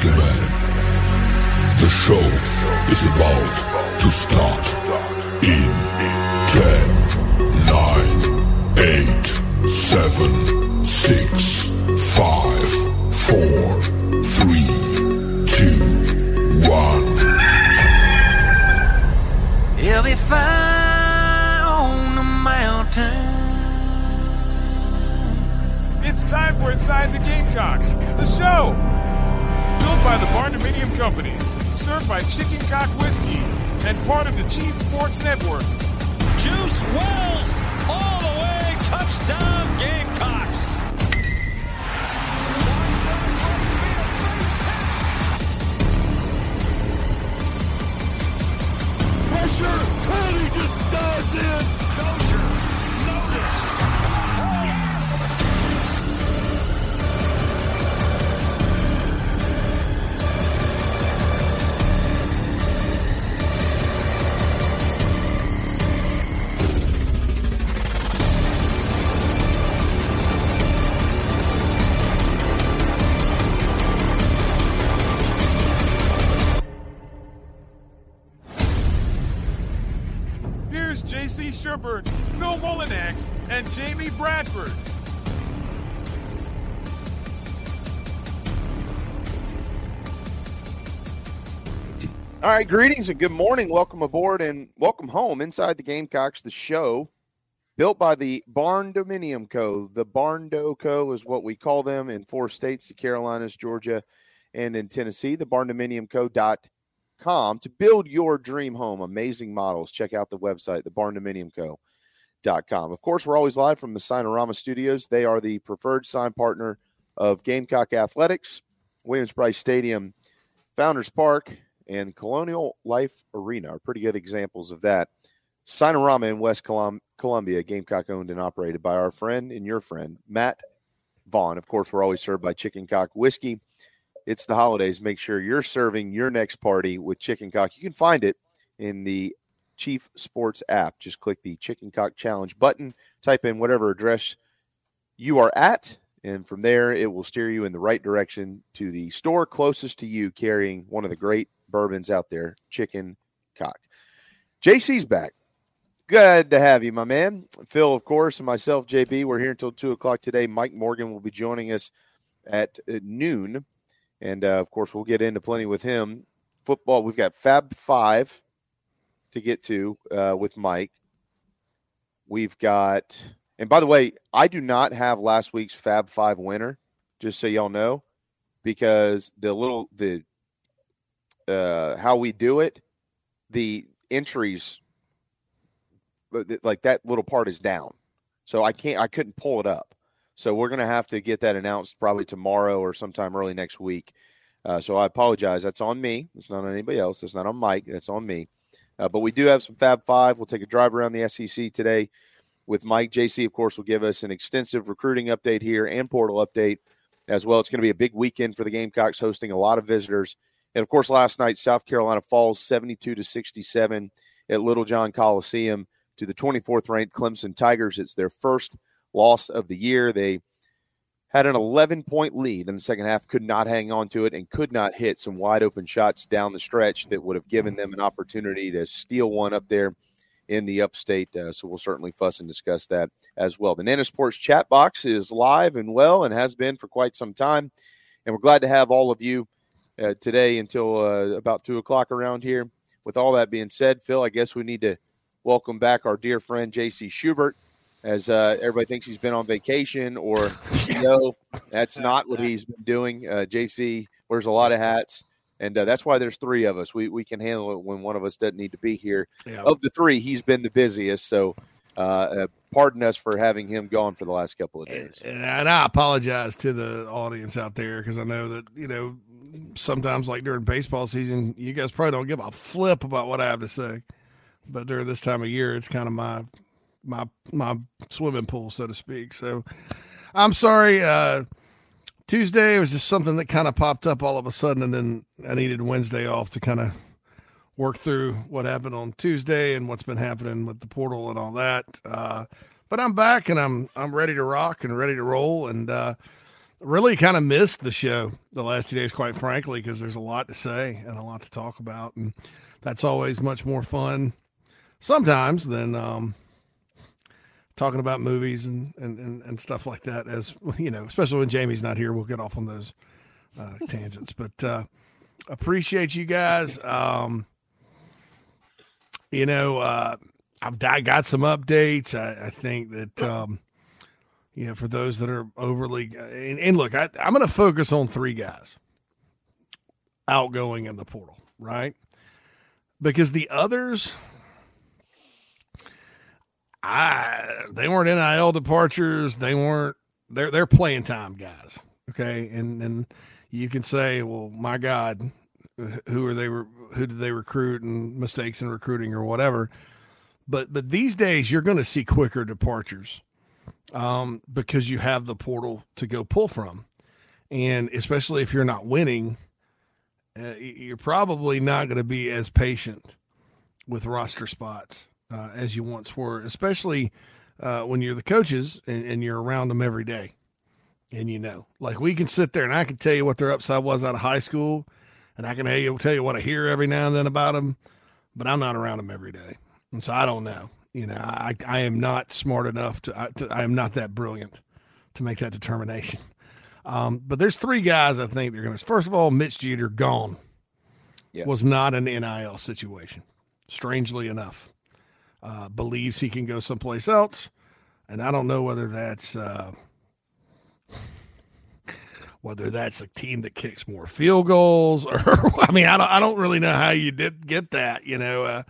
gentlemen, the show is about to start in 10, 9, 8, 7, 6, 5, 4, 3, 2, 1. He'll be fire on the mountain. It's time for Inside the Gamecocks, the show. Built by the Barndominium Company, served by Chicken Cock Whiskey, and part of the Chief Sports Network. Juice Wells all the way, touchdown Gamecocks. Pressure, and he just dives in. Shepard, Phil Mullinax, and Jamie Bradford. All right, greetings and good morning. Welcome aboard and welcome home inside the Gamecocks, the show built by the Barndominium Co. The Barndo Co. is what we call them in four states the Carolinas, Georgia, and in Tennessee. The barndominiumco.com to build your dream home. Amazing models. Check out the website, the barndominiumco.com. Of course, we're always live from the Signorama Studios. They are the preferred sign partner of Gamecock Athletics, Williams-Brice Stadium, Founders Park, and Colonial Life Arena are pretty good examples of that. Signorama in West Colum- Columbia, Gamecock owned and operated by our friend and your friend, Matt Vaughn. Of course, we're always served by Chicken Cock Whiskey. It's the holidays. Make sure you're serving your next party with Chicken Cock. You can find it in the Chief Sports app. Just click the Chicken Cock Challenge button, type in whatever address you are at, and from there it will steer you in the right direction to the store closest to you carrying one of the great bourbons out there, Chicken Cock. JC's back. Good to have you, my man. Phil, of course, and myself, JB. We're here until 2 o'clock today. Mike Morgan will be joining us at uh, noon. And, uh, of course, we'll get into plenty with him. Football, we've got Fab Five to get to uh, with Mike. We've got, and by the way, I do not have last week's Fab Five winner, just so y'all know, because the little, the, uh, how we do it, the entries, like that little part is down. So I can't, I couldn't pull it up. So we're going to have to get that announced probably tomorrow or sometime early next week. Uh, so I apologize. That's on me. It's not on anybody else. It's not on Mike. That's on me. Uh, but we do have some Fab Five. We'll take a drive around the SEC today with Mike. JC, of course, will give us an extensive recruiting update here and portal update as well. It's going to be a big weekend for the Gamecocks, hosting a lot of visitors. And of course, last night, South Carolina falls 72 to 67 at Littlejohn Coliseum to the 24th ranked Clemson Tigers. It's their first loss of the year. They had an 11 point lead in the second half, could not hang on to it, and could not hit some wide open shots down the stretch that would have given them an opportunity to steal one up there in the upstate. Uh, so we'll certainly fuss and discuss that as well. The Nana Sports chat box is live and well and has been for quite some time. And we're glad to have all of you uh, today until uh, about two o'clock around here. With all that being said, Phil, I guess we need to welcome back our dear friend JC Shepard. As uh, everybody thinks he's been on vacation, or you know, that's not what he's been doing. Uh, JC wears a lot of hats, and uh, that's why there's three of us. We we can handle it when one of us doesn't need to be here. Yeah. Of the three, he's been the busiest. So, uh, uh, pardon us for having him gone for the last couple of days. And, and I apologize to the audience out there because I know that you know sometimes, like during baseball season, you guys probably don't give a flip about what I have to say, but during this time of year, it's kind of my my my swimming pool, so to speak. So I'm sorry. Uh, Tuesday was just something that kind of popped up all of a sudden, and then I needed Wednesday off to kind of work through what happened on Tuesday and what's been happening with the portal and all that. Uh, but I'm back and I'm I'm ready to rock and ready to roll. And uh, really kind of missed the show the last two days, quite frankly, because there's a lot to say and a lot to talk about, and that's always much more fun sometimes than um, talking about movies and, and, and, and stuff like that. As you know, especially when Jamie's not here, we'll get off on those uh, tangents. But uh, appreciate you guys. Um, you know, uh, I've I got some updates. I, I think that um, you know for those that are overly and, and look, I, I'm going to focus on three guys outgoing in the portal, right? Because the others, I they weren't NIL departures. They weren't. They're they're playing time guys. Okay, and and you can say, well, my God, who are they? Who did they recruit and mistakes in recruiting or whatever? But but these days you're going to see quicker departures um, because you have the portal to go pull from, and especially if you're not winning, uh, you're probably not going to be as patient with roster spots uh, as you once were, especially uh, when you're the coaches and, and you're around them every day and you know, like we can sit there and I can tell you what their upside was out of high school, and I can tell you, tell you what I hear every now and then about them, but I'm not around them every day, and so I don't know. You know, I I am not smart enough to I, to, I am not that brilliant to make that determination. Um, but there's three guys I think they're going to. First of all, Mitch Jeter gone Yeah. was not an NIL situation. Strangely enough, uh, believes he can go someplace else, and I don't know whether that's. Uh, whether that's a team that kicks more field goals or I mean I don't I don't really know how you did get that you know uh,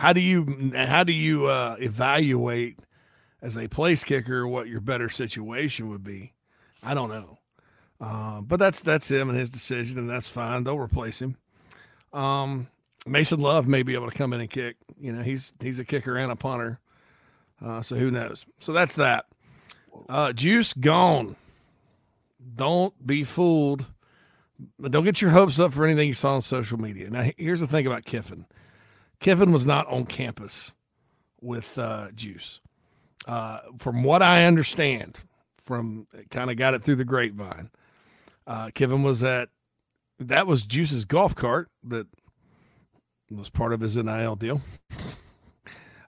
how do you how do you uh, evaluate as a place kicker what your better situation would be? I don't know. Uh, but that's that's him and his decision and that's fine. They'll replace him. Um, Mason Love may be able to come in and kick you know he's he's a kicker and a punter uh, so who knows so that's that uh, Juice gone don't be fooled. Don't get your hopes up for anything you saw on social media. Now, here's the thing about Kiffin Kiffin was not on campus with uh, Juice. Uh, from what I understand, from kind of got it through the grapevine, uh, Kiffin was at that was Juice's golf cart that was part of his NIL deal.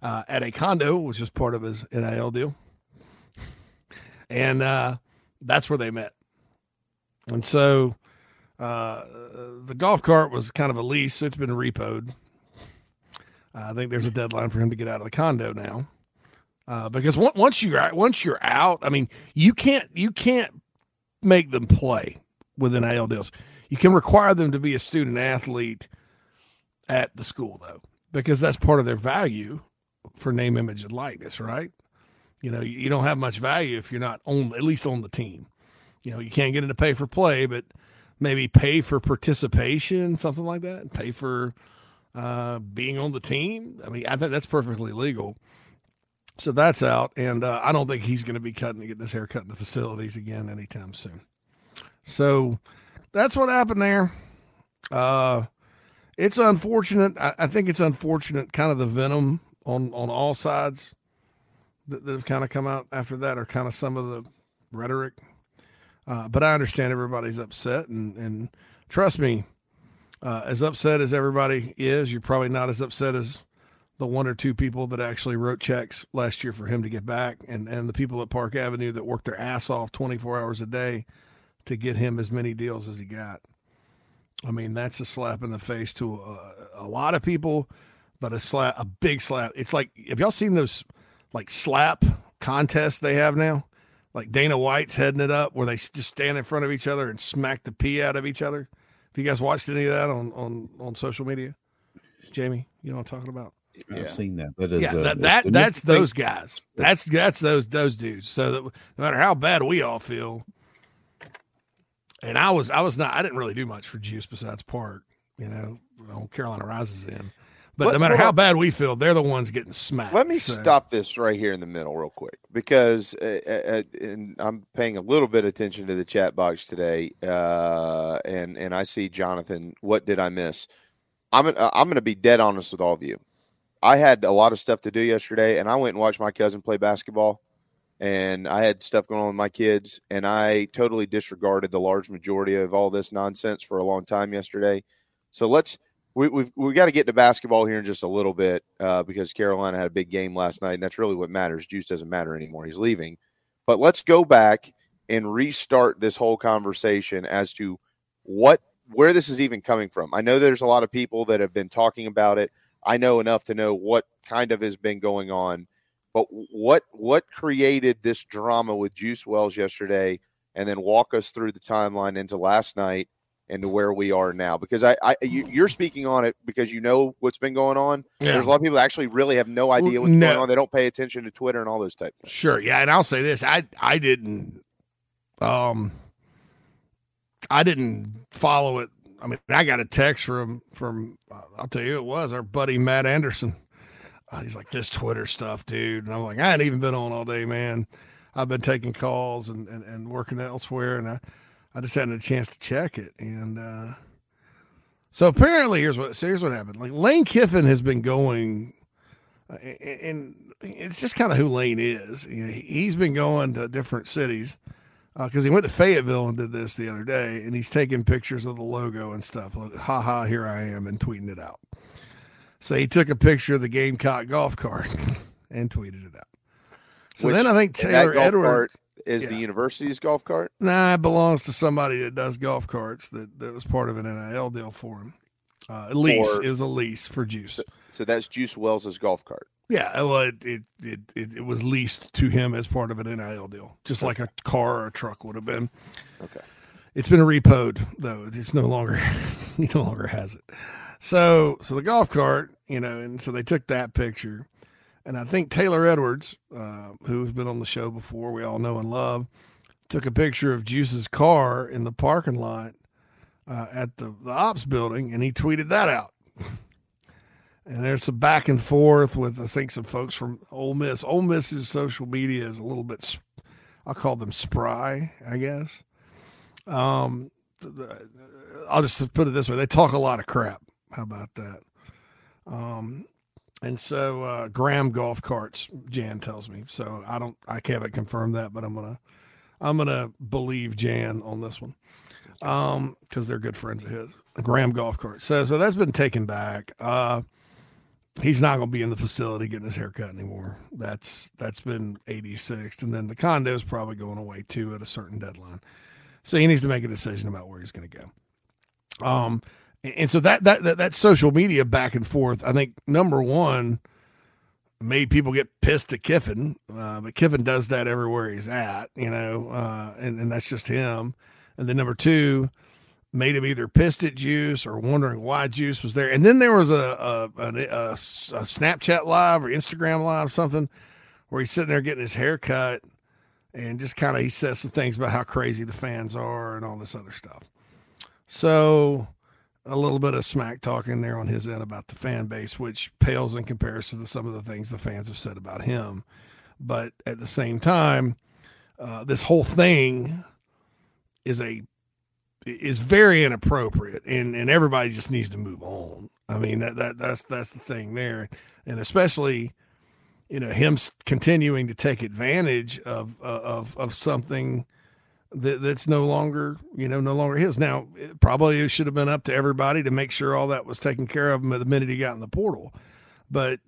Uh, at a condo, which was part of his NIL deal. And uh, that's where they met. And so uh, the golf cart was kind of a lease. It's been repoed. I think there's a deadline for him to get out of the condo now, uh, because once once you're out, once you're out, I mean, you can't you can't make them play with NIL deals. You can require them to be a student athlete at the school though, because that's part of their value for name, image, and likeness, right? You know, you don't have much value if you're not on at least on the team you know, you can't get into pay for play, but maybe pay for participation, something like that, pay for uh, being on the team. I mean, I think that's perfectly legal. So that's out, and uh, I don't think he's going to be cutting getting his hair cut in the facilities again anytime soon. So that's what happened there. Uh, it's unfortunate. I, I think it's unfortunate, kind of the venom on on all sides that, that have kind of come out after that, or kind of some of the rhetoric uh, but I understand everybody's upset, and and trust me, uh, as upset as everybody is, you're probably not as upset as the one or two people that actually wrote checks last year for him to get back, and and the people at Park Avenue that worked their ass off 24 hours a day to get him as many deals as he got. I mean, that's a slap in the face to a, a lot of people, but a slap, a big slap. It's like, have y'all seen those like slap contests they have now? like Dana White's heading it up, where they just stand in front of each other and smack the pee out of each other. Have you guys watched any of that on on on social media? Jamie, you know what I'm talking about? I've seen that. That is yeah, uh, that, that that's those guys. That's that's those those dudes. So that no matter how bad we all feel, and I was I was not I didn't really do much for Juice besides Park, you know, on Carolina Rises in. But Let- no matter how on. bad we feel, they're the ones getting smacked. Let me So- stop this right here in the middle, real quick, because uh, uh, and I'm paying a little bit of attention to the chat box today, uh, and and I see Jonathan. What did I miss? I'm gonna- I'm going to be dead honest with all of you. I had a lot of stuff to do yesterday, and I went and watched my cousin play basketball, and I had stuff going on with my kids, and I totally disregarded the large majority of all this nonsense for a long time yesterday. So let's we, we've we got to get to basketball here in just a little bit uh, because Carolina had a big game last night, and that's really what matters. Juice doesn't matter anymore; he's leaving. But let's go back and restart this whole conversation as to what where this is even coming from. I know there's a lot of people that have been talking about it. I know enough to know what kind of has been going on, but what what created this drama with Juice Wells yesterday, and then walk us through the timeline into last night and to where we are now. Because I, I you, are speaking on it because you know what's been going on. Yeah. There's a lot of people that actually really have no idea what's No. going on. They don't pay attention to Twitter and all those types. Sure, yeah, and I'll say this: I I didn't, um, I didn't follow it. I mean, I got a text from from I'll tell you, it was our buddy Matt Anderson. Uh, he's like, "This Twitter stuff, dude," and I'm like, "I ain't even been on all day, man. I've been taking calls and and, and working elsewhere, and I I just hadn't a chance to check it." And uh, so apparently, here's what so here's what happened. Like Lane Kiffin has been going uh, and it's just kind of who Lane is. You know, he- he's been going to different cities because he went to Fayetteville and did this the other day, and he's taking pictures of the logo and stuff. Like, ha ha, here I am, and tweeting it out. So he took a picture of the Gamecock golf cart and tweeted it out. So Which- then I think Taylor Edwards. cart is the university's golf cart. Nah, it belongs to somebody that does golf carts. That that was part of an NIL deal for him. Uh, a lease. Or- was a lease for Juice. So that's Juice Wells's golf cart. Yeah, well, it it, it it it was leased to him as part of an NIL deal, just like a car or a truck would have been. Okay. It's been a repoed though; it's no longer he no longer has it. So so the golf cart, you know, and so they took that picture, and I think Taylor Edwards, uh, who's been on the show before, we all know and love, took a picture of Juice's car in the parking lot uh, at the the ops building, and he tweeted that out. And there's some back and forth with I think some folks from Ole Miss. Ole Miss's social media is a little bit, I'll call them spry, I guess. Um, I'll just put it this way: they talk a lot of crap. How about that? Um, and so uh, Graham golf carts, Jan tells me. So I don't, I can't confirm that, but I'm gonna, I'm gonna believe Jan on this one, um, because they're good friends of his. Graham golf cart. So so that's been taken back. Uh, he's not to be in the facility getting his hair cut anymore. That's that's been 86th, and then the condo's probably going away too at a certain deadline. So he needs to make a decision about where he's to go. Um, and- so that, that that that social media back and forth, I think number one made people get pissed at Kiffin, uh, but Kiffin does that everywhere he's at, you know, uh, and and that's just him. And then number two, made him either pissed at Juice or wondering why Juice was there. And then there was a a, a, a, a Snapchat live or Instagram live something where he's sitting there getting his hair cut and just kind of he says some things about how crazy the fans are and all this other stuff. So a little bit of smack talking there on his end about the fan base, which pales in comparison to some of the things the fans have said about him. But at the same time, uh, this whole thing is a is very inappropriate and and everybody just needs to move on i mean that, that that's that's the thing there and especially you know him continuing to take advantage of uh, of of something that that's no longer you know no longer his now it probably should have been up to everybody to make sure all that was taken care of him the minute he got in the portal but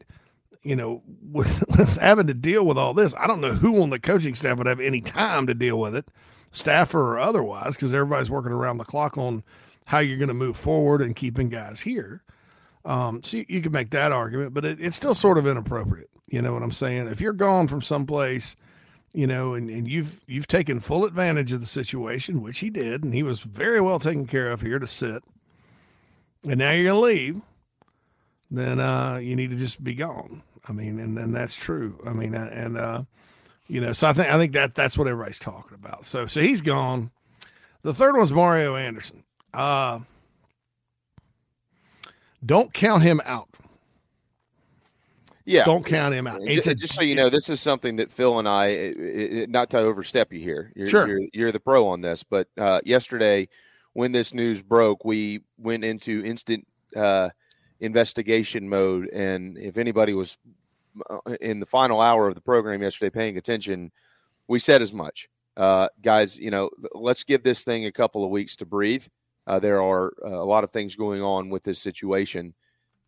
you know with, with having to deal with all this i don't know who on the coaching staff would have any time to deal with it staffer or otherwise, because everybody's working around the clock on how you're going to move forward and keeping guys here. Um, so you, you can make that argument, but it, it's still sort of inappropriate. You know what I'm saying? If you're gone from someplace, you know, and, and you've you've taken full advantage of the situation, which he did, and he was very well taken care of here to sit, and now you're to leave, then uh, you need to just be gone. I mean, and, and that's true. I mean, uh, and uh, you know, so I think I think that that's what everybody's talking about. So so he's gone. The third one's Mario Anderson. Uh don't count him out. Yeah. Don't count him out. It's ju- a- just so you know, this is something that Phil and I, i- i- not to overstep you here, you're, Sure. you're, you're the pro on this, but uh, yesterday when this news broke, we went into instant uh, investigation mode. And if anybody was uh, in the final hour of the program yesterday paying attention, we said as much. Uh, guys, you know, let's give this thing a couple of weeks to breathe. Uh, there are uh, a lot of things going on with this situation,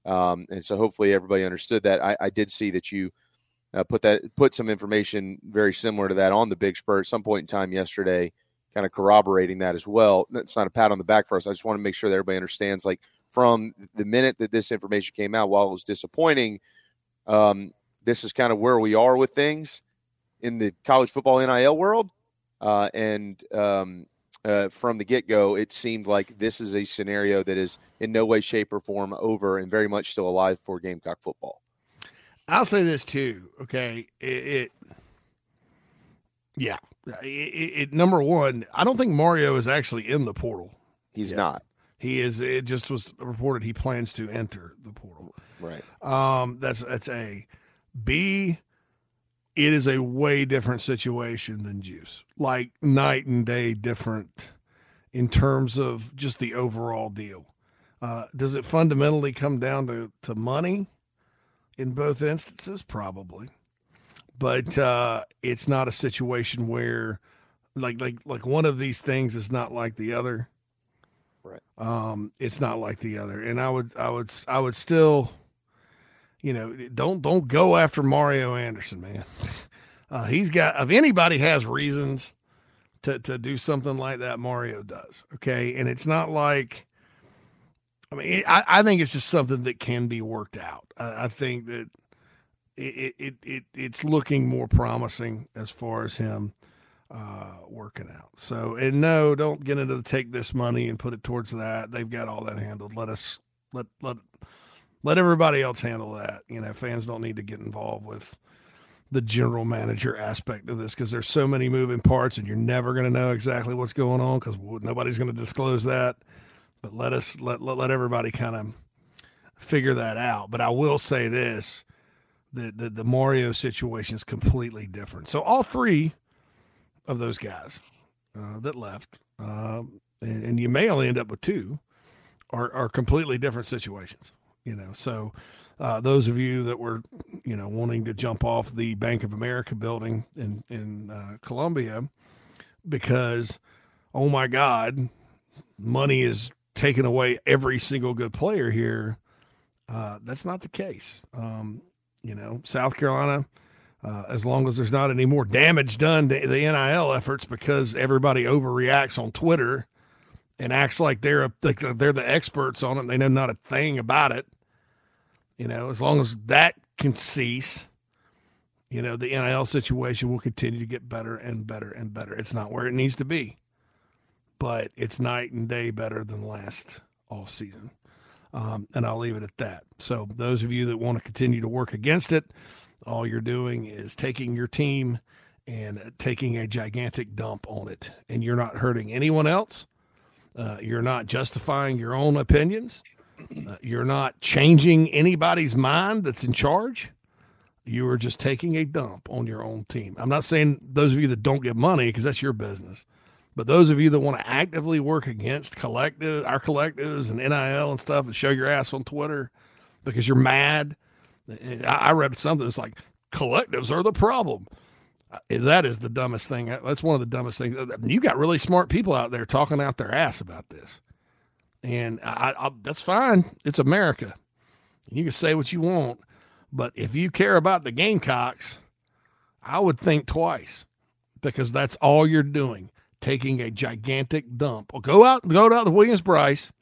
um, and so hopefully everybody understood that. I, I did see that you uh, put that put some information very similar to that on the Big Spur at some point in time yesterday, kind of corroborating that as well. That's not a pat on the back for us. I just want to make sure that everybody understands. Like from the minute that this information came out, while it was disappointing, um, this is kind of where we are with things in the college football NIL world. Uh, and um, uh, from the get go, it seemed like this is a scenario that is in no way, shape, or form over and very much still alive for Gamecock football. I'll say this too. Okay, it, it yeah, it, it, number one, I don't think Mario is actually in the portal. He's yet. not. He is. It just was reported he plans to enter the portal. Right. Um. That's that's a. B. It is a way different situation than Juice. Like night and day different in terms of just the overall deal. Uh, does it fundamentally come down to, to money in both instances? Probably. But uh, it's not a situation where like like like one of these things is not like the other. Right. Um, it's not like the other. And I would I would I would still you know, don't don't go after Mario Anderson, man. Uh, he's got if anybody has reasons to to do something like that, Mario does. Okay, and it's not like. I mean, I, I think it's just something that can be worked out. I, I think that it, it it it's looking more promising as far as him uh, working out. So, and no, don't get into the take this money and put it towards that. They've got all that handled. Let us let let let everybody else handle that. You know, fans don't need to get involved with the general manager aspect of this because there's so many moving parts and you're never going to know exactly what's going on because nobody's going to disclose that. But let us let, let, let everybody kind of figure that out. But I will say this the, the, the Mario situation is completely different. So all three of those guys uh, that left, um, and, and, you may only end up with two, are, are completely different situations you know. So uh, those of you that were, you know, wanting to jump off the Bank of America building in in uh, Columbia because, oh my God, money is taking away every single good player here. Uh, that's not the case. Um, you know, South Carolina. Uh, as long as there's not any more damage done to the NIL efforts because everybody overreacts on Twitter and acts like they're a, like they're the experts on it. and they know not a thing about it. You know, as long as that can cease, you know, the NIL situation will continue to get better and better and better. It's not where it needs to be, but it's night and day better than last off season. Um, and I'll leave it at that. So those of you that want to continue to work against it, all you're doing is taking your team and taking a gigantic dump on it, and you're not hurting anyone else. Uh, you're not justifying your own opinions. Uh, you're not changing anybody's mind that's in charge. You are just taking a dump on your own team. I'm not saying those of you that don't get money because that's your business, but those of you that want to actively work against collective, our collectives and NIL and stuff, and show your ass on Twitter because you're mad. I read something that's like collectives are the problem. Uh, that is the dumbest thing. That's one of the dumbest things. You got really smart people out there talking out their ass about this and I, I, that's fine. It's America. You can say what you want, but if you care about the Gamecocks, I would think twice because that's all you're doing, taking a gigantic dump. Well, go out, go out to Williams-Brice,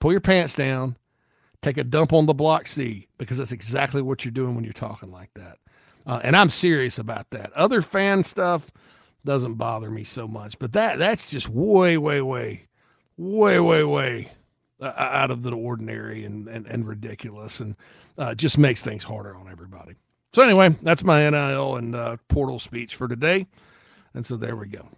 pull your pants down, take a dump on the block C because that's exactly what you're doing when you're talking like that. Uh, and I'm serious about that. Other fan stuff doesn't bother me so much, but that that's just way, way, way way, way, way uh, out of the ordinary and, and, and ridiculous and uh, just makes things harder on everybody. So, anyway, that's my NIL and uh, portal speech for today. And so there we go.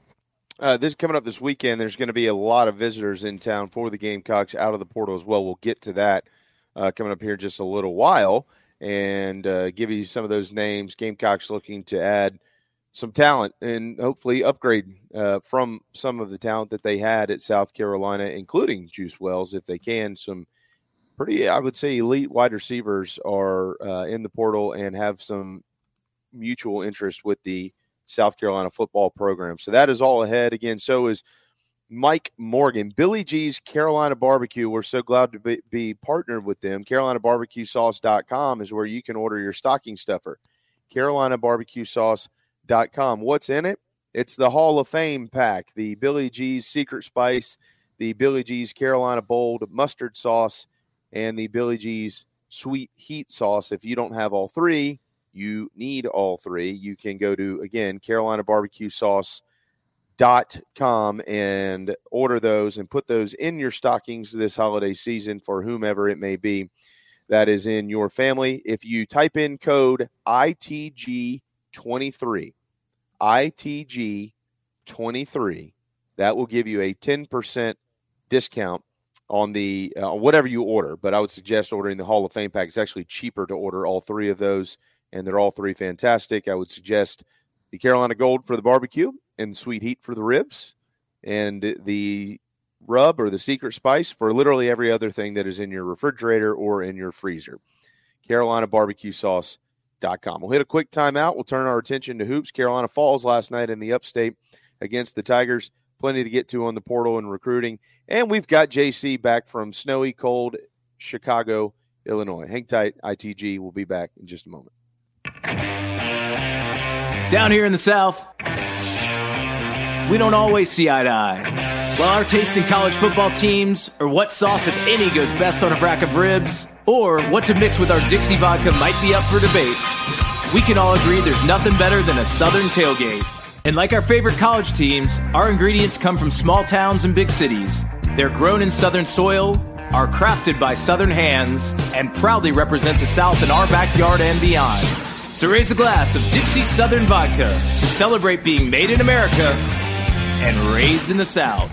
Uh, this coming up this weekend. There's going to be a lot of visitors in town for the Gamecocks out of the portal as well. We'll get to that uh, coming up here just a little while and uh, give you some of those names. Gamecocks looking to add some talent and hopefully upgrade uh, from some of the talent that they had at South Carolina, including Juice Wells, if they can. Some pretty, I would say, elite wide receivers are uh, in the portal and have some mutual interest with the South Carolina football program. So that is all ahead. Again, so is Mike Morgan. Billy G's Carolina Barbecue. We're so glad to be, be partnered with them. CarolinaBarbecueSauce.com is where you can order your stocking stuffer. CarolinaBarbecueSauce.com. What's in it? It's the Hall of Fame pack, the Billy G's Secret Spice, the Billy G's Carolina Bold Mustard Sauce, and the Billy G's Sweet Heat Sauce. If you don't have all three, you need all three. You can go to, again, Carolina Barbecue Sauce dot com and order those and put those in your stockings this holiday season for whomever it may be that is in your family. If you type in code ITG23, ITG23, that will give you a 10% discount on the uh, whatever you order. But I would suggest ordering the Hall of Fame pack. It's actually cheaper to order all three of those, and they're all three fantastic. I would suggest the Carolina Gold for the barbecue and Sweet Heat for the ribs, and the rub or the secret spice for literally every other thing that is in your refrigerator or in your freezer. Carolina barbecue sauce.com. We'll hit a quick timeout. We'll turn our attention to hoops. Carolina Falls last night in the upstate against the Tigers. Plenty to get to on the portal and recruiting. And we've got JC back from snowy, cold Chicago, Illinois. Hang tight. ITG We'll be back in just a moment. Down here in the South, we don't always see eye to eye. While our taste in college football teams, or what sauce, if any, goes best on a rack of ribs, or what to mix with our Dixie vodka might be up for debate, we can all agree there's nothing better than a Southern tailgate. And like our favorite college teams, our ingredients come from small towns and big cities. They're grown in Southern soil, are crafted by Southern hands, and proudly represent the South in our backyard and beyond. So raise a glass of Dixie Southern Vodka to celebrate being made in America and raised in the South.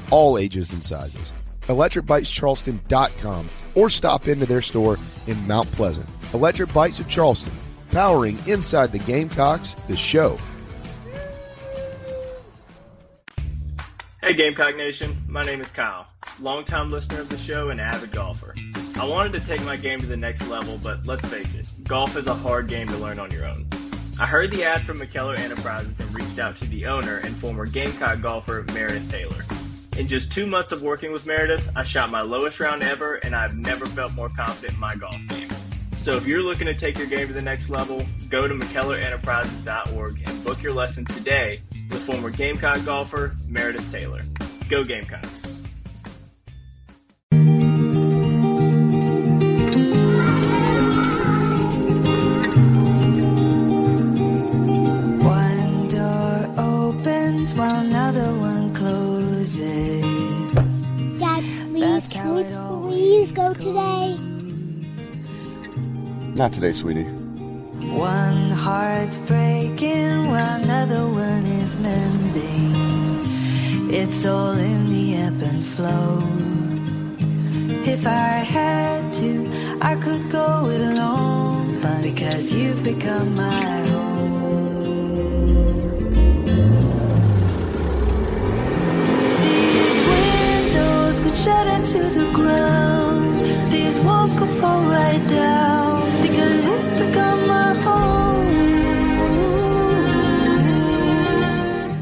all ages and sizes. ElectricBikesCharleston.com or stop into their store in Mount Pleasant. Electric Bikes of Charleston, powering inside the Gamecocks, the show. Hey Gamecock Nation, my name is Kyle, longtime listener of the show and avid golfer. I wanted to take my game to the next level, but let's face it, golf is a hard game to learn on your own. I heard the ad from McKellar Enterprises and reached out to the owner and former Gamecock golfer Meredith Taylor. In just two months of working with Meredith, I shot my lowest round ever, and I've never felt more confident in my golf game. So if you're looking to take your game to the next level, go to McKellarEnterprises.org and book your lesson today with former Gamecock golfer Meredith Taylor. Go Gamecocks! Today? Not today, sweetie. One heart's breaking while another one is mending. It's all in the ebb and flow. If I had to, I could go it alone. But because you've become my home. These windows could shatter to the ground. Walls could fall right down. Because become my home.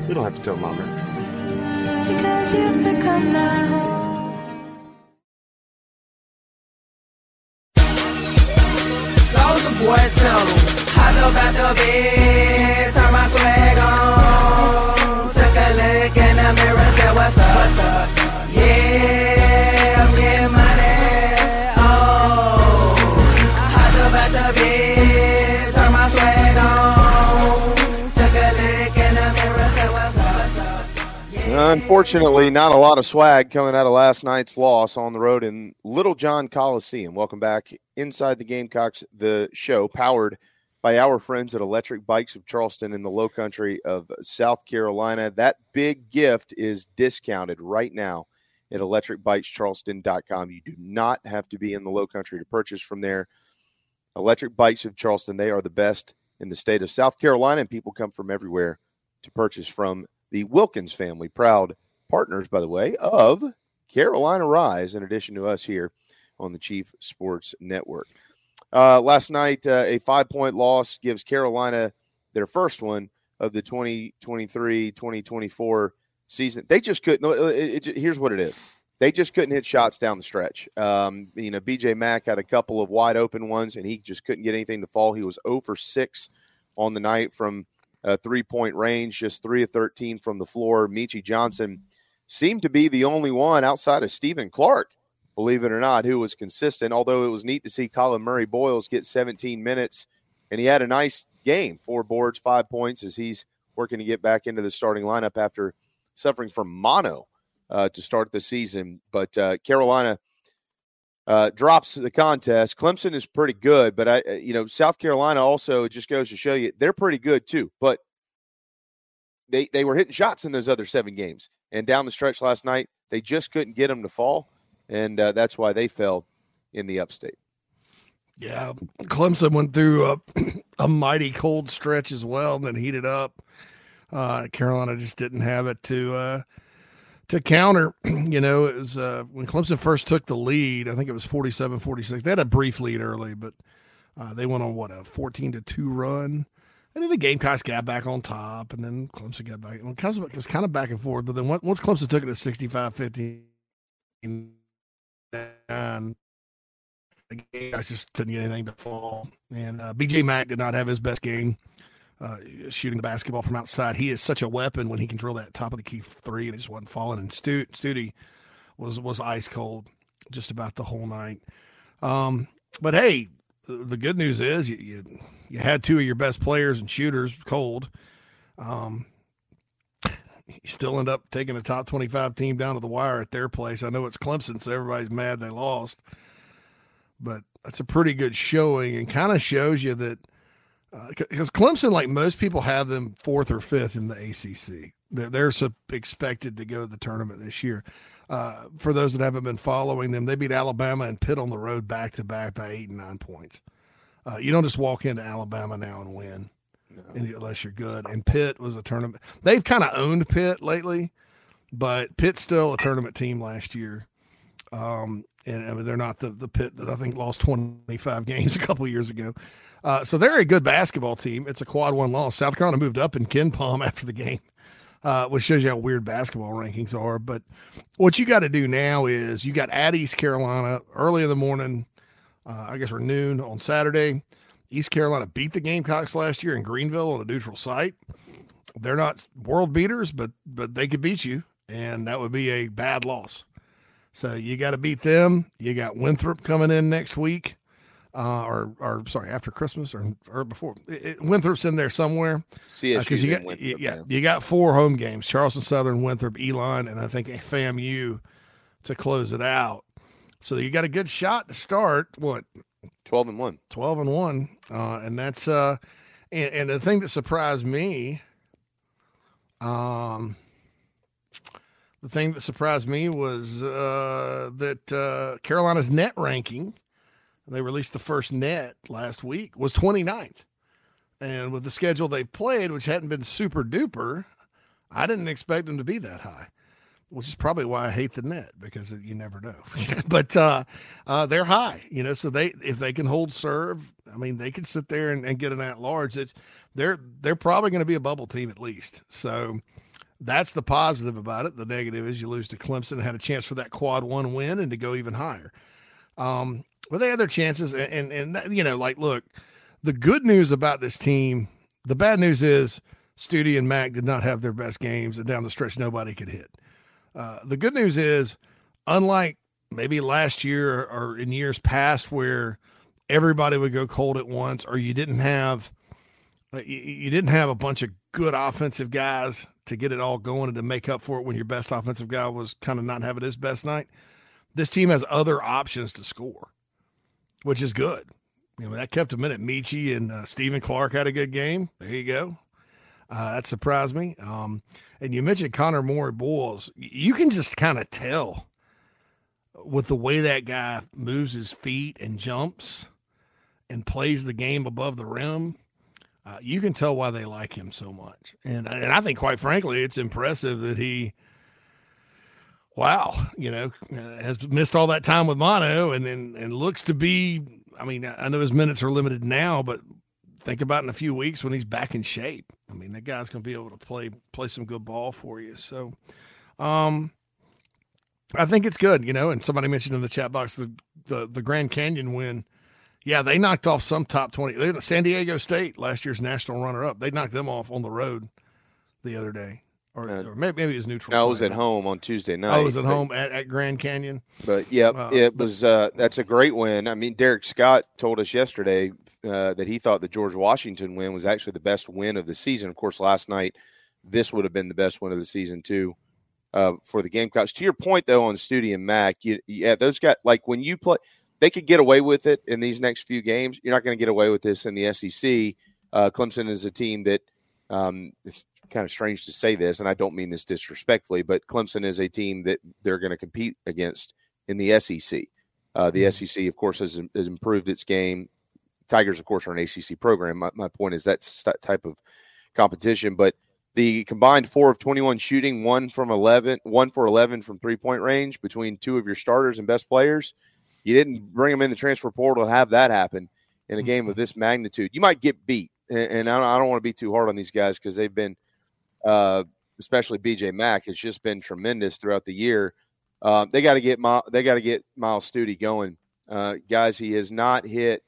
We don't have to tell mom that. Because you've become my home. Unfortunately, not a lot of swag coming out of last night's loss on the road in Littlejohn Coliseum. Welcome back inside the Gamecocks, the show powered by our friends at Electric Bikes of Charleston in the low country of South Carolina. That big gift is discounted right now at electricbikescharleston.com. You do not have to be in the low country to purchase from there. Electric Bikes of Charleston, they are the best in the state of South Carolina, and people come from everywhere to purchase from the Wilkins family, proud partners, by the way, of Carolina Rise, in addition to us here on the Chief Sports Network. Uh, last night, uh, a five point loss gives Carolina their first one of the 2023 2024 season. They just couldn't. It, it, here's what it is they just couldn't hit shots down the stretch. Um, you know, BJ Mack had a couple of wide open ones, and he just couldn't get anything to fall. He was 0 for 6 on the night from uh, three point range, just 3 of 13 from the floor. Meechie Johnson seemed to be the only one outside of Stephen Clark believe it or not, who was consistent. Although it was neat to see Collin Murray-Boyles get 17 minutes, and he had a nice game four boards, five points as he's working to get back into the starting lineup after suffering from mono uh, to start the season. But uh, Carolina. Uh, drops the contest. Clemson is pretty good, but I, uh, you know, South Carolina also just goes to show you they're pretty good too. But they they were hitting shots in those other seven games, and down the stretch last night, they just couldn't get them to fall and uh, that's why they fell in the upstate. Yeah, Clemson went through a, a mighty cold stretch as well, and then heated up. Uh, Carolina just didn't have it to uh, to counter. you know, it was uh, when Clemson first took the lead. I think it was 47-46. They had a brief lead early, but uh, they went on what a fourteen to two run. And then the Gamecocks got back on top, and then Clemson got back. It was kind of back and forth, but then once Clemson took it to 65 15, and I just couldn't get anything to fall. And uh, BJ Mack did not have his best game uh, shooting the basketball from outside. He is such a weapon when he can drill that top of the key three, and it just wasn't falling. And Stu, Studi was was ice cold just about the whole night. Um, but hey, the good news is you, you, you had two of your best players and shooters cold. Um, you still end up taking a top 25 team down to the wire at their place. I know it's Clemson, so everybody's mad they lost, but that's a pretty good showing and kind of shows you that because uh, Clemson, like most people, have them fourth or fifth in the ACC. They're, they're so expected to go to the tournament this year. Uh, for those that haven't been following them, they beat Alabama and Pitt on the road back to back by eight and nine points. Uh, you don't just walk into Alabama now and win no. unless you're good. And Pitt was a tournament. They've kind of owned Pitt lately, but Pitt's still a tournament team last year. Um, and I mean, they're not the the Pitt that I think lost 25 games a couple years ago. Uh, so they're a good basketball team. It's a quad one loss. South Carolina moved up in KenPom after the game, uh, which shows you how weird basketball rankings are. But what you got to do now is you got at East Carolina early in the morning. Uh, I guess or noon on Saturday. East Carolina beat the Gamecocks last year in Greenville on a neutral site. They're not world beaters, but but they could beat you, and that would be a bad loss. So you got to beat them. You got Winthrop coming in next week, uh, or or sorry, after Christmas or or before. It, it, Winthrop's in there somewhere. because uh, you got Winthrop, yeah, you got four home games: Charleston Southern, Winthrop, Elon, and I think FAMU to close it out. So you got a good shot to start. What 12 and 1 12 and 1 uh, and that's uh and, and the thing that surprised me um the thing that surprised me was uh that uh carolina's net ranking they released the first net last week was 29th and with the schedule they played which hadn't been super duper i didn't expect them to be that high which is probably why I hate the net because you never know. but uh, uh, they're high, you know. So they if they can hold serve, I mean, they can sit there and, and get an at large. They're they're probably going to be a bubble team at least. So that's the positive about it. The negative is you lose to Clemson, had a chance for that quad one win and to go even higher. Um, but they had their chances, and and, and you know, like look, the good news about this team, the bad news is. Studi and Mack did not have their best games, and down the stretch, nobody could hit. Uh, the good news is, unlike maybe last year or, in years past where everybody would go cold at once, or you didn't have uh, you didn't have a bunch of good offensive guys to get it all going and to make up for it when your best offensive guy was kind of not having his best night. This team has other options to score, which is good You know, that kept him in it. Meechie and uh, Stephen Clark had a good game. There you go. Uh, that surprised me. Um, and you mentioned Connor Moore Boyles. You can just kind of tell with the way that guy moves his feet and jumps and plays the game above the rim. Uh, you can tell why they like him so much. And and I think, quite frankly, it's impressive that he, wow, you know, uh, has missed all that time with mono and, and and looks to be. I mean, I know his minutes are limited now, but think about in a few weeks when he's back in shape. I mean, that guy's going to be able to play play some good ball for you. So, um, I think it's good, you know. And somebody mentioned in the chat box the the, the Grand Canyon win. Yeah, they knocked off some top twenty. They, San Diego State, last year's national runner up, they knocked them off on the road the other day, or, Uh, or maybe, maybe it was neutral. I was at home on Tuesday night. I was at but- home at, at Grand Canyon. But yeah, Uh, it but- was. Uh, that's a great win. I mean, Derek Scott told us yesterday uh, that he thought the George Washington win was actually the best win of the season. Of course, last night this would have been the best win of the season too uh, for the Gamecocks. To your point though, on Stute and Mack, you, yeah, those got like when you play, they could get away with it in these next few games. You're not going to get away with this in the SEC. Uh, Clemson is a team that um, it's kind of strange to say this, and I don't mean this disrespectfully, but Clemson is a team that they're going to compete against in the SEC. Uh, the SEC, of course, has, has improved its game. Tigers, of course, are an ACC program. My, my point is that's that type of competition, but the combined four of 21 shooting, one from 11, one for 11 from three point range between two of your starters and best players. You didn't bring them in the transfer portal to have that happen in a game of this magnitude. You might get beat, and, and I don't, I don't want to be too hard on these guys because they've been, uh, especially BJ Mack, has just been tremendous throughout the year. Uh, they got to get Mi- they got to get Myles Stute going, uh, guys. He has not hit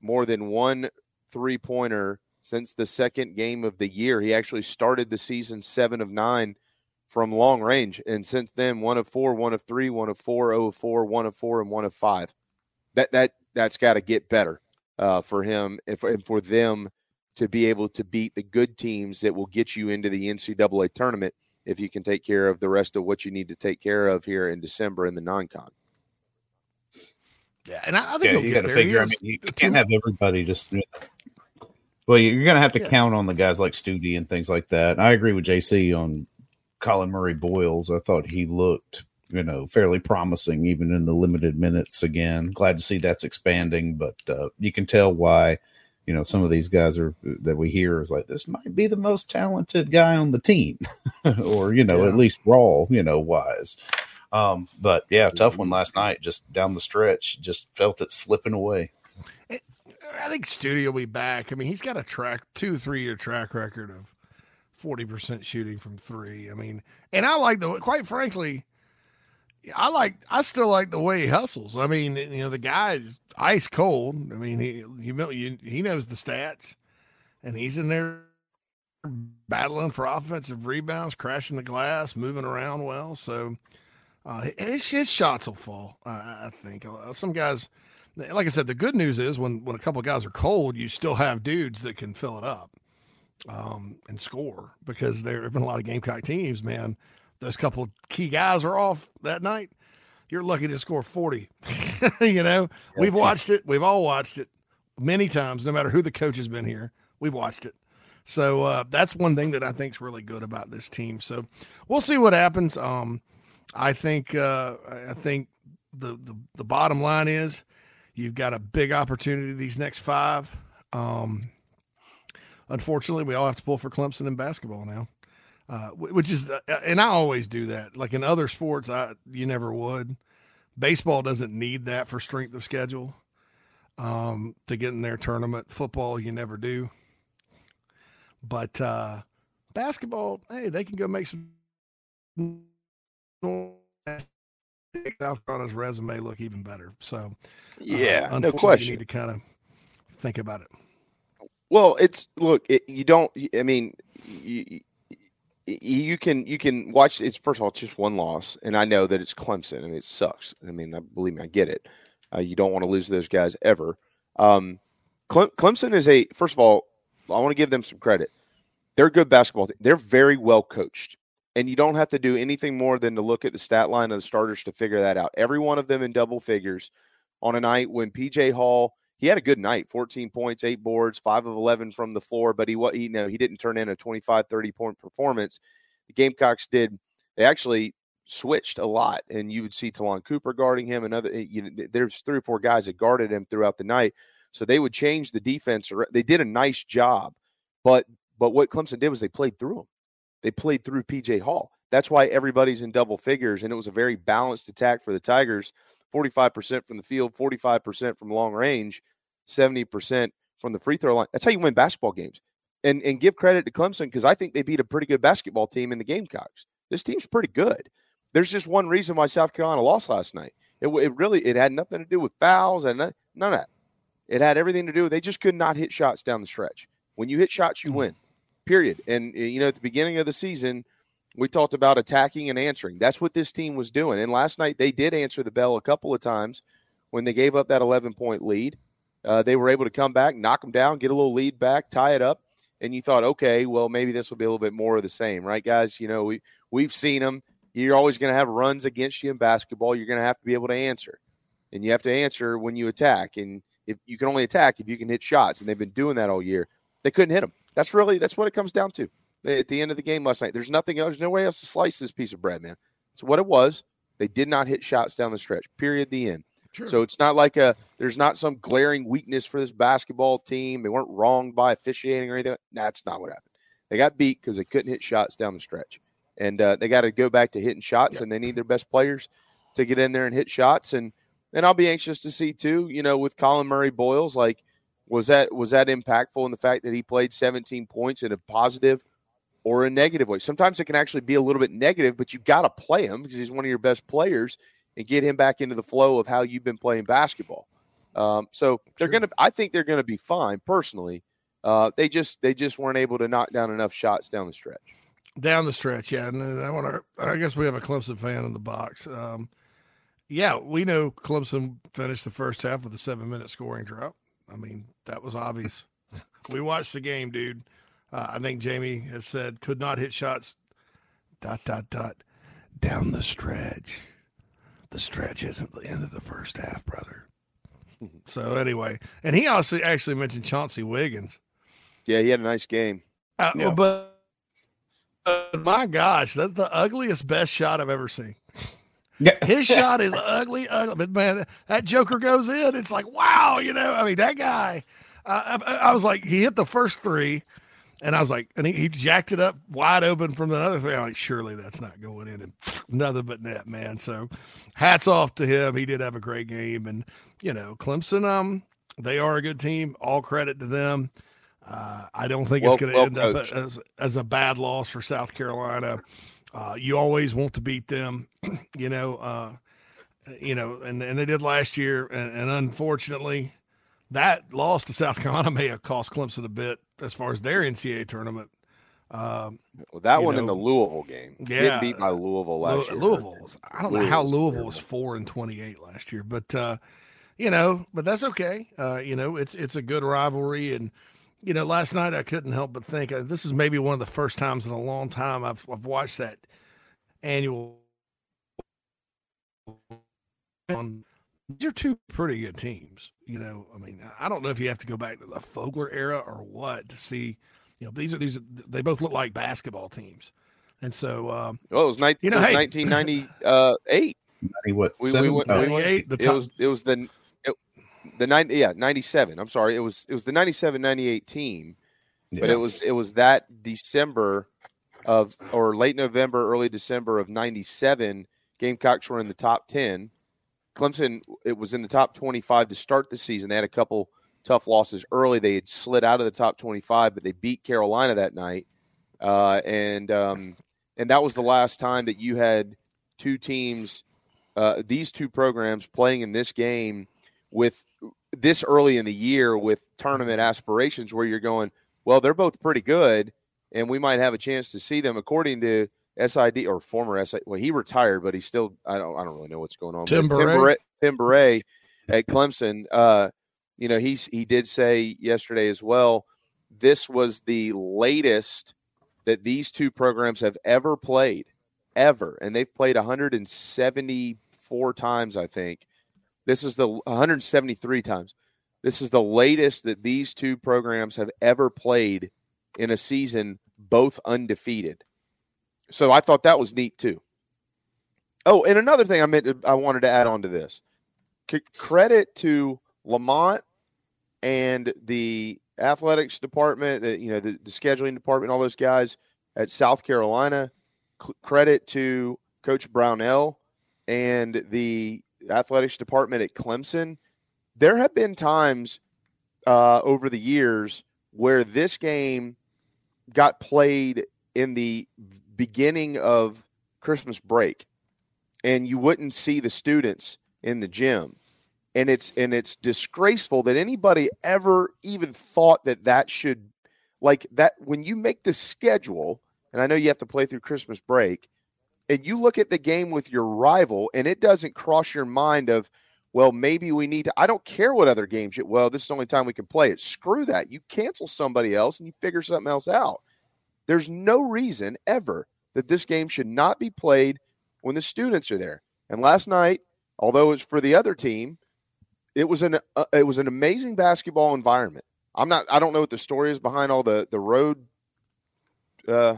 more than one three pointer since the second game of the year. He actually started the season seven of nine from long range, and since then, one of four, one of three, one of four, oh of four, one of four, and one of five. That that that's got to get better uh, for him and for them to be able to beat the good teams that will get you into the NCAA tournament if you can take care of the rest of what you need to take care of here in December in the non-con. Yeah, and I, I think Yeah, you got to figure. I mean, you can't have everybody just. Well, you're going to have to Yeah. count on the guys like Stute and things like that. I agree with JC on Collin Murray-Boyles. I thought he looked, you know, fairly promising even in the limited minutes. Again, glad to see that's expanding, but uh, you can tell why. You know, some of these guys are that we hear is like this might be the most talented guy on the team, or you know, Yeah. at least raw, you know, wise. Um, but yeah, tough one last night, just down the stretch, just felt it slipping away. I think Studio will be back. I mean, he's got a track two, three year track record of forty percent shooting from three. I mean, and I like the quite frankly, I like I still like the way he hustles. I mean, you know, the guy is ice cold. I mean, he he he knows the stats, and he's in there battling for offensive rebounds, crashing the glass, moving around well. So uh, his, his shots will fall. I, I think Uh, some guys, like I said, the good news is when when a couple guys are cold, you still have dudes that can fill it up um, and score because there have been a lot of Gamecock teams, man. Those couple key guys are off that night. You're lucky to score 40. you know, we've watched it. We've all watched it many times, no matter who the coach has been here. We've watched it. So uh, that's one thing that I think is really good about this team. So we'll see what happens. Um, I think uh, I think the, the the bottom line is you've got a big opportunity these next five. Um, unfortunately, we all have to pull for Clemson in basketball now, uh, which is and I always do that. Like in other sports, I you never would. Baseball doesn't need that for strength of schedule um, to get in their tournament. Football, you never do. But uh, basketball, hey, they can go make some out on his resume look even better. So, uh, Yeah, no unfortunately, question. You need to kind of think about it. Well, it's look, it, you don't. I mean, you, you can you can watch. It's first of all, it's just one loss, and I know that it's Clemson, and it sucks. I mean, I believe me, I get it. Uh, you don't want to lose those guys ever. Um, Clem, Clemson is a first of all. I want to give them some credit. They're a good basketball team. They're very well coached, and you don't have to do anything more than to look at the stat line of the starters to figure that out. Every one of them in double figures on a night when PJ Hall he had a good night 14 points, eight boards, five of 11 from the floor, but he, he, you know, he didn't turn in a 25, 30 point performance. The Gamecocks did, they actually switched a lot, and you would see Ta'Lon Cooper guarding him, and other, eh, you know, there's three or four guys that guarded him throughout the night. So they would change the defense. Or They did a nice job, but but what Clemson did was they played through him. They played through PJ Hall. That's why everybody's in double figures, and it was a very balanced attack for the Tigers. 45% from the field, 45% from long range, 70% from the free throw line. That's how you win basketball games. And and give credit to Clemson because I think they beat a pretty good basketball team in the Gamecocks. This team's pretty good. There's just one reason why South Carolina lost last night. It, it really it had nothing to do with fouls and none, none of that. It had everything to do with they just could not hit shots down the stretch. When you hit shots, you mm. win. Period. And eh, you know, at the beginning of the season, we talked about attacking and answering. That's what this team was doing. And last night they did answer the bell a couple of times when they gave up that 11 point lead. Uh, they were able to come back, knock them down, get a little lead back, tie it up, and you thought, okay, well maybe this will be a little bit more of the same, right, guys? You know, we we've seen them. You're always going to have runs against you in basketball. You're going to have to be able to answer, and you have to answer when you attack. And if you can only attack if you can hit shots, and they've been doing that all year. They couldn't hit them. That's really that's what it comes down to. At the end of the game last night, there's nothing else. There's no way else to slice this piece of bread, man. That's what it was. They did not hit shots down the stretch. Period. The end. So it's not like a there's not some glaring weakness for this basketball team. They weren't wronged by officiating or anything. That's not what happened. They got beat because they couldn't hit shots down the stretch, and uh, they got to go back to hitting shots. Yeah. And they need their best players to get in there and hit shots. And and I'll be anxious to see too. You know, with Collin Murray-Boyles, like was that was that impactful in the fact that he played 17 points in a positive or a negative way? Sometimes it can actually be a little bit negative, but you've got to play him because he's one of your best players and get him back into the flow of how you've been playing basketball. Um, so they're going to. I think they're going to be fine. Personally, uh, they just they just weren't able to knock down enough shots down the stretch. Down the stretch, yeah. And I want to. I guess we have a Clemson fan in the box. Um, yeah, we know Clemson finished the first half with a seven minute scoring drought. I mean, that was obvious. we watched the game, dude. Uh, I think Jamie has said could not hit shots. Dot dot dot down the stretch. The stretch isn't the end of the first half, brother. so anyway, and he also actually mentioned Chauncey Wiggins. Yeah, he had a nice game. Uh, yeah. But uh, my gosh, that's the ugliest best shot I've ever seen. His shot is ugly, ugly, but man, that Joker goes in. It's like wow, you know. I mean, that guy. Uh, I, I, was like, he hit the first three, and I was like, and he, he jacked it up wide open from the other thing. I'm like, surely that's not going in, and nothing but net, man. So, hats off to him. He did have a great game, and you know, Clemson, um, they are a good team. All credit to them. Uh, I don't think well, it's going to well end coached. up as as a bad loss for South Carolina. Uh, you always want to beat them, you know. Uh, you know, and, and they did last year, and, and unfortunately, that loss to South Carolina may have cost Clemson a bit as far as their NCAA tournament. Um, well, that one know, in the Louisville game, yeah, beat by Louisville last year. Louisville was, I don't know how Louisville was four and twenty eight last year, but uh, you know, but that's okay. Uh, you know, it's it's a good rivalry, and you know, last night I couldn't help but think uh, this is maybe one of the first times in a long time I've I've watched that annual. These are two pretty good teams. You know, I mean, I don't know if you have to go back to the Fogler era or what to see. You know, these are these. They both look like basketball teams, and so. Um, well, it was, 19, you know, it was hey, 1998. 90 what? We, we, we, oh. we, the top. It was it was the the nine yeah 97 i'm sorry it was it was the 97 98 team but it was it was that december of or late november early december of 97 gamecocks were in the top 10 clemson it was in the top 25 to start the season. They had a couple tough losses early. They had slid out of the top 25 but they beat carolina that night. Uh, and um, and that was the last time that you had two teams uh, these two programs playing in this game with this early in the year with tournament aspirations where you're going, well, they're both pretty good, and we might have a chance to see them. According to SID or former SID, well, he retired, but he's still I don't I don't really know what's going on. Tim Bourret. Tim Bourret at Clemson, uh, you know, he's he did say yesterday as well. This was the latest that these two programs have ever played, ever, and they've played 174 times, I think this is the 173 times. This is the latest that these two programs have ever played in a season, both undefeated. So I thought that was neat too. Oh, and another thing I meant to, I wanted to add on to this. C- credit to Lamont and the athletics department, the, you know, the, the scheduling department, all those guys at South Carolina. C- credit to Coach Brownell and the athletics department at Clemson. There have been times uh, over the years where this game got played in the beginning of Christmas break, and you wouldn't see the students in the gym. And it's and it's disgraceful that anybody ever even thought that that should like that when you make the schedule and i know you have to play through christmas break and you look at the game with your rival and it doesn't cross your mind of well maybe we need to i don't care what other games you well this is the only time we can play it. Screw that. You cancel somebody else and you figure something else out there's no reason ever that this game should not be played when the students are there and last night although it was for the other team it was an uh, it was an amazing basketball environment. I'm not I don't know what the story is behind all the the road uh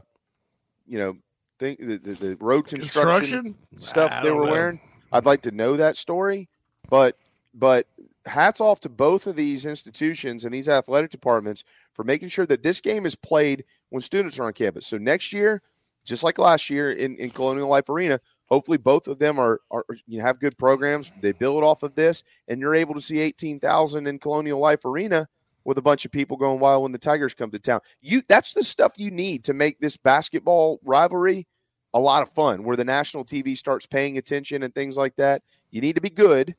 you know thing the, the, the road construction, Construction? stuff they were know. wearing. I'd like to know that story, but but hats off to both of these institutions and these athletic departments for making sure that this game is played when students are on campus. So next year, just like last year in, in Colonial Life Arena, hopefully both of them are, are you know, have good programs. They build off of this, and you're able to see eighteen thousand in Colonial Life Arena with a bunch of people going wild when the Tigers come to town. You that's the stuff you need to make this basketball rivalry a lot of fun, where the national TV starts paying attention and things like that. You need to be good,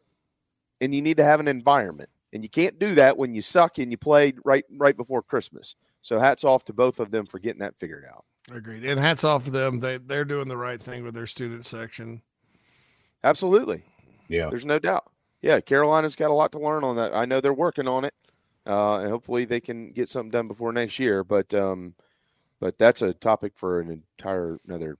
and you need to have an environment, and you can't do that when you suck and you played right right before Christmas. So hats off to both of them for getting that figured out. Agreed. And hats off to them. They they're doing the right thing with their student section. Absolutely. Yeah. There's no doubt. Yeah, Carolina's got a lot to learn on that. I know they're working on it. Uh, and hopefully they can get something done before next year. But um, but that's a topic for an entire another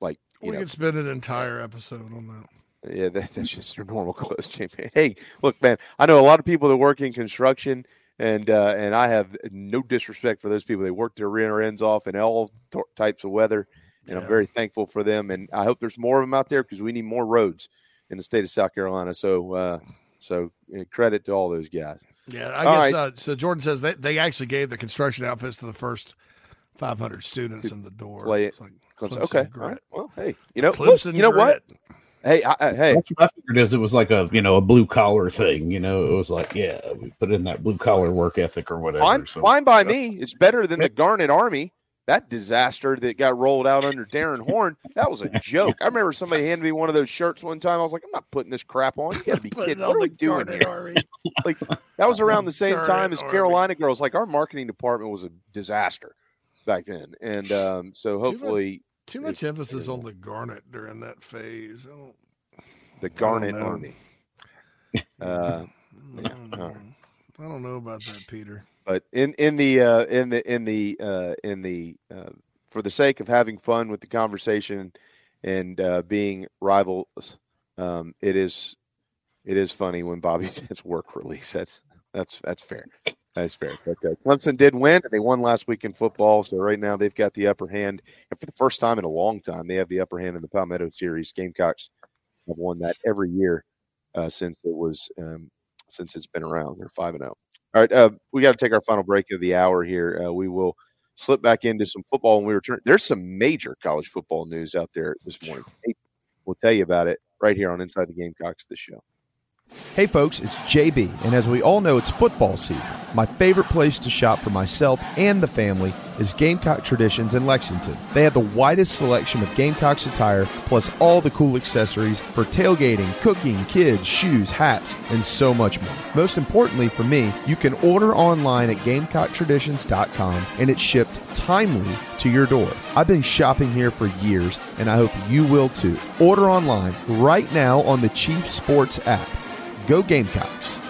like you We know could spend an entire episode on that. Yeah, that, that's just your normal champion. Hey, look, man, I know a lot of people that work in construction, and uh, and I have no disrespect for those people. They work their rear ends off in all t- types of weather, and I'm very thankful for them. And I hope there's more of them out there because we need more roads in the state of South Carolina. So uh, so uh, credit to all those guys. Yeah, I All guess right. uh, so. Jordan says they, they actually gave the construction outfits to the first 500 students in the door. Play it. Like Clemson. Okay, grit. right. Well, hey, you know, look, Clemson you know what? Grit. Hey, I, I, hey, That's what I figured is it was like a you know a blue collar thing. You know, it was like yeah, we put in that blue collar work ethic or whatever. Fine, so- fine by me. It's better than the Garnet Army. That disaster that got rolled out under Darrin Horn. That was a joke. I remember somebody handed me one of those shirts one time. I was like, I'm not putting this crap on. You got to be kidding. What are we doing Garnet here? Army. Like that was around the same Garnet time as Army. Carolina girls. Like our marketing department was a disaster back then, and um, so hopefully Too much emphasis on the garnet during that phase. I don't, the Garnet. Uh, I don't know. I don't know about that, Peter. but in in the uh, in the in the uh, in the uh, for the sake of having fun with the conversation and uh, being rivals, um, it is it is funny when Bobby says work release. That's that's that's fair. That's fair. But uh, Clemson did win. They won last week in football, so right now they've got the upper hand. And for the first time in a long time, they have the upper hand in the Palmetto Series. Gamecocks have won that every year uh, since it was um, since it's been around. They're five and zero. All right, uh, we got to take our final break of the hour here. Uh, we will slip back into some football when we return. There's some major college football news out there this morning. We'll tell you about it right here on Inside the Gamecocks. This show. Hey folks, it's JB, and as we all know, it's football season. My favorite place to shop for myself and the family is Gamecock Traditions in Lexington. They have the widest selection of Gamecocks attire, plus all the cool accessories for tailgating, cooking, kids, shoes, hats, and so much more. Most importantly for me, you can order online at GamecockTraditions.com and it's shipped timely to your door. I've been shopping here for years, and I hope you will too. Order online right now on the Chief Sports app. Go Gamecocks.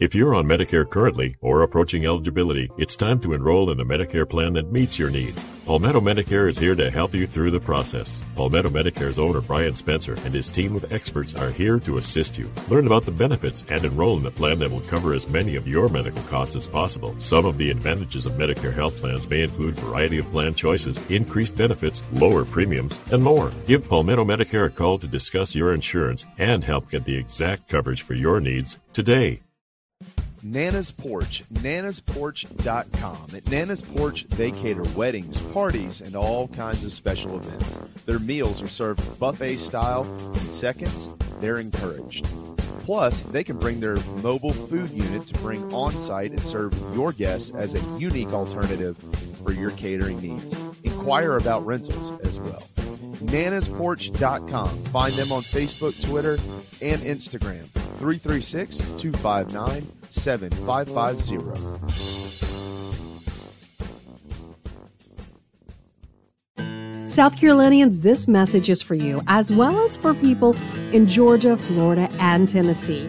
If you're on Medicare currently or approaching eligibility, it's time to enroll in a Medicare plan that meets your needs. Palmetto Medicare is here to help you through the process. Palmetto Medicare's owner Brian Spencer and his team of experts are here to assist you. Learn about the benefits and enroll in a plan that will cover as many of your medical costs as possible. Some of the advantages of Medicare health plans may include variety of plan choices, increased benefits, lower premiums, and more. Give Palmetto Medicare a call to discuss your insurance and help get the exact coverage for your needs today. Nana's Porch, nanasporch.com. At Nana's Porch, they cater weddings, parties, and all kinds of special events. Their meals are served buffet style in seconds. They're encouraged. Plus, they can bring their mobile food unit to bring on site and serve your guests as a unique alternative for your catering needs. Inquire about rentals as well. nanasporch.com. Find them on Facebook, Twitter, and Instagram. 336 259 7550. South Carolinians, this message is for you, as well as for people in Georgia, Florida, and Tennessee.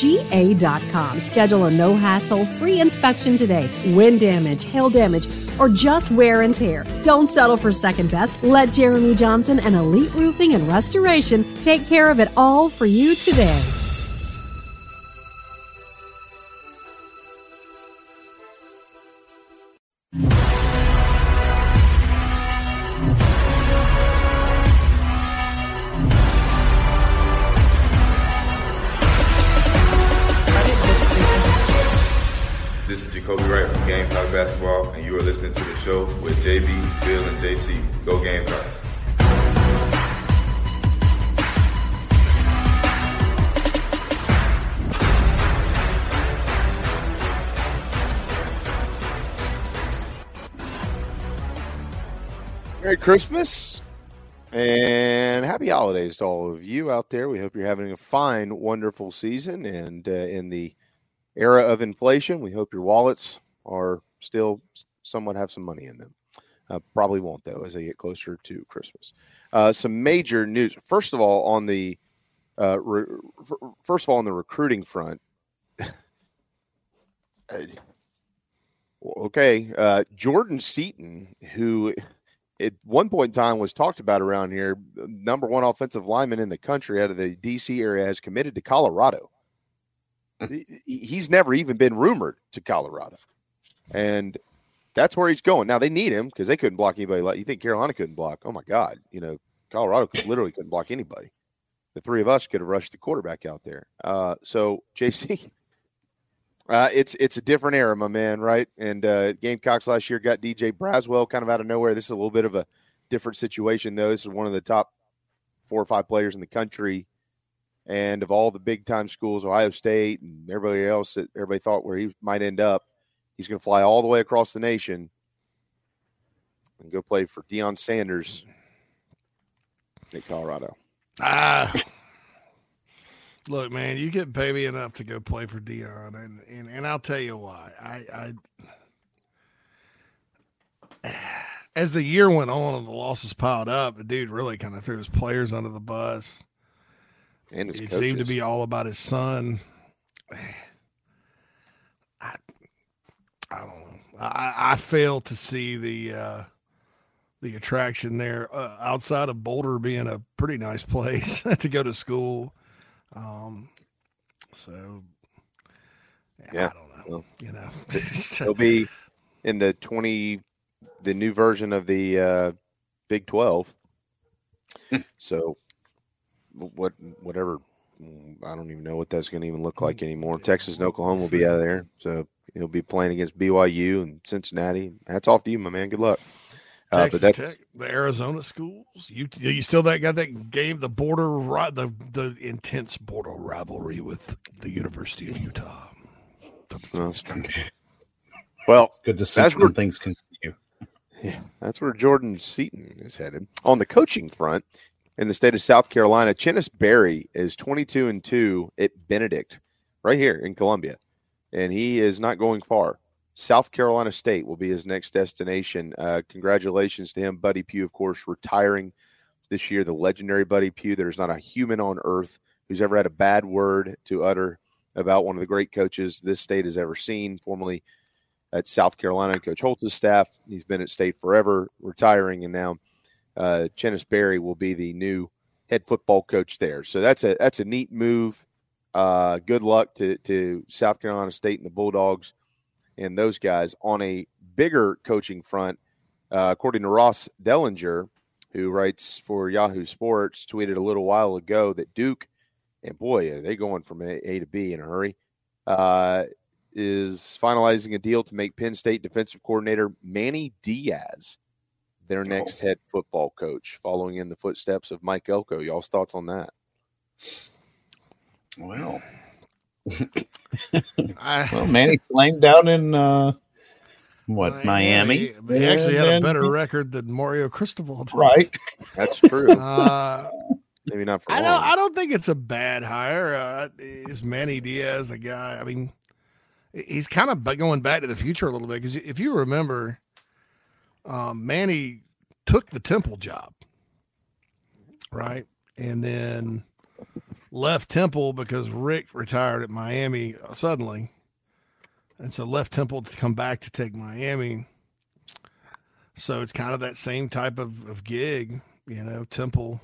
ga.com. Schedule a no hassle free inspection today. Wind damage, hail damage, or just wear and tear. Don't settle for second best. Let Jeremy Johnson and Elite Roofing and Restoration take care of it all for you today. Christmas and happy holidays to all of you out there. We hope you're having a fine, wonderful season. And uh, in the era of inflation, we hope your wallets are still somewhat have some money in them. Uh, probably won't, though, as they get closer to Christmas. Uh, some major news. First of all, on the uh, re- first of all, on the recruiting front. okay, uh, Jordan Seaton, who at one point in time was talked about around here, number one offensive lineman in the country out of the DC area, has committed to Colorado. he's never even been rumored to Colorado, and that's where he's going. Now they need him because they couldn't block anybody. Like you think Carolina couldn't block? Oh my God, you know Colorado could, literally couldn't block anybody. The three of us could have rushed the quarterback out there. Uh, so JC, uh, it's it's a different era, my man, right? And uh, Gamecocks last year got DJ Braswell kind of out of nowhere. This is a little bit of a different situation, though. This is one of the top four or five players in the country, and of all the big time schools, Ohio State and everybody else that everybody thought where he might end up, he's going to fly all the way across the nation and go play for Deion Sanders in Colorado. Ah, look, man, you get baby enough to go play for Deion, and and, and I'll tell you why. I, I as the year went on and the losses piled up, the dude really kind of threw his players under the bus. And it coaches. seemed to be all about his son. I, I don't know. I, I fail to see the uh, the attraction there uh, outside of Boulder being a pretty nice place to go to school. Um, so, Yeah, I don't know. you know, He'll be in the twenty, the new version of the uh, Big Twelve. so, what, whatever, mm, I don't even know what that's going to even look like anymore. Texas and Oklahoma will be out of there, so he'll be playing against BYU and Cincinnati. Hats off to you, my man. Good luck. Uh, Texas but that's Tech, the Arizona schools. You you still that got that game, the border ri- the the intense border rivalry with the University of Utah. That's. Well, It's good to see that's where, things continue. yeah, that's where Jordan Seaton is headed. On the coaching front, in the state of South Carolina, Chennis Berry is 22 and 2 at Benedict, right here in Columbia. And he is not going far. South Carolina State will be his next destination. Uh, congratulations to him. Buddy Pugh, of course, retiring this year. The legendary Buddy Pugh. There's not a human on earth who's ever had a bad word to utter about one of the great coaches this state has ever seen, formerly at South Carolina, Coach Holtz's staff. He's been at state forever, retiring, and now uh, Chennis Berry will be the new head football coach there. So that's a that's a neat move. Uh, good luck to to South Carolina State and the Bulldogs and those guys on a bigger coaching front. Uh, according to Ross Dellenger, who writes for Yahoo Sports, tweeted a little while ago that Duke, and boy, are they going from A, a to B in a hurry, uh, is finalizing a deal to make Penn State defensive coordinator Manny Diaz their next head football coach, following in the footsteps of Mike Elko. Y'all's thoughts on that? Well, I, well, Manny flamed down in uh, what Miami? He, he actually had a better record than Mario Cristobal. does. Right. That's true. Uh, Maybe not for I long. don't. I don't think it's a bad hire. Uh, is Manny Diaz the guy? I mean, he's kind of going back to the future a little bit because if you remember, um, Manny took the Temple job, right, and then left Temple because Rick retired at Miami suddenly, and so left Temple to come back to take Miami. So it's kind of that same type of, of gig, you know. Temple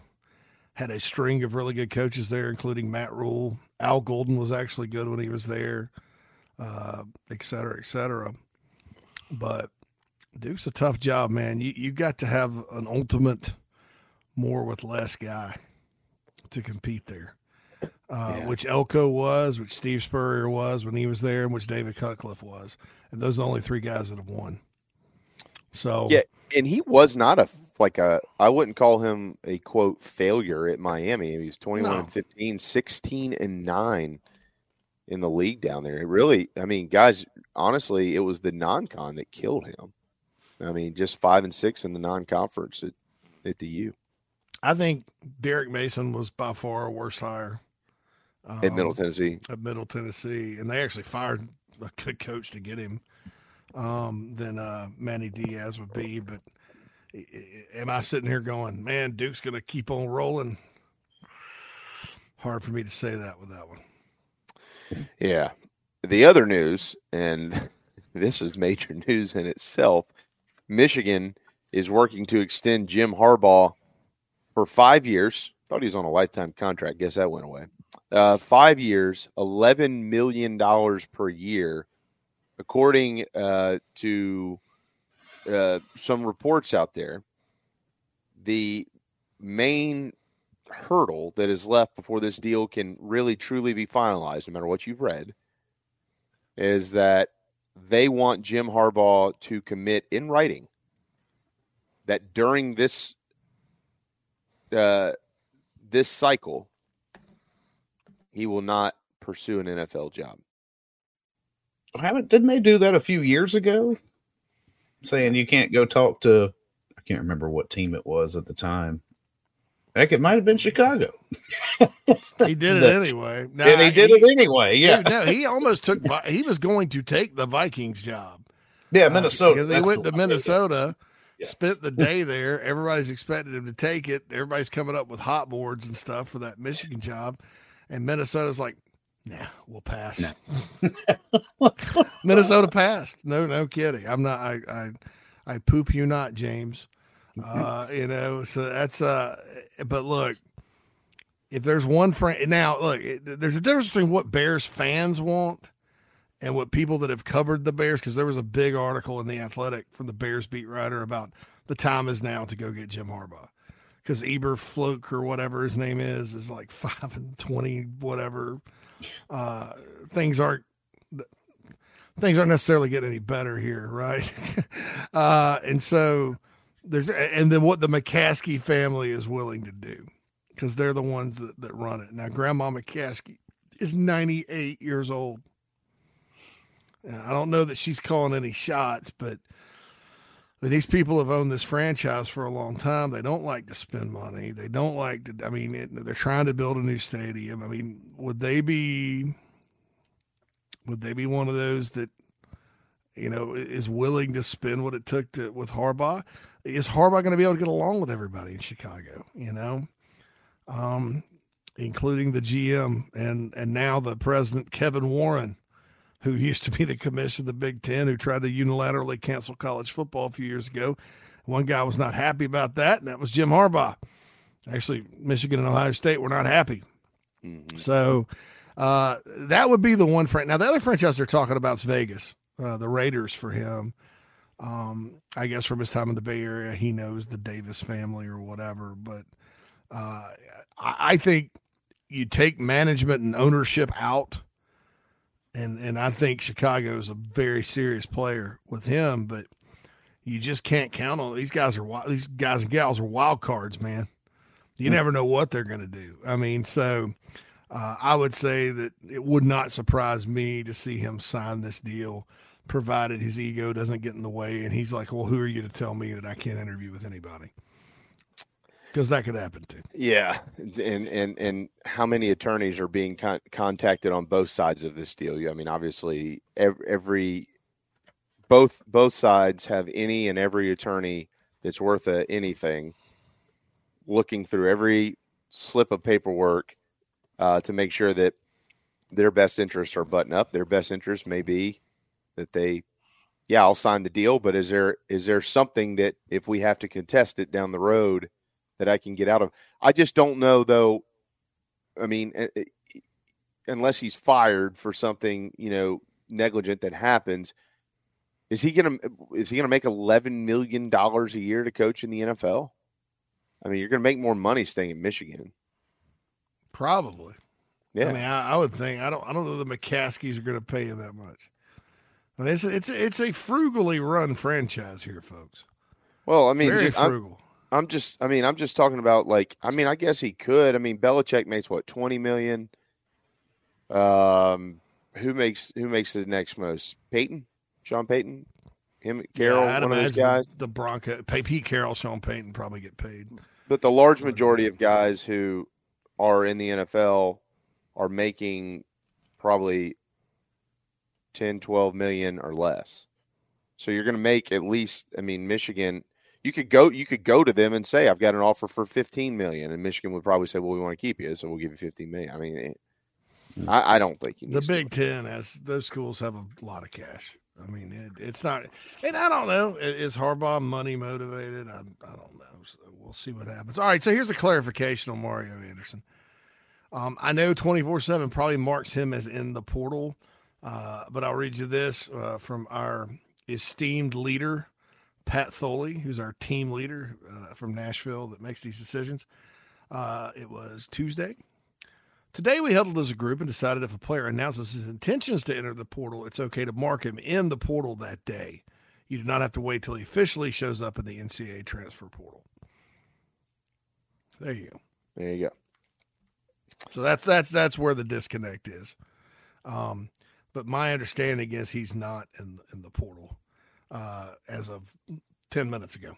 had a string of really good coaches there, including Matt Rhule. Al Golden was actually good when he was there, uh, et cetera, et cetera. But Duke's a tough job, man. You you got to have an ultimate more with less guy to compete there, uh, Yeah. which Elko was, which Steve Spurrier was when he was there, and which David Cutcliffe was, and those are the only three guys that have won. So Yeah, and he was not a like a I wouldn't call him a quote failure at Miami. He was 21 No. and 15, 16 and 9 in the league down there. It really, I mean, guys, honestly, it was the non-con that killed him. I mean, just 5 and 6 in the non-conference at, at the U. I think Derek Mason was by far a worse hire At Middle um, Tennessee. At Middle Tennessee, and they actually fired a good coach to get him um, than uh, Manny Diaz would be. But am I sitting here going, man, Duke's going to keep on rolling? Hard for me to say that with that one. Yeah. The other news, and this is major news in itself Michigan is working to extend Jim Harbaugh for five years. Thought he was on a lifetime contract. Guess that went away. Uh, five years, $11 million per year, according uh, to uh, some reports out there. The main hurdle that is left before this deal can really truly be finalized, no matter what you've read, is that they want Jim Harbaugh to commit in writing that during this uh, this cycle he will not pursue an NFL job. Haven't didn't they do that a few years ago? Saying you can't go talk to I can't remember what team it was at the time. Heck, it might have been Chicago. He did it The- anyway. and he did it anyway. Yeah, He, no, he almost took. He was going to take the Vikings job. yeah, Uh, Minnesota. because he went to. Minnesota, Yeah. spent the day there. Everybody's expected him to take it. Everybody's coming up with hot boards and stuff for that Michigan job, and Minnesota's like, "Nah, we'll pass." Minnesota passed. No, no kidding. I'm not. I, I, I poop you not, James. Uh, you know, so that's uh. But look, if there's one friend now, look, it- there's a difference between what Bears fans want and what people that have covered the Bears, because there was a big article in the Athletic from the Bears beat writer about the time is now to go get Jim Harbaugh, because Eber Eberflus or whatever his name is is like five and twenty, whatever. Uh, things aren't things aren't necessarily getting any better here, right? uh, and so there's and then what the McCaskey family is willing to do because they're the ones that, that run it. Now, Grandma McCaskey is 98 years old. I don't know that she's calling any shots, but I mean, these people have owned this franchise for a long time. They don't like to spend money. They don't like to. I mean, it, they're trying to build a new stadium. I mean, would they be? Would they be one of those that, you know, is willing to spend what it took to with Harbaugh? Is Harbaugh going to be able to get along with everybody in Chicago? You know, um, including the GM and and now the president Kevin Warren who used to be the commissioner of the Big Ten, who tried to unilaterally cancel college football a few years ago. One guy was not happy about that, and that was Jim Harbaugh. Actually, Michigan and Ohio State were not happy. Mm-hmm. So uh, that would be the one. Fran- now, the other franchise they're talking about is Vegas, uh, the Raiders for him. Um, I guess from his time in the Bay Area, he knows the Davis family or whatever. But uh, I, I think you take management and ownership out and and I think Chicago is a very serious player with him, but you just can't count on these guys are these guys and gals are wild cards, man. You never know what they're going to do. I mean, so uh, I would say that it would not surprise me to see him sign this deal, provided his ego doesn't get in the way and he's like, "Well, who are you to tell me that I can't interview with anybody?" Because that could happen too. Yeah, and and and how many attorneys are being con- contacted on both sides of this deal? I mean, obviously, every, every both both sides have any and every attorney that's worth a, anything looking through every slip of paperwork uh, to make sure that their best interests are buttoned up. Their best interest may be that they, yeah, I'll sign the deal, but is there is there something that if we have to contest it down the road? That I can get out of. I just don't know though. I mean, eh, eh, unless he's fired for something, you know, negligent that happens, is he gonna is he gonna make eleven million dollars a year to coach in the NFL? I mean, you're gonna make more money staying in Michigan. Probably. Yeah. I mean, I, I would think I don't I don't know the McCaskeys are gonna pay you that much. I mean, it's it's it's a frugally run franchise here, folks. Well, I mean, very just, frugal. I'm just, I mean, I'm just talking about like, I mean, I guess he could. I mean, Belichick makes what twenty million. Um, who makes who makes the next most? Peyton, Sean Payton, him, Carroll, yeah, one of those guys. The Bronco, Pete Carroll, Sean Payton probably get paid. But the large majority of guys who are in the NFL are making probably 10, 12 million or less. So you're going to make at least, I mean, Michigan you could go you could go to them and say I've got an offer for 15 million and Michigan would probably say well we want to keep you so we'll give you 15 million. I mean I, I don't think the Big 10 has those schools have a lot of cash. I mean it, it's not and I don't know is Harbaugh money motivated? I, I don't know. So we'll see what happens. All right, so here's a clarification on Mario Anderson. Um, I know 24 7 probably marks him as in the portal, uh, but I'll read you this uh, from our esteemed leader, Pat Foley, who's our team leader uh, from Nashville that makes these decisions. Uh, it was Tuesday. Today, we huddled as a group and decided if a player announces his intentions to enter the portal, it's okay to mark him in the portal that day. You do not have to wait till he officially shows up in the NCAA transfer portal. There you go. There you go. So that's that's that's where the disconnect is. Um, but my understanding is he's not in in the portal uh, as of 10 minutes ago,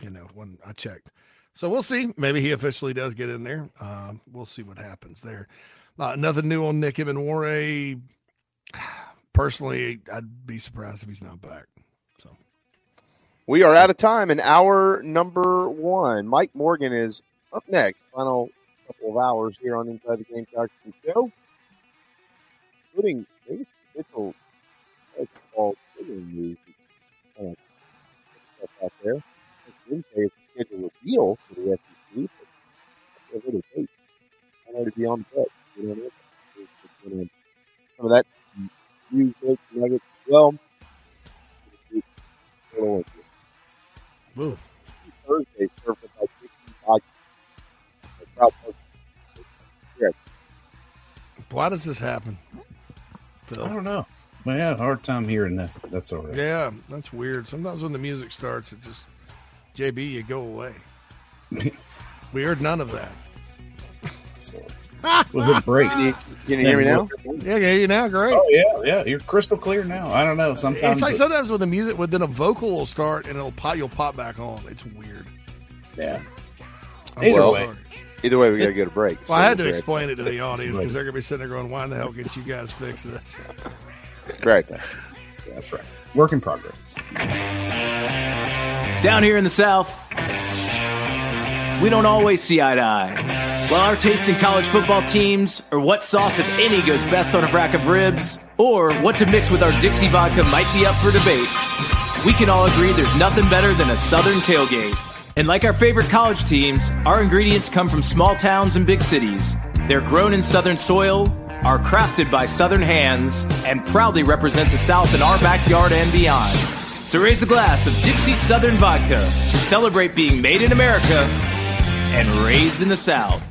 you know, when I checked. So we'll see. Maybe he officially does get in there. Um, we'll see what happens there. Uh, nothing new on Nick Emmanwori. Personally, I'd be surprised if he's not back. So we are out of time in hour number one. Mike Morgan is up next. Final couple of hours here on Inside the Gamecocks show, including Mitchell stuff out there. Wednesday is scheduled a deal for the SEC, but a little late. Might already be on the book. You know, some of that use those nuggets as well. Ooh. Thursday, served by Dixie Vodka. Proud partner. Why does this happen? Phil? I don't know. Well, yeah, hard time hearing that. That's all right. Yeah, that's weird. Sometimes when the music starts, it just JB, you go away. we heard none of that. So, we'll a break. Can you, can you hear me now? Yeah, I can hear you now. Great. Oh yeah, yeah. You're crystal clear now. I don't know. Sometimes It's like it- sometimes with the music, but then a vocal will start and it'll pop. You'll pop back on. It's weird. Yeah. I'm Either so way. sorry. Either way, we got to get a break. Well, I had to So, explain it to the audience because they're gonna be sitting there going, "Why in the hell can't you guys fix this?" Right. That's right. Work in progress. Down here in the South, we don't always see eye to eye. While our taste in college football teams, or what sauce, if any, goes best on a rack of ribs, or what to mix with our Dixie vodka might be up for debate, we can all agree there's nothing better than a Southern tailgate. And like our favorite college teams, our ingredients come from small towns and big cities. They're grown in Southern soil, are crafted by Southern hands, and proudly represent the South in our backyard and beyond. So raise a glass of Dixie Southern Vodka to celebrate being made in America and raised in the South.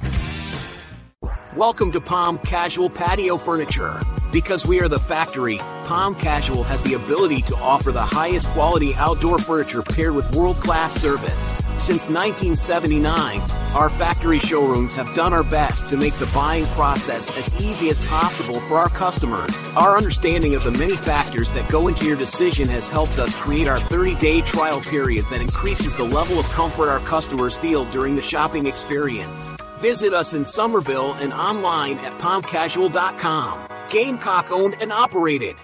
Welcome to Palm Casual Patio Furniture. Because we are the factory, Palm Casual has the ability to offer the highest quality outdoor furniture paired with world-class service. Since 1979, our factory showrooms have done our best to make the buying process as easy as possible for our customers. Our understanding of the many factors that go into your decision has helped us create our 30-day trial period that increases the level of comfort our customers feel during the shopping experience. Visit us in Somerville and online at palmcasual.com. Gamecock owned and operated.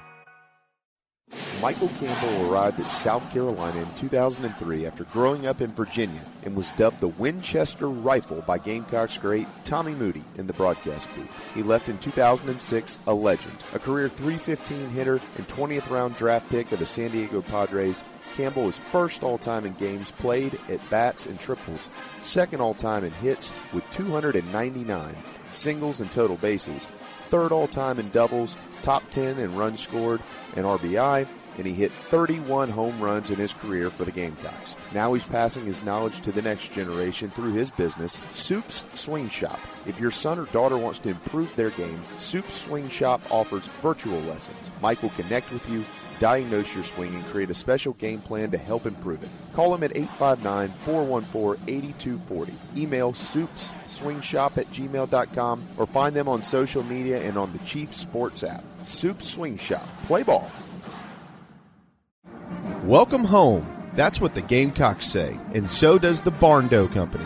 Michael Campbell arrived at South Carolina in 2003 after growing up in Virginia and was dubbed the Winchester Rifle by Gamecocks great Tommy Moody in the broadcast booth. He left in 2006 a legend, a career 315 hitter and 20th round draft pick of the San Diego Padres. Campbell was first all time in games played at bats and triples, second all time in hits with 299 singles and total bases, third all time in doubles, top 10 in runs scored and RBI, and he hit 31 home runs in his career for the Gamecocks. Now he's passing his knowledge to the next generation through his business, Soup's Swing Shop. If your son or daughter wants to improve their game, Soup's Swing Shop offers virtual lessons. Mike will connect with you, diagnose your swing, and create a special game plan to help improve it. Call them at 859-414-8240. Email soupsswingshop at gmail.com or find them on social media and on the Chief Sports app. Soup Swing Shop. Play ball. Welcome home. That's what the Gamecocks say, and so does the Barn Barndo Company,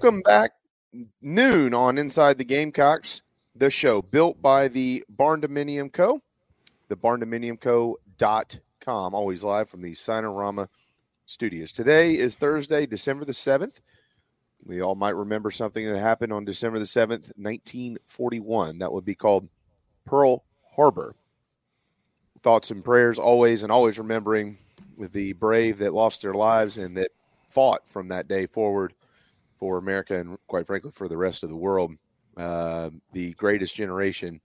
Welcome back. Noon on Inside the Gamecocks, the show built by the Barndominium Co. The barndominiumco.com. Always live from the Signarama studios. Today is Thursday, December the 7th. We all might remember something that happened on December the 7th, 1941. That would be called Pearl Harbor. Thoughts and prayers always and always remembering the brave that lost their lives and that fought from that day forward for America and quite frankly for the rest of the world. Uh, the greatest generation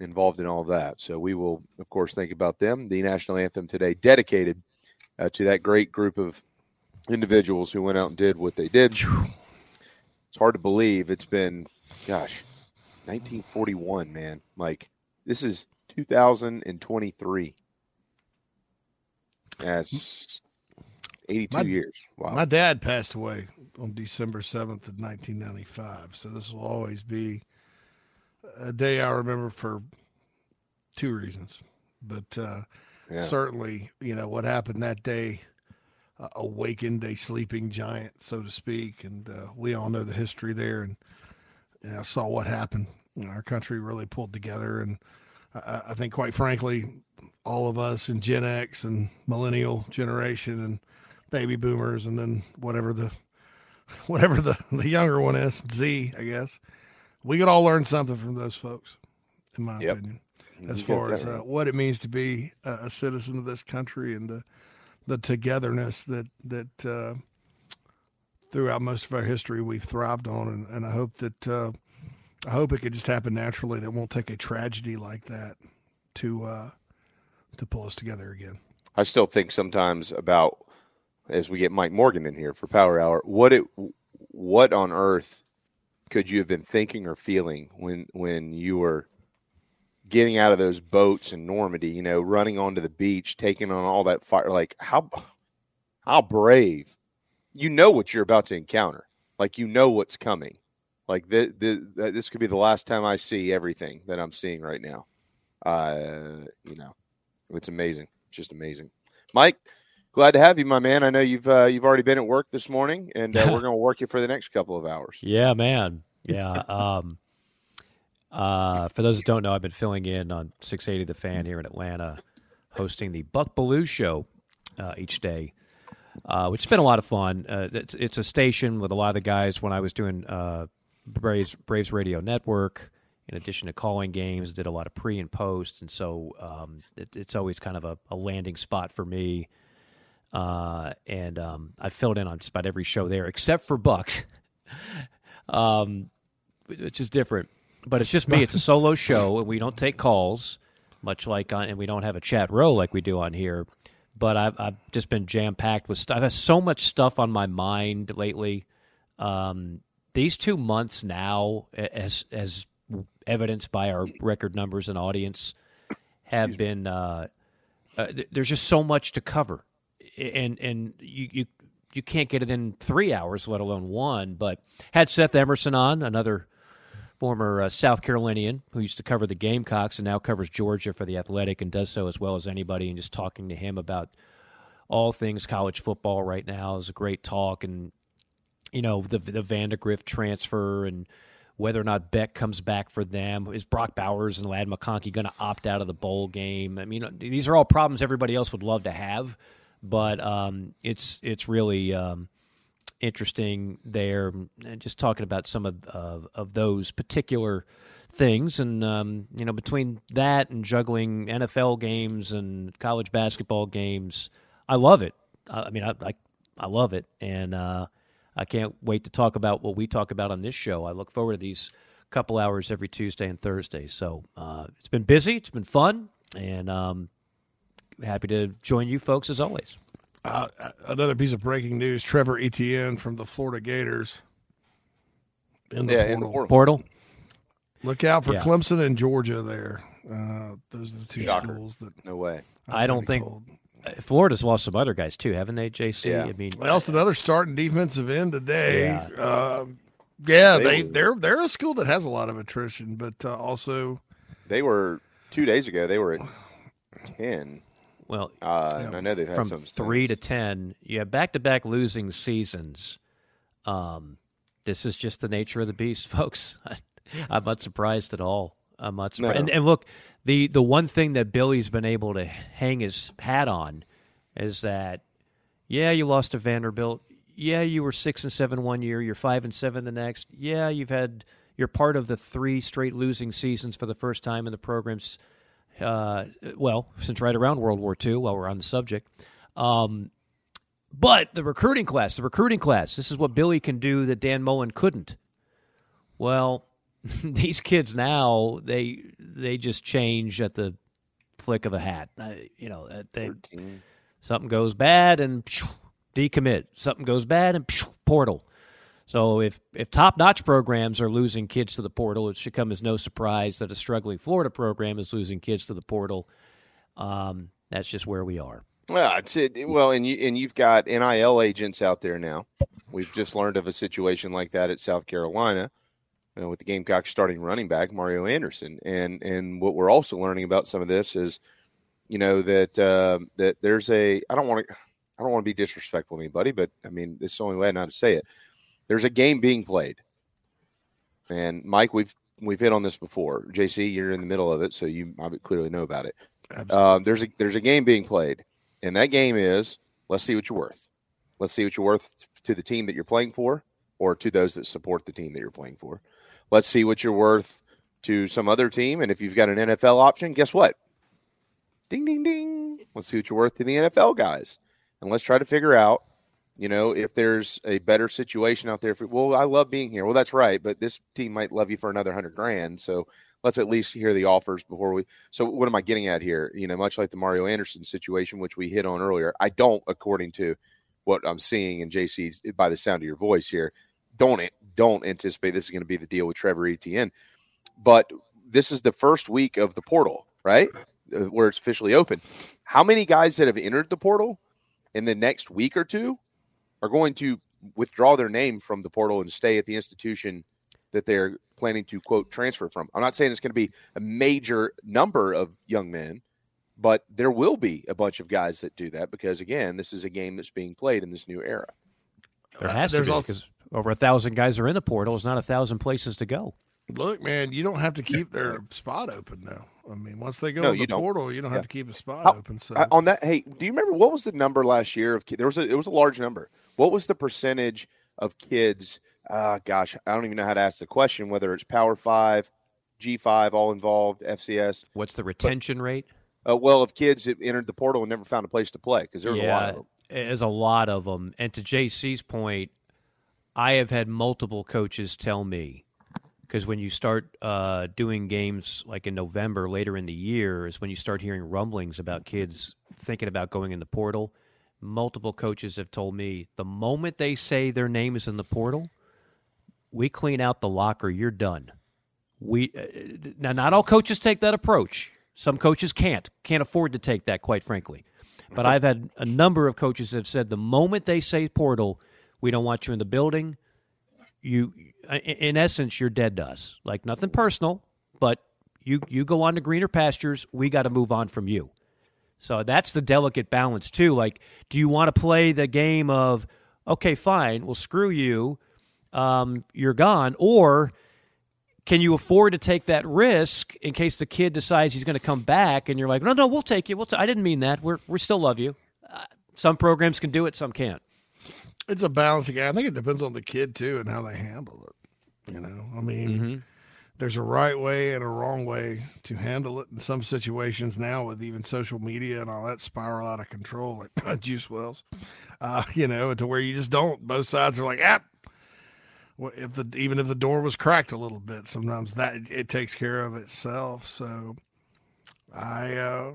involved in all of that. So we will, of course, think about them. The national anthem today dedicated uh, to that great group of individuals who went out and did what they did. It's hard to believe it's been, gosh, 1941, man. Like this is 2023. That's 82 My- years. Wow. My dad passed away on December 7th of 1995. So this will always be a day I remember for two reasons. But uh, Yeah. certainly, you know, what happened that day uh, awakened a sleeping giant, so to speak. And uh, we all know the history there. And know, saw what happened. You know, our country really pulled together. And I, I think, quite frankly, all of us in Gen X and millennial generation and baby boomers and then whatever the whatever the, the younger one is, Z, I guess. We could all learn something from those folks, in my Yep. opinion, as got far that as uh, what it means to be a, a citizen of this country and the the togetherness that that uh, throughout most of our history we've thrived on, and, and I hope that uh, I hope it could just happen naturally. and It won't take a tragedy like that to uh, to pull us together again. I still think sometimes about as we get Mike Morgan in here for Power Hour, what it what on earth could you have been thinking or feeling when when you were getting out of those boats in Normandy, you know, running onto the beach, taking on all that fire like how how brave. You know what you're about to encounter. Like you know what's coming. Like the, the, this could be the last time I see everything that I'm seeing right now. Uh, you know, it's amazing. It's just amazing. Mike, glad to have you, my man. I know you've uh, you've already been at work this morning, and uh, we're going to work you for the next couple of hours. Yeah, man. Yeah. Um, uh, for those that don't know, I've been filling in on 680 The Fan here in Atlanta, hosting the Buck Belue Show uh, each day, uh, which has been a lot of fun. Uh, it's, it's a station with a lot of the guys when I was doing uh, Braves, Braves Radio Network. In addition to calling games, did a lot of pre and post, and so um, it, it's always kind of a, a landing spot for me. Uh, and um, I filled in on just about every show there except for Buck. um, which is different. But it's just me. It's a solo show, and we don't take calls, much like on, and we don't have a chat row like we do on here. But I've, I've just been jam packed with stuff. I have so much stuff on my mind lately. Um, these two months now, as as evidenced by our record numbers and audience, have been. Uh, uh, there's just so much to cover, and and you you you can't get it in three hours, let alone one. But had Seth Emerson on, another former uh, South Carolinian who used to cover the Gamecocks and now covers Georgia for the Athletic and does so as well as anybody. And just talking to him about all things college football right now is a great talk. And you know the the Vandagriff transfer and whether or not Beck comes back for them. Is Brock Bowers and Ladd McConkey going to opt out of the bowl game? I mean, these are all problems everybody else would love to have, but um, it's it's really um, interesting there. And just talking about some of of, of those particular things, and um, you know, between that and juggling NFL games and college basketball games, I love it. I, I mean, I, I I love it, and uh, I can't wait to talk about what we talk about on this show. I look forward to these couple hours every Tuesday and Thursday. So uh, it's been busy, it's been fun, and um, happy to join you folks as always. Uh, another piece of breaking news: Trevor Etienne from the Florida Gators in the Yeah, portal. in the portal. Portal. Look out for Yeah. Clemson and Georgia there. Uh, those are the two Shocker. schools that No way. I don't think uh, Florida's lost some other guys too, haven't they, JC? Yeah. I mean, They lost another starting defensive end today. Yeah. Uh, yeah, they, they they're they're a school that has a lot of attrition, but uh, also They were two days ago. They were at ten. Well, Uh, and I know they've had from some three to ten, you have back-to-back losing seasons. Um, this is just the nature of the beast, folks. I'm not surprised at all. I'm not No. surprised. And, and look, the the one thing that Billy's been able to hang his hat on is that, yeah, you lost to Vanderbilt. Yeah, you were six and seven one year. You're five and seven the next. Yeah, you've had you're part of the three straight losing seasons for the first time in the program's uh, well since right around World War II. While we're on the subject, um, but the recruiting class, the recruiting class, this is what Billy can do that Dan Mullen couldn't. Well, these kids now they they just change at the flick of a hat. Uh, you know, they, something goes bad and phew, decommit. Something goes bad and phew, portal. So if if top notch programs are losing kids to the portal, it should come as no surprise that a struggling Florida program is losing kids to the portal. Um, that's just where we are. Well, it's it, well, and you and you've got NIL agents out there now. We've just learned of a situation like that at South Carolina with the Gamecocks starting running back Mario Anderson, and and what we're also learning about some of this is, you know, that uh, that there's a I don't want to I don't want to be disrespectful to anybody, but I mean this is the only way know to say it. There's a game being played, and Mike, we've we've hit on this before. JC, you're in the middle of it, so you clearly know about it. Um, there's a there's a game being played, and that game is let's see what you're worth. Let's see what you're worth to the team that you're playing for, or to those that support the team that you're playing for. Let's see what you're worth to some other team, and if you've got an NFL option, guess what? Ding ding ding. Let's see what you're worth to the NFL guys, and let's try to figure out, you know, if there's a better situation out there. For well, I love being here. Well, that's right, but this team might love you for another hundred grand. So let's at least hear the offers before we. So what am I getting at here? You know, much like the Mario Anderson situation, which we hit on earlier. I don't, according to what I'm seeing, in JC, by the sound of your voice here, don't don't anticipate this is going to be the deal with Trevor Etienne. But this is the first week of the portal, right? Uh, Where it's officially open. How many guys that have entered the portal in the next week or two are going to withdraw their name from the portal and stay at the institution that they're planning to quote transfer from? I'm not saying it's going to be a major number of young men, but there will be a bunch of guys that do that because again, this is a game that's being played in this new era. There uh, has to there's be also- because over a thousand guys are in the portal. It's not a thousand places to go. Look, man, you don't have to keep their spot open now. I mean, once they go No, in the you don't. portal, you don't Yeah. have to keep a spot How- open. So on that, hey, do you remember what was the number last year of kids? There was a it was a large number. What was the percentage of kids? Uh, gosh, I don't even know how to ask the question. Whether it's Power Five, G five, all involved, FCS. What's the retention rate? Uh, well, of kids that entered the portal and never found a place to play because there's a lot of them. There's a lot of them. And to JC's point, I have had multiple coaches tell me because when you start uh, doing games like in November, later in the year, is when you start hearing rumblings about kids thinking about going in the portal. Multiple coaches have told me the moment they say their name is in the portal, we clean out the locker. You're done. We uh, now not all coaches take that approach. Some coaches can't can't afford to take that, quite frankly. But I've had a number of coaches that have said the moment they say portal, we don't want you in the building. You, in- essence, you're dead to us. Like nothing personal, but you you go on to greener pastures. We got to move on from you. So that's the delicate balance too. Like, do you want to play the game of okay, fine, well, screw you, um, you're gone, or can you afford to take that risk in case the kid decides he's going to come back and you're like, no, no, we'll take you. We'll t- I didn't mean that. We're we still love you. Uh, some programs can do it, some can't. It's a balancing act. I think it depends on the kid too and how they handle it. You know, I mean, Mm-hmm. there's a right way and a wrong way to handle it. In some situations now, with even social media and all that spiral out of control, like Juice Wells, uh, you know, to where you just don't. Both sides are like, ah. Well, if the even if the door was cracked a little bit, sometimes that it takes care of itself. So, I uh,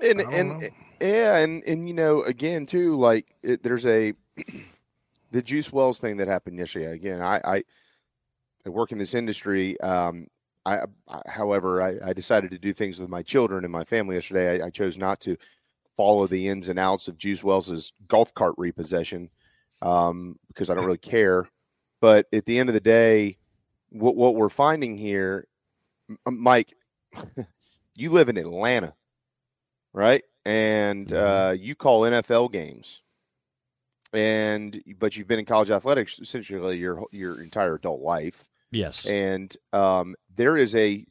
and and know. yeah, and and you know, again, too, like it, there's a the Juice Wells thing that happened yesterday. Again, I I, I work in this industry. Um, I, I however, I, I decided to do things with my children and my family yesterday. I, I chose not to follow the ins and outs of Juice Wells's golf cart repossession um, because I don't really care. But at the end of the day, what what we're finding here, Mike, you live in Atlanta, right? And uh, you call NFL games. and but you've been in college athletics essentially your your entire adult life. Yes. And um, there is a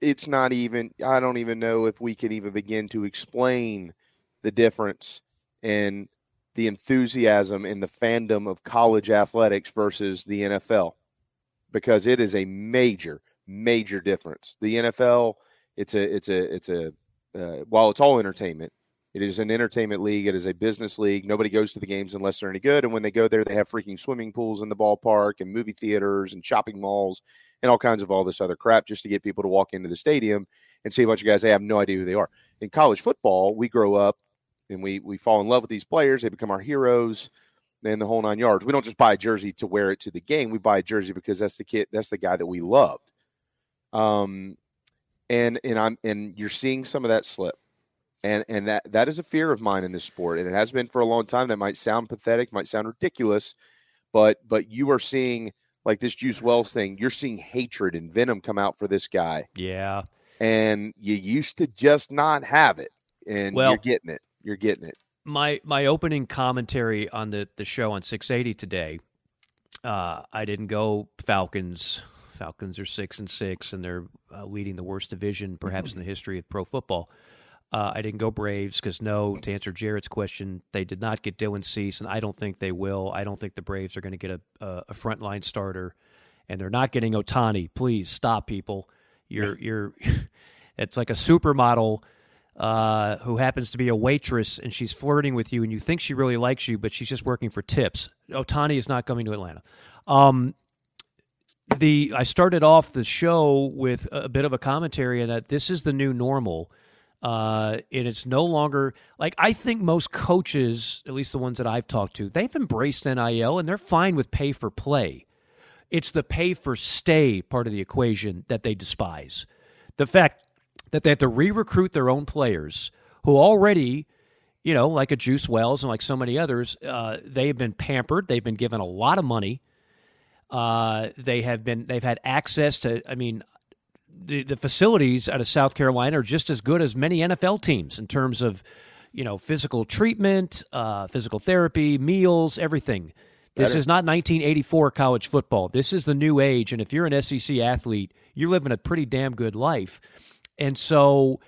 it's not even I don't even know if we can even begin to explain the difference in the enthusiasm and the fandom of college athletics versus the NFL because it is a major major difference. The NFL it's a it's a it's a uh, while it's all entertainment it is an entertainment league. It is a business league. Nobody goes to the games unless they're any good. And when they go there, they have freaking swimming pools in the ballpark and movie theaters and shopping malls and all kinds of all this other crap just to get people to walk into the stadium and see a bunch of guys they have no idea who they are. In college football, we grow up and we we fall in love with these players. They become our heroes. And the whole nine yards. We don't just buy a jersey to wear it to the game. We buy a jersey because that's the kid, that's the guy that we loved. Um, and and I'm and you're seeing some of that slip. And and that that is a fear of mine in this sport and it has been for a long time. That might sound pathetic might sound ridiculous but but you are seeing like this juice wells thing you're seeing hatred and venom come out for this guy. Yeah. And you used to just not have it and Well- you're getting it you're getting it. My my opening commentary on the the show on 680 today uh i didn't go falcons falcons are six and six and they're uh, leading the worst division perhaps in the history of pro football. Uh, i didn't go braves because no to answer jarrett's question they did not get dylan cease and i don't think they will. I don't think the braves are going to get a, a, a frontline starter and they're not getting ohtani please stop people. You're you're it's like a supermodel uh, who happens to be a waitress and she's flirting with you and you think she really likes you, but she's just working for tips. Ohtani is not coming to Atlanta. Um, the I started off the show with a bit of a commentary that this is the new normal. Uh, and it's no longer like I think most coaches, at least the ones that I've talked to, they've embraced NIL and they're fine with pay for play. It's the pay for stay part of the equation that they despise. The fact that they have to re-recruit their own players who already, you know, like a Juice Wells and like so many others, uh, they have been pampered. They've been given a lot of money. Uh, they have been they've had access to. I mean, the the facilities out of South Carolina are just as good as many NFL teams in terms of, you know, physical treatment, uh, physical therapy, meals, everything. This is not 1984 college football. This is the new age, and if you're an SEC athlete, you're living a pretty damn good life. And so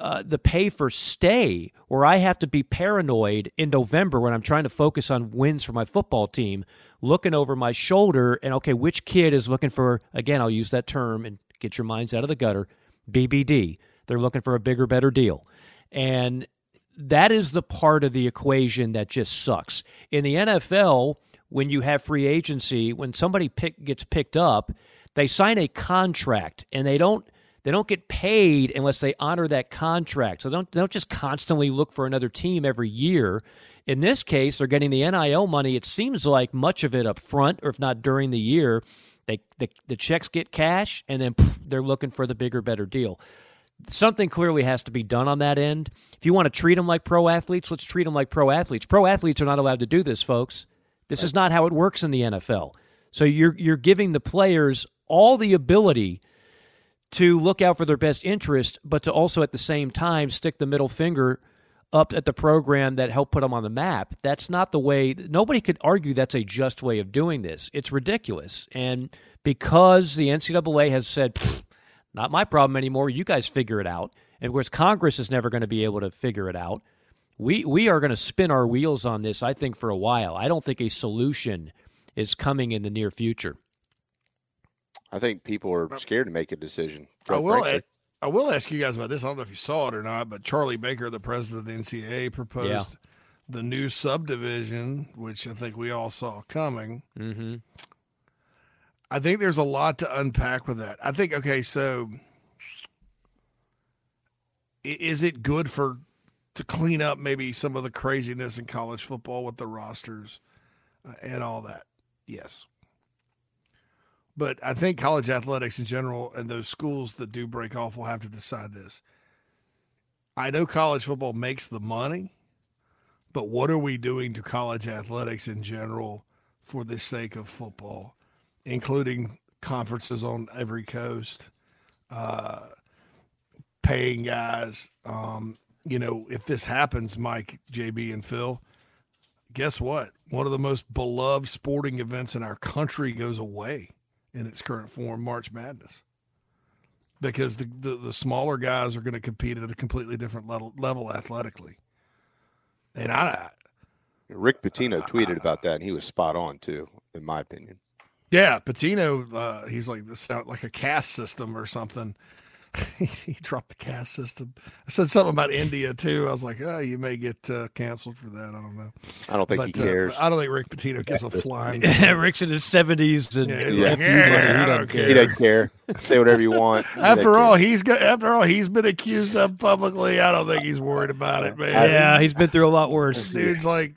uh, the pay for stay, where I have to be paranoid in November when I'm trying to focus on wins for my football team, looking over my shoulder and okay, which kid is looking for, again, I'll use that term and get your minds out of the gutter, BBD. They're looking for a bigger, better deal. And that is the part of the equation that just sucks. In the NFL, when you have free agency, when somebody pick, gets picked up, they sign a contract and they don't they don't get paid unless they honor that contract. So don't don't just constantly look for another team every year. In this case, they're getting the NIL money. It seems like much of it up front, or if not during the year. They the, the checks get cash, and then pff, they're looking for the bigger, better deal. Something clearly has to be done on that end. If you want to treat them like pro athletes, let's treat them like pro athletes. Pro athletes are not allowed to do this, folks. This is not how it works in the NFL. So you're you're giving the players all the ability to look out for their best interest, but to also at the same time stick the middle finger up at the program that helped put them on the map. That's not the way. Nobody could argue that's a just way of doing this. It's ridiculous, and because the NCAA has said, "Not my problem anymore," you guys figure it out, and of course Congress is never going to be able to figure it out. We we are going to spin our wheels on this. I think for a while. I don't think a solution is coming in the near future. I think people are scared to make a decision. I will. frankly. I will ask you guys about this. I don't know if you saw it or not, but Charlie Baker, the president of the NCAA, proposed Yeah. the new subdivision, which I think we all saw coming. Mm-hmm. I think there's a lot to unpack with that. I think okay, so is it good for to clean up maybe some of the craziness in college football with the rosters uh, and all that? Yes. But I think college athletics in general and those schools that do break off will have to decide this. I know college football makes the money, but what are we doing to college athletics in general for the sake of football, including conferences on every coast, uh, paying guys? Um, you know, if this happens, Mike, JB, and Phil, guess what? One of the most beloved sporting events in our country goes away in its current form, March Madness. Because the, the, the smaller guys are going to compete at a completely different level, level athletically. And I, Rick Pitino tweeted about that, and he was spot on too, in my opinion. yeah, Pitino, uh, he's like this sound like a caste system or something. he dropped the caste system. I said something about India too. I was like, oh, you may get uh, canceled for that. I don't know. I don't think he But, uh, cares. I don't think Rick Pitino gives a flying. Rick's in his seventies and Yeah, he's F like, you, yeah, buddy, I he don't doesn't care. He doesn't care. Say whatever you want. He doesn't After care. all, he's got. After all, he's been accused of publicly. I don't think he's worried about it, man. Yeah, he's been through a lot worse. dude's like,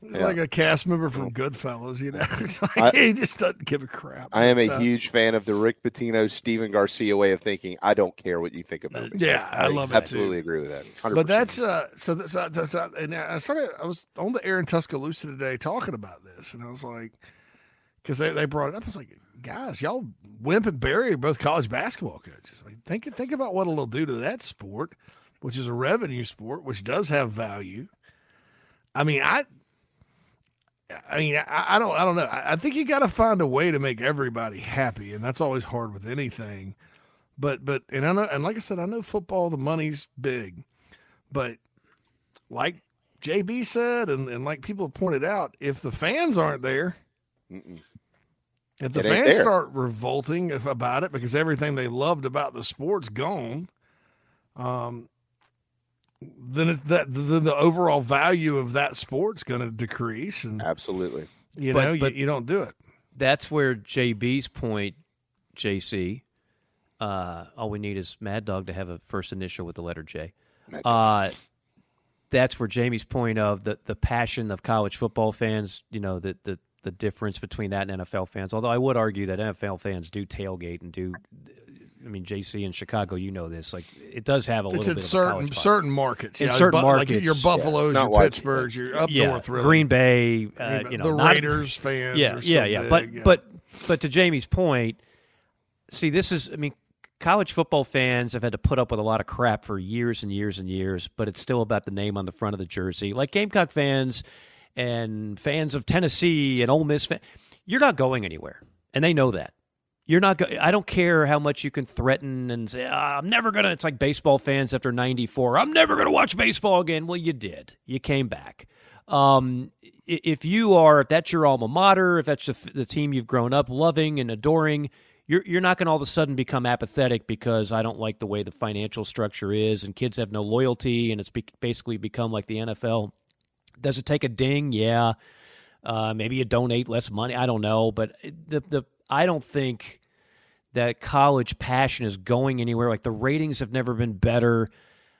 he's Yeah. like a cast member from Goodfellas. You know, like, I- he just doesn't give a crap. I am a uh, huge fan of the Rick Pitino, Steven Garcia way of thinking. I don't care what you think about me. Yeah, I love it, absolutely agree with that. 100%. But that's uh. So that's, uh, that's uh, and I started. I was on the air in Tuscaloosa today talking about this, and I was like, because they, they brought it up. I was like, guys, y'all Wimp and Barry are both college basketball coaches. I mean, think think about what it'll do to that sport, which is a revenue sport, which does have value. I mean, I. I mean, I, I don't, I don't know. I, I think you got to find a way to make everybody happy, and that's always hard with anything. But, but, and I know, and like I said, I know football, the money's big, but like JB said, and, and like people have pointed out, if the fans aren't there, if the fans there. start revolting if, about it because everything they loved about the sport's gone, um, then it's that then the overall value of that sport's going to decrease, and absolutely, you But- know, but- you, you don't do it. That's where JB's point, JC. Uh, all we need is Mad Dog to have a first initial with the letter J. Uh, that's where Jamie's point of the the passion of college football fans. You know the the the difference between that and NFL fans. Although I would argue that NFL fans do tailgate and do. I mean, JC in Chicago, you know this. Like, it does have a It's little in bit certain of a college vibe. certain markets, In yeah, certain but- like markets, your Buffaloes, Yeah. your Pittsburghs, your up yeah, north, really. Green Bay, uh, you know, the not- Raiders fans Yeah, are still yeah, yeah. but big, yeah. but but to Jamie's point, see, this is. I mean, college football fans have had to put up with a lot of crap for years and years and years, but it's still about the name on the front of the jersey. Like Gamecock fans and fans of Tennessee and Ole Miss, fan, you're not going anywhere, and they know that. You're not. Go- I don't care how much you can threaten and say, "Ah, "I'm never gonna." It's like baseball fans after '94. I'm never gonna watch baseball again. Well, you did. You came back. Um, if you are, if that's your alma mater, if that's the, the team you've grown up loving and adoring, you're you're not going to all of a sudden become apathetic because I don't like the way the financial structure is and kids have no loyalty and it's be- basically become like the NFL. Does it take a ding? Yeah. Uh, maybe you donate less money. I don't know, but the the I don't think that college passion is going anywhere. Like the ratings have never been better.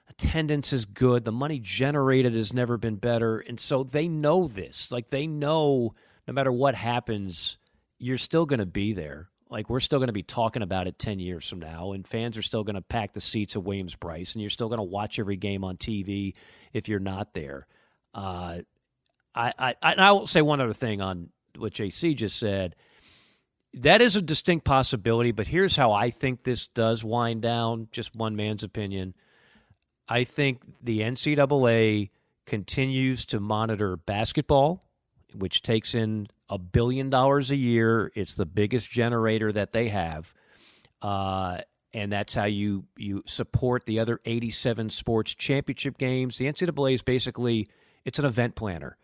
Attendance is good. The money generated has never been better. And so they know this. Like they know no matter what happens, you're still going to be there. Like we're still going to be talking about it 10 years from now and fans are still going to pack the seats at Williams-Brice and you're still going to watch every game on TV if you're not there. Uh, I, I, I will say one other thing on what JC just said. That is a distinct possibility, but here's how I think this does wind down. Just one man's opinion. I think the NCAA continues to monitor basketball, which takes in a billion dollars a year. It's the biggest generator that they have. Uh, and that's how you, you support the other 87 sports championship games. The NCAA is basically it's an event planner.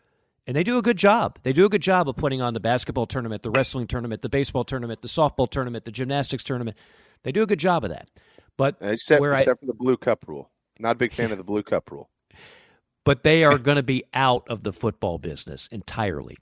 And they do a good job. They do a good job of putting on the basketball tournament, the wrestling tournament, the baseball tournament, the softball tournament, the gymnastics tournament. They do a good job of that. But uh, except, where I, for the blue cup rule. Not a big fan of the blue cup rule. but they are going to be out of the football business entirely.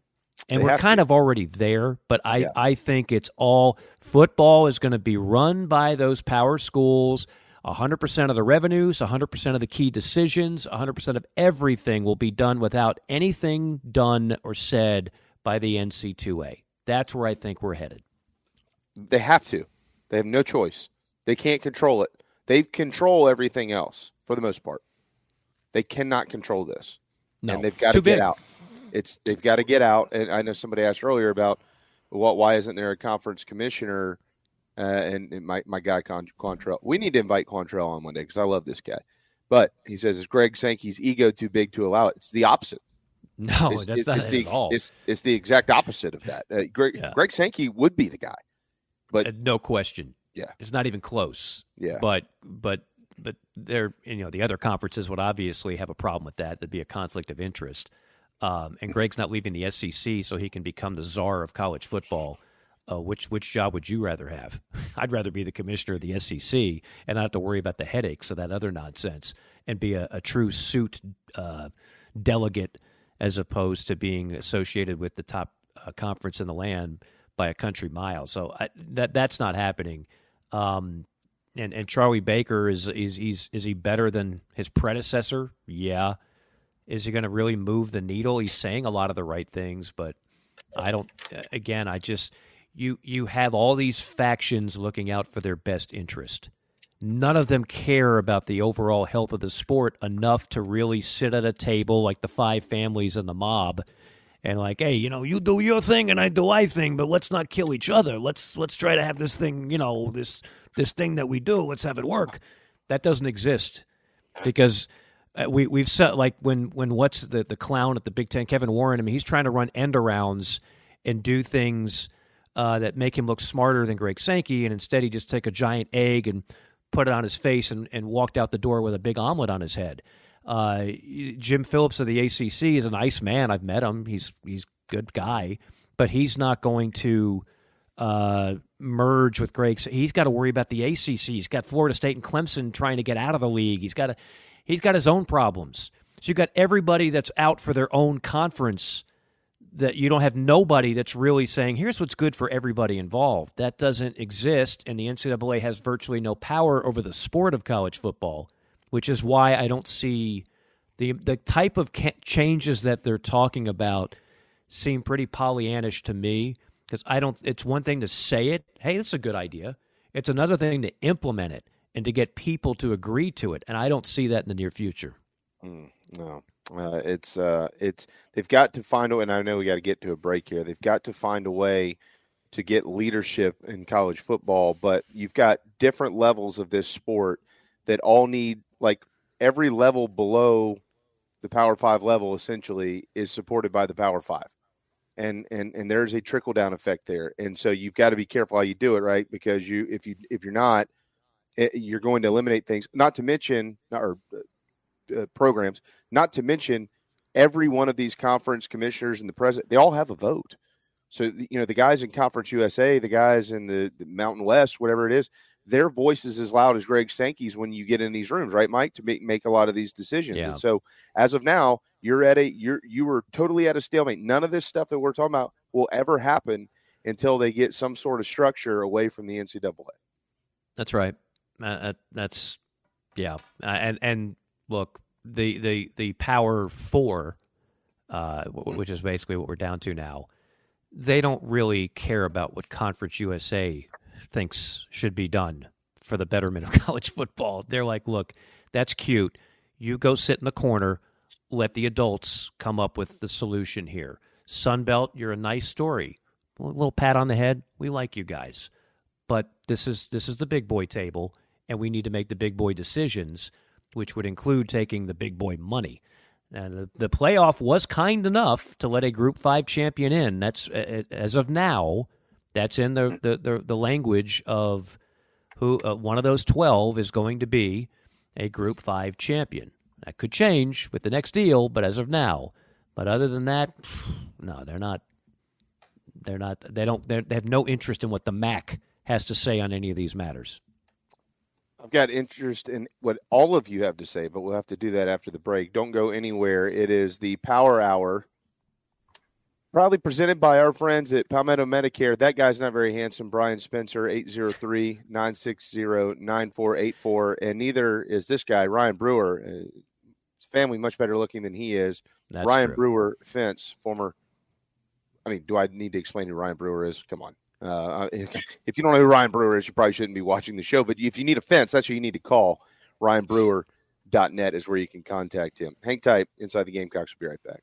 And They we're kind of already there, but I, Yeah. I think it's all football is going to be run by those power schools. 100% of the revenues, 100% of the key decisions, 100% of everything will be done without anything done or said by the NC2A. That's where I think we're headed. They have to. They have no choice. They can't control it. They control everything else for the most part. They cannot control this. No, and they've got to get big. out. It's they've got to get out. And I know somebody asked earlier about what why isn't there a conference commissioner? Uh, and, and my my guy Con- Quantrell. We need to invite Quantrell on one day because I love this guy. But he says, is Greg Sankey's ego too big to allow it? It's the opposite. No, It's- that's it's- not it's it the, at all. It's, it's the exact opposite of that. Uh, Greg, Greg Sankey would be the guy. But Uh, no question. Yeah. It's not even close. Yeah. But but but there you know the other conferences would obviously have a problem with that. There'd be a conflict of interest. Um, and Greg's not leaving the SEC so he can become the czar of college football. Uh, which which job would you rather have? I'd rather be the commissioner of the SEC and not have to worry about the headaches of that other nonsense and be a, a true suit uh, delegate as opposed to being associated with the top uh, conference in the land by a country mile. So I, that that's not happening. Um, and and Charlie Baker is is he's is he better than his predecessor? Yeah. Is he going to really move the needle? He's saying a lot of the right things, but I don't. Again, I just you you have all these factions looking out for their best interest. None of them care about the overall health of the sport enough to really sit at a table like the five families and the mob and like, hey, you know, you do your thing and I do my thing, but let's not kill each other. Let's let's try to have this thing, you know, this this thing that we do. Let's have it work. That doesn't exist because uh, we we've set like when when what's the the clown at the Big Ten, Kevin Warren. I mean, he's trying to run end arounds and do things uh, that make him look smarter than Greg Sankey, and instead he just take a giant egg and put it on his face and, and walked out the door with a big omelet on his head. Uh, Jim Phillips of the ACC is a nice man. I've met him. He's he's a good guy, but he's not going to uh, merge with Greg. He's got to worry about the ACC. He's got Florida State and Clemson trying to get out of the league. He's got a, he's got his own problems. So you've got everybody that's out for their own conference. That you don't have nobody that's really saying, "Here's what's good for everybody involved." That doesn't exist, and the NCAA has virtually no power over the sport of college football, which is why I don't see the the type of ca- changes that they're talking about seem pretty Pollyannish to me because I don't. It's one thing to say it, hey, this is a good idea. It's another thing to implement it and to get people to agree to it, and I don't see that in the near future. Mm, no, uh, it's uh, it's they've got to find a. And I know we got to get to a break here. They've got to find a way to get leadership in college football, but you've got different levels of this sport that all need like every level below the Power Five level essentially is supported by the Power Five and and and there's a trickle down effect there and so you've got to be careful how you do it right because you if you if you're not it, you're going to eliminate things not to mention or uh, programs not to mention every one of these conference commissioners and the president they all have a vote so you know the guys in conference usa the guys in the, the mountain west whatever it is their voice is as loud as greg sankey's when you get in these rooms right mike to make, make a lot of these decisions Yeah. and so as of now you're at a you're you were totally at a stalemate none of this stuff that we're talking about will ever happen until they get some sort of structure away from the ncaa That's right. Uh, uh, that's yeah. Uh, and and look, the the the power four, uh, w- which is basically what we're down to now. They don't really care about what Conference USA thinks should be done for the betterment of college football. They're like, look, that's cute. You go sit in the corner. Let the adults come up with the solution here. Sunbelt, you're a nice story. A little pat on the head. We like you guys but this is this is the big boy table and we need to make the big boy decisions which would include taking the big boy money. And the, the playoff was kind enough to let a group 5 champion in. That's uh, as of now that's in the the, the, the language of who uh, one of those 12 is going to be a group 5 champion. That could change with the next deal but as of now. But other than that no they're not they're not they don't they have no interest in what the mac has to say on any of these matters. I've got interest in what all of you have to say, but we'll have to do that after the break. Don't go anywhere. It is the Power Hour, proudly presented by our friends at Palmetto Medicare. That guy's not very handsome. Brian Spencer, 803 960 9484. And neither is this guy, Ryan Brewer. Uh, his family much better looking than he is. That's Ryan true. Brewer, fence, former. I mean, do I need to explain who Ryan Brewer is? Come on. Uh, if you don't know who Ryan Brewer is, you probably shouldn't be watching the show. But if you need a fence, that's who you need to call. RyanBrewer.net is where you can contact him. Hang tight. Inside the Gamecocks We'll be right back.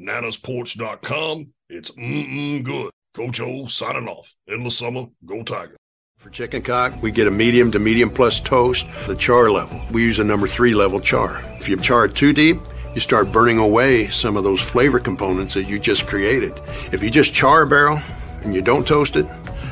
nanasporch.com. It's mm-mm good. Coach O signing off. Endless summer, go Tiger. For chicken cock, we get a medium to medium plus toast, the char level. We use a number three level char. If you char too deep, you start burning away some of those flavor components that you just created. If you just char a barrel and you don't toast it,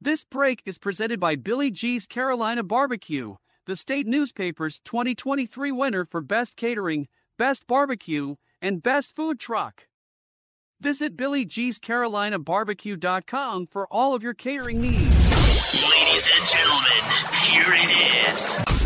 This break is presented by Billy G's Carolina Barbecue, the state newspaper's 2023 winner for Best Catering, Best Barbecue, and Best Food Truck. Visit BillyG'sCarolinaBarbecue.com for all of your catering needs. Ladies and gentlemen, here it is.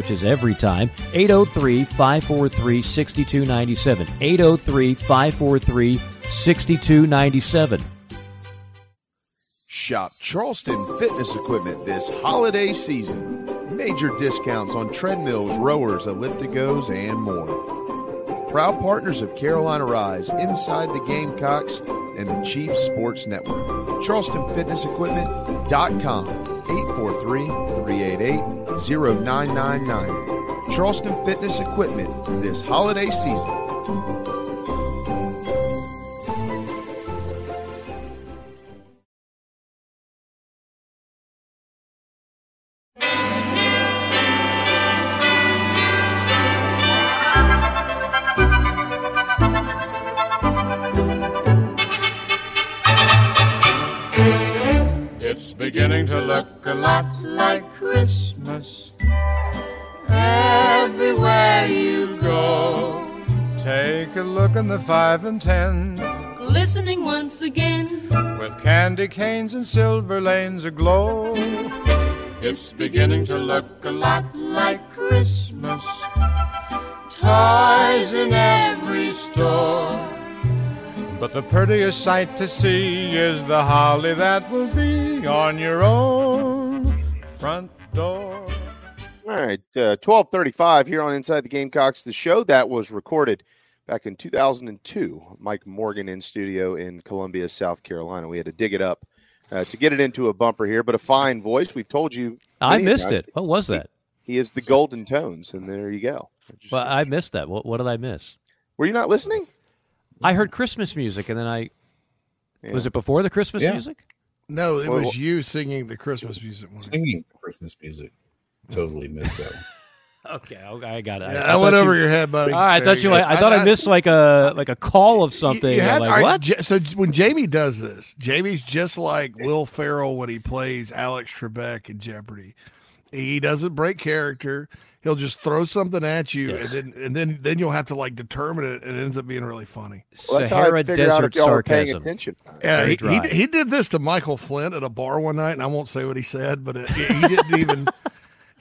every time. 803 543 6297. 803 543 6297. Shop Charleston Fitness Equipment this holiday season. Major discounts on treadmills, rowers, ellipticos, and more. Proud partners of Carolina Rise, Inside the Gamecocks, and the Chief Sports Network. CharlestonFitnessEquipment.com 843-388-0999. Charleston Fitness Equipment this holiday season. Everywhere you go. Take a look in the five and ten. listening once again. With candy canes and silver lanes aglow. It's beginning to look a lot like Christmas. Toys in every store. But the prettiest sight to see is the holly that will be on your own front door. All right, uh, twelve thirty-five here on Inside the Gamecocks, the show that was recorded back in 2002. Mike Morgan in studio in Columbia, South Carolina. We had to dig it up uh, to get it into a bumper here, but a fine voice. We've told you. I missed times. it. What was that? He is the Golden Tones, and there you go. Well, I missed that. What, what did I miss? Were you not listening? I heard Christmas music, and then I was it before the Christmas Yeah. music? No, it Well, was you singing the Christmas music. one. Singing Christmas music. Totally missed that. Okay, okay, I got it. Yeah, I I went over you- your head, buddy. All right, I thought you you. go. I, I thought I, I- missed like a like a call of something. you I'm had- like what? Ja- so when Jamie does this, Jamie's just like Will Ferrell when he plays Alex Trebek in Jeopardy. He doesn't break character. He'll just throw something at you, Yes. and then and then then you'll have to like determine it, and it ends up being really funny. Well, that's how I Sahara figured out if Desert y'all were paying sarcasm. attention. Yeah, he, he, he did this to Michael Flint at a bar one night, and I won't say what he said, but it, he didn't even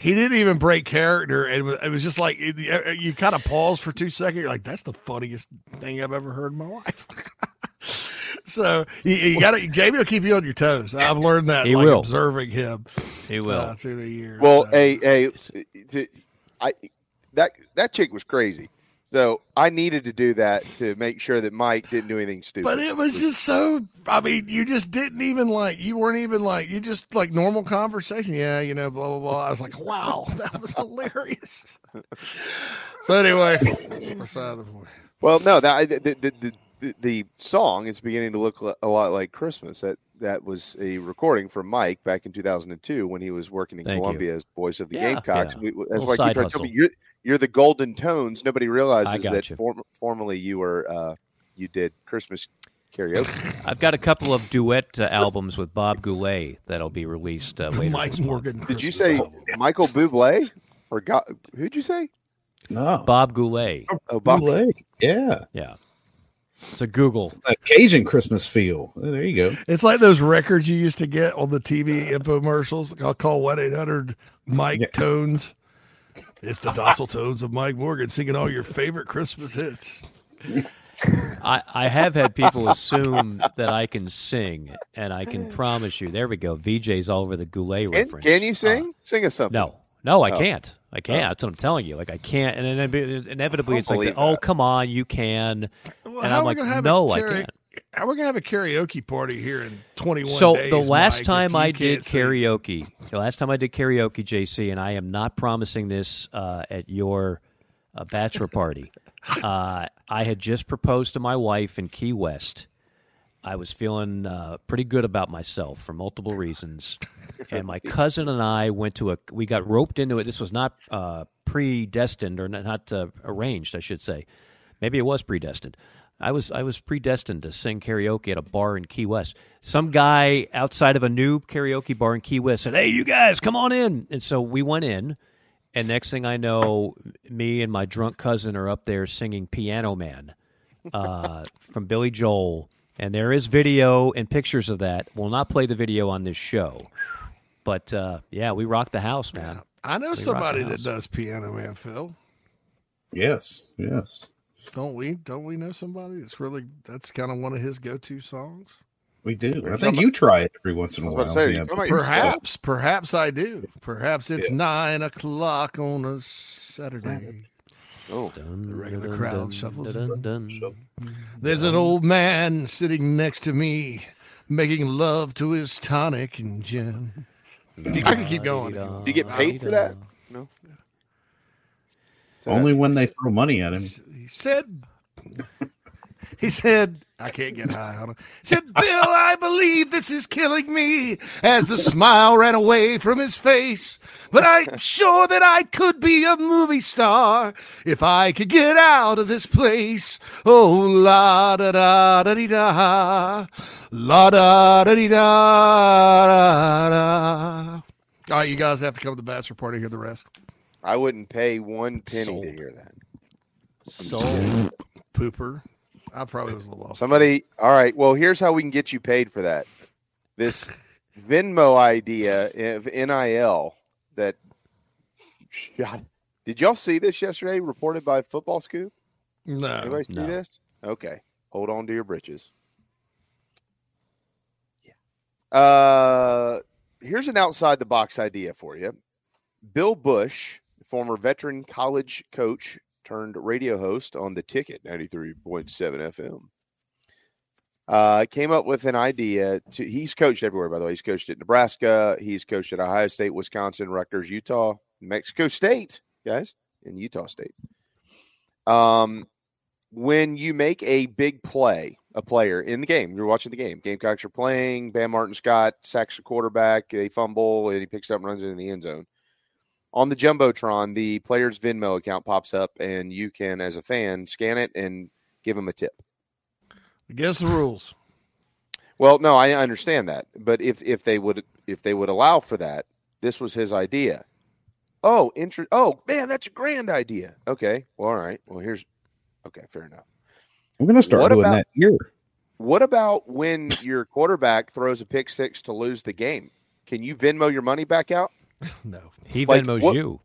he didn't even break character, and it was, just like it- you kind of pause for two seconds. You're like, "That's the funniest thing I've ever heard in my life." so you, you got to Jamie will keep you on your toes. I've learned that He like, will. observing him. He will. uh, through the years. Well, so. a a to, I that that chick was crazy. So I needed to do that to make sure that Mike didn't do anything stupid. But it was just so. I mean, you just didn't even like. You weren't even like. You just like normal conversation. Yeah, you know, blah blah blah. I was like, wow, that was hilarious. so anyway, beside the point. Well, no, that the the, the, the, the song is beginning to look a lot like Christmas. That that was a recording from Mike back in 2002 when he was working in Thank you. Columbia as the voice of the Yeah, Gamecocks. yeah. We, that's why I keep trying to tell me you're you're the Golden Tones. Nobody realizes that you. form, formerly you were uh, you did Christmas karaoke. I've got a couple of duet uh, albums with Bob Goulet that'll be released uh, later. Mike this month. Morgan. Did you say album. Michael Bublé or God, who'd you say? No. Bob Goulet. Oh, Bob. Bootleg. Yeah. Yeah, it's a Google. A Cajun Christmas feel. There you go. It's like those records you used to get on the TV infomercials. I'll call one eight hundred Mike Yeah. Tones. It's the docile tones of Mike Morgan singing all your favorite Christmas hits. I, I have had people assume that I can sing, and I can promise you, there we go. VJ's all over the Goulet Can, reference. can you sing? Uh, sing us something. No, no, I Oh. can't. I can't. Oh. That's what I'm telling you. Like I can't, and then inevi- inevitably it's like, believe oh come on, you can, Well, and how I'm we like, gonna have no, a I kara- can't. How we gonna have a karaoke party here in twenty one So days? the last Mike, time I can't did sing? karaoke, the last time I did karaoke, JC, and I am not promising this uh, at your uh, bachelor party. Uh, I had just proposed to my wife in Key West. I was feeling uh, pretty good about myself for multiple reasons, and my cousin and I went to a. We got roped into it. This was not uh, predestined or not, not uh, arranged, I should say. Maybe it was predestined. I was I was predestined to sing karaoke at a bar in Key West. Some guy outside of a new karaoke bar in Key West said, "Hey, you guys, come on in." And so we went in, and next thing I know, me and my drunk cousin are up there singing "Piano Man" uh, from Billy Joel, and there is video and pictures of that. We'll not play the video on this show, but uh, yeah, we rocked the house, man. I know We somebody that does piano man, Phil. Yes. Yes. Don't we? Don't we know somebody that's really that's kind of one of his go to songs? We do. I think you try it every once in a while. was about to say, yeah. you yourself? Perhaps, perhaps I do. Perhaps it's nine o'clock on a Saturday. Oh, the regular crowd shuffles. Dun, dun, dun. There's an old man sitting next to me, making love to his tonic and gin. I can keep going. Do you get paid for that? No. Only when they throw money at him. He said, he said, I can't get high on it. Said, Bill, I believe this is killing me as the smile ran away from his face. But I'm sure that I could be a movie star if I could get out of this place. Oh, la da da da dee da. La da da dee da da da. All right, you guys have to come to the bachelor party. Hear the rest. I wouldn't pay one penny Sold. to hear that. Soul. Pooper. I probably was a little off. Somebody, all right. Well, here's how we can get you paid for that. This Venmo idea of NIL that shot. Did y'all see this yesterday? Reported by Football Scoop. No, Anybody see no. this? Okay, hold on to your britches. Yeah. Uh, here's an outside the box idea for you. Bill Busch, former veteran college coach turned radio host on the Ticket 93.7 FM, uh, came up with an idea to. He's coached everywhere, by the way. He's coached at Nebraska. He's coached at Ohio State, Wisconsin, Rutgers, Utah, Mexico State, guys, in Utah State. Um, when you make a big play, a player in the game, you're watching the game. Gamecocks are playing. Bam Martin Scott sacks the quarterback. They fumble, and he picks it up and runs it in the end zone. On the jumbotron, the player's Venmo account pops up, and you can, as a fan, scan it and give him a tip. Guess the rules. Well, no, I understand that, but if if they would if they would allow for that, this was his idea. Oh, inter- Oh, man, that's a grand idea. Okay, well, all right. Well, here's okay, fair enough. I'm going to start What doing about- that here. What about when your quarterback throws a pick six to lose the game? Can you Venmo your money back out? no, He Like, Venmos what- you.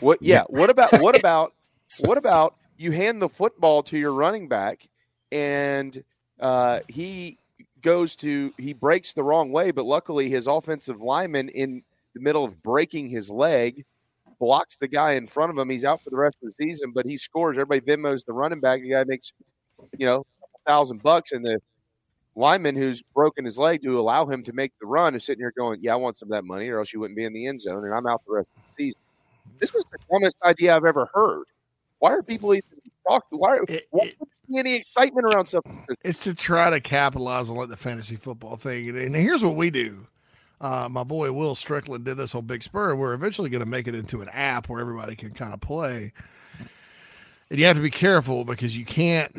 What? Yeah. What about what about what about you hand the football to your running back and uh, he goes to he breaks the wrong way, but luckily his offensive lineman in the middle of breaking his leg blocks the guy in front of him. He's out for the rest of the season, but he scores. Everybody Venmos the running back. The guy makes you know a thousand bucks, and the lineman who's broken his leg to allow him to make the run is sitting here going, "Yeah, I want some of that money, or else you wouldn't be in the end zone, and I'm out the rest of the season." This is the dumbest idea I've ever heard. Why are people even talking? Why, why would there be any excitement around something? It's to try to capitalize on like the fantasy football thing. And, and here's what we do. Uh, my boy Will Strickland did this on Big Spur. We're eventually going to make it into an app where everybody can kind of play. And you have to be careful because you can't.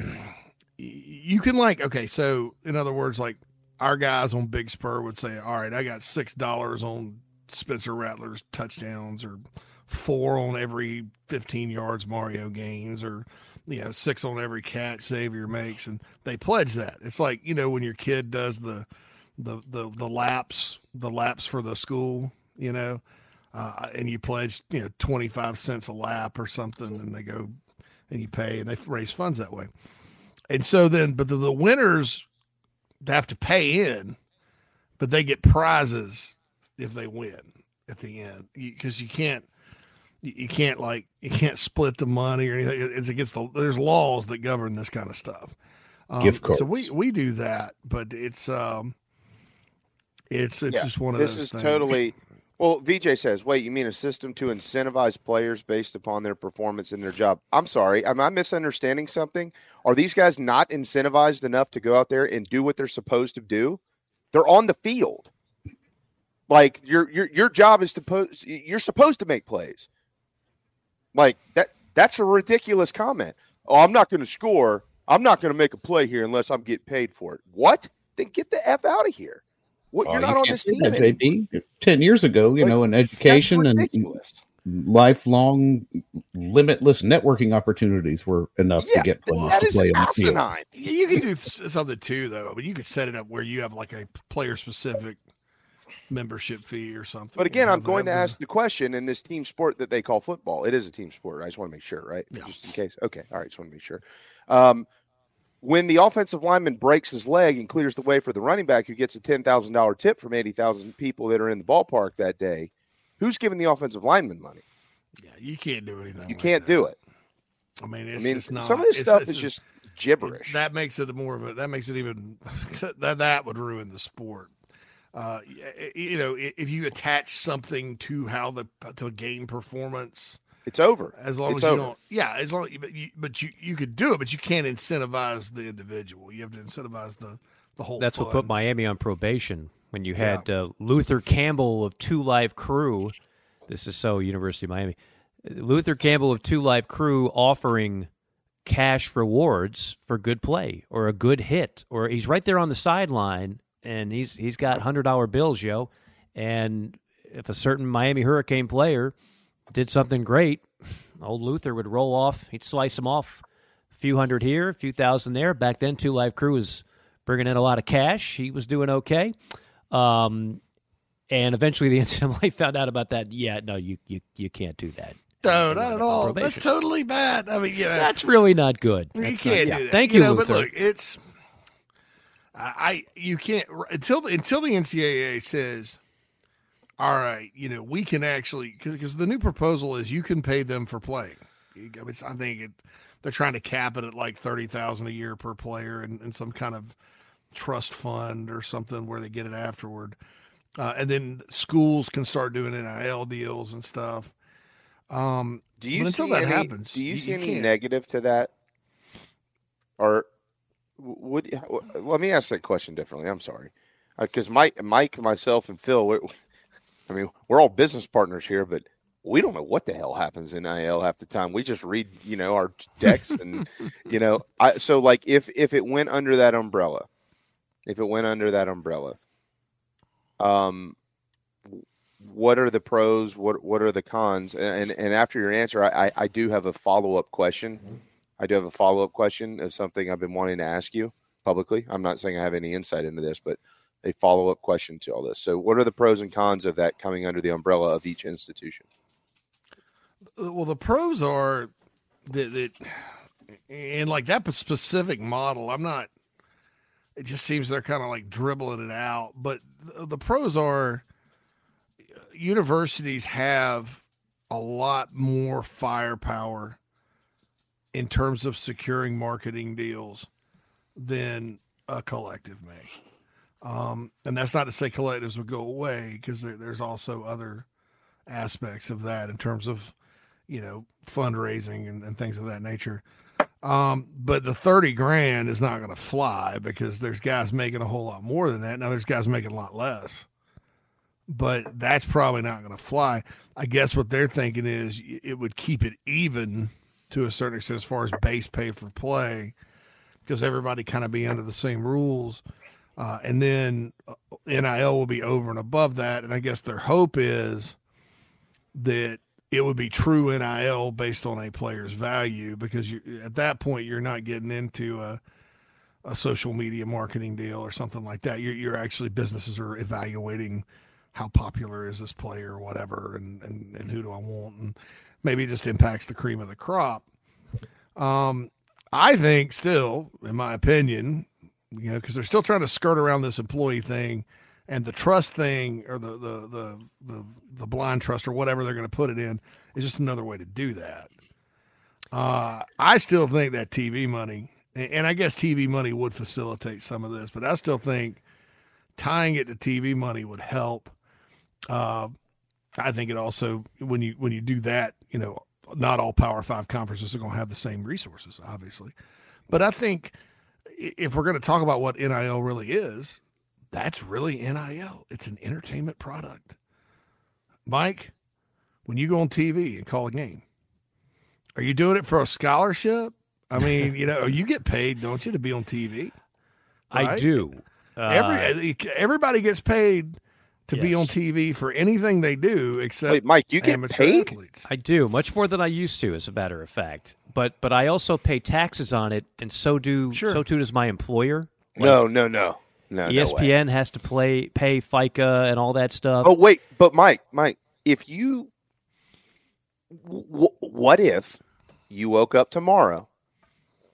You can like okay, so in other words, like our guys on Big Spur would say, "All right, I got six dollars on Spencer Rattler's touchdowns, or four on every fifteen yards Mario gains, or you know six on every catch Xavier makes," and they pledge that. It's like you know when your kid does the the the the laps the laps for the school, you know, uh, and you pledge you know twenty five cents a lap or something, and they go and you pay and they raise funds that way. And so then, but the, the winners have to pay in, but they get prizes if they win at the end because you, can't you, you can't like you can't split the money or anything. It's against the there's laws that govern this kind of stuff. Um, Gift So we we do that, but it's um it's it's Yeah, just one of those. this those is things. totally. Well, VJ says, "Wait, you mean a system to incentivize players based upon their performance in their job?" I'm sorry, am I misunderstanding something? Are these guys not incentivized enough to go out there and do what they're supposed to do? They're on the field. Like your your your job is supposed you're supposed to make plays. Like that that's a ridiculous comment. Oh, I'm not going to score. I'm not going to make a play here unless I'm getting paid for it. What? Then get the f out of here. What? You're you not on this team. that, anymore. JB. Ten years ago, you know, in education and lifelong, limitless networking opportunities were enough to get players to play on the field. Yeah, You can do something too, though. I mean, you could set it up where you have like a player specific membership fee or something. But again, I'm going to that would- ask the question in this team sport that they call football. It is a team sport. I just want to make sure, right? Just in case. Okay. All right. Just want to make sure. Um, when the offensive lineman breaks his leg and clears the way for the running back who gets a $10,000 tip from 80,000 people that are in the ballpark that day, who's giving the offensive lineman money? Yeah, you can't do anything. You can't do it. I mean, I it's mean, just not. some of this it's- stuff it's is just gibberish. That makes it more of a. That makes it even. that that would ruin the sport. Uh, you know, if you attach something to how the to game performance, it's over. As long It's as you over. don't, yeah, as long but you, but you you could do it, but you can't incentivize the individual. You have to incentivize the the whole. That's what put Miami on probation when you had uh, Luther Campbell of Two Live Crew. This is so University of Miami. Luther Campbell of Two Live Crew offering cash rewards for good play or a good hit, or he's right there on the sideline and he's he's got hundred dollar bills, yo. And if a certain Miami Hurricane player did something great, old Luther would roll off. He'd slice him off a few hundred here, a few thousand there. Back then, Two Live Crew was bringing in a lot of cash. He was doing okay. Um, and eventually, the NCAA found out about that. Yeah, no, you you you can't do that. No, not at all. Probation. That's totally bad. I mean, you know, That's really not good. you can't not, do yeah. that. Thank you, know, Luther. But look, it's I you can't until until the NCAA says, all right, you know, we can actually because the new proposal is you can pay them for playing. I, mean, it's- I think it, they're trying to cap it at like thirty thousand a year per player and, and some kind of trust fund or something where they get it afterward. Uh, and then schools can start doing NIL deals and stuff. Um, Do you until that any, happens, Do you, see any can't. negative to that? Or would let me ask that question differently. I'm sorry, because Mike, Mike, myself, and Phil, we're, I mean, we're all business partners here, but we don't know what the hell happens in IL half the time. We just read, you know, our decks, and you know, I so like if if it went under that umbrella, if it went under that umbrella, um, what are the pros? What what are the cons? And and after your answer, I I, I do have a follow up question. I do have a follow up question of something I've been wanting to ask you publicly. I'm not saying I have any insight into this, but a follow up question to all this. So, what are the pros and cons of that coming under the umbrella of each institution? Uh, well the pros are that, that and like that specific model i'm not it just seems they're kind of like dribbling it out but the, the pros are uh, universities have a lot more firepower in terms of securing marketing deals than a collective may um, and that's not to say collectives would go away because there, there's also other aspects of that in terms of you know fundraising and, and things of that nature. Um, but the 30 grand is not going to fly because there's guys making a whole lot more than that. Now there's guys making a lot less. But that's probably not going to fly. I guess what they're thinking is it would keep it even to a certain extent as far as base pay for play because everybody kind of be under the same rules uh, and then uh, nil will be over and above that and i guess their hope is that it would be true NIL based on a player's value because you at that point you're not getting into a a social media marketing deal or something like that. You're you're actually businesses are evaluating how popular is this player or whatever and, and, and who do I want and maybe it just impacts the cream of the crop. Um I think still, in my opinion, you know, because they're still trying to skirt around this employee thing and the trust thing or the the the the, the blind trust or whatever they're going to put it in is just another way to do that. Uh, I still think that TV money, and I guess TV money would facilitate some of this, but I still think tying it to TV money would help. Uh, I think it also when you when you do that, you know, not all Power Five conferences are going to have the same resources, obviously, but I think if we're going to talk about what NIL really is, that's really NIL. It's an entertainment product. Mike, when you go on TV and call a game, are you doing it for a scholarship? I mean, you know, you get paid, don't you, to be on TV? I Right? do. Every uh, everybody gets paid to be on TV for anything they do, except Mike you get amateur athletes. I do much more than I used to, as a matter of fact. But but I also pay taxes on it, and so do so too does my employer. No, no, no, no. no way. ESPN has to play pay FICA and all that stuff. Oh wait, but Mike, Mike, if you, w- what if you woke up tomorrow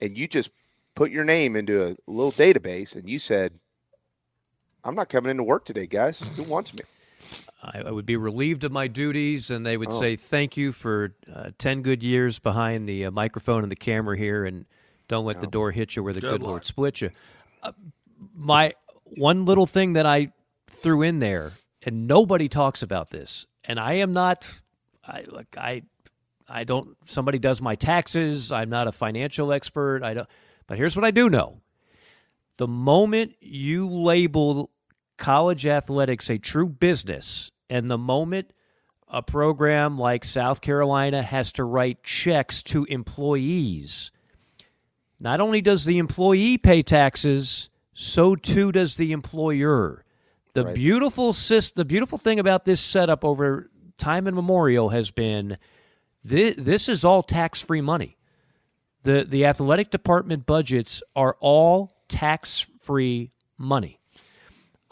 and you just put your name into a little database and you said, "I'm not coming into work today, guys. Who wants me?" I, I would be relieved of my duties, and they would Oh. say thank you for uh, ten good years behind the uh, microphone and the camera here, and don't let the door hit you where the Good good. Lord split you. Uh, my one little thing that I threw in there, and nobody talks about this, and I am not. I like I. I don't. Somebody does my taxes. I'm not a financial expert. I don't. But here's what I do know: the moment you label college athletics a true business, and the moment a program like South Carolina has to write checks to employees, not only does the employee pay taxes, so too does the employer. The beautiful sys- the beautiful thing about this setup over time immemorial has been this, this is all tax-free money. The the athletic department budgets are all tax free money.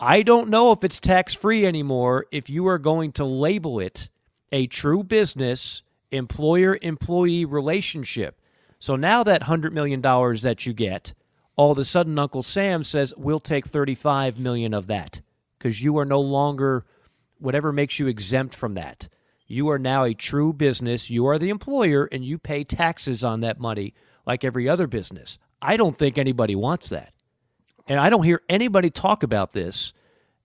I don't know if it's tax free anymore if you are going to label it a true business employer employee relationship. So now that $100 million that you get, all of a sudden Uncle Sam says, we'll take 35 million of that because you are no longer whatever makes you exempt from that. You are now a true business. You are the employer and you pay taxes on that money like every other business. I don't think anybody wants that. And I don't hear anybody talk about this.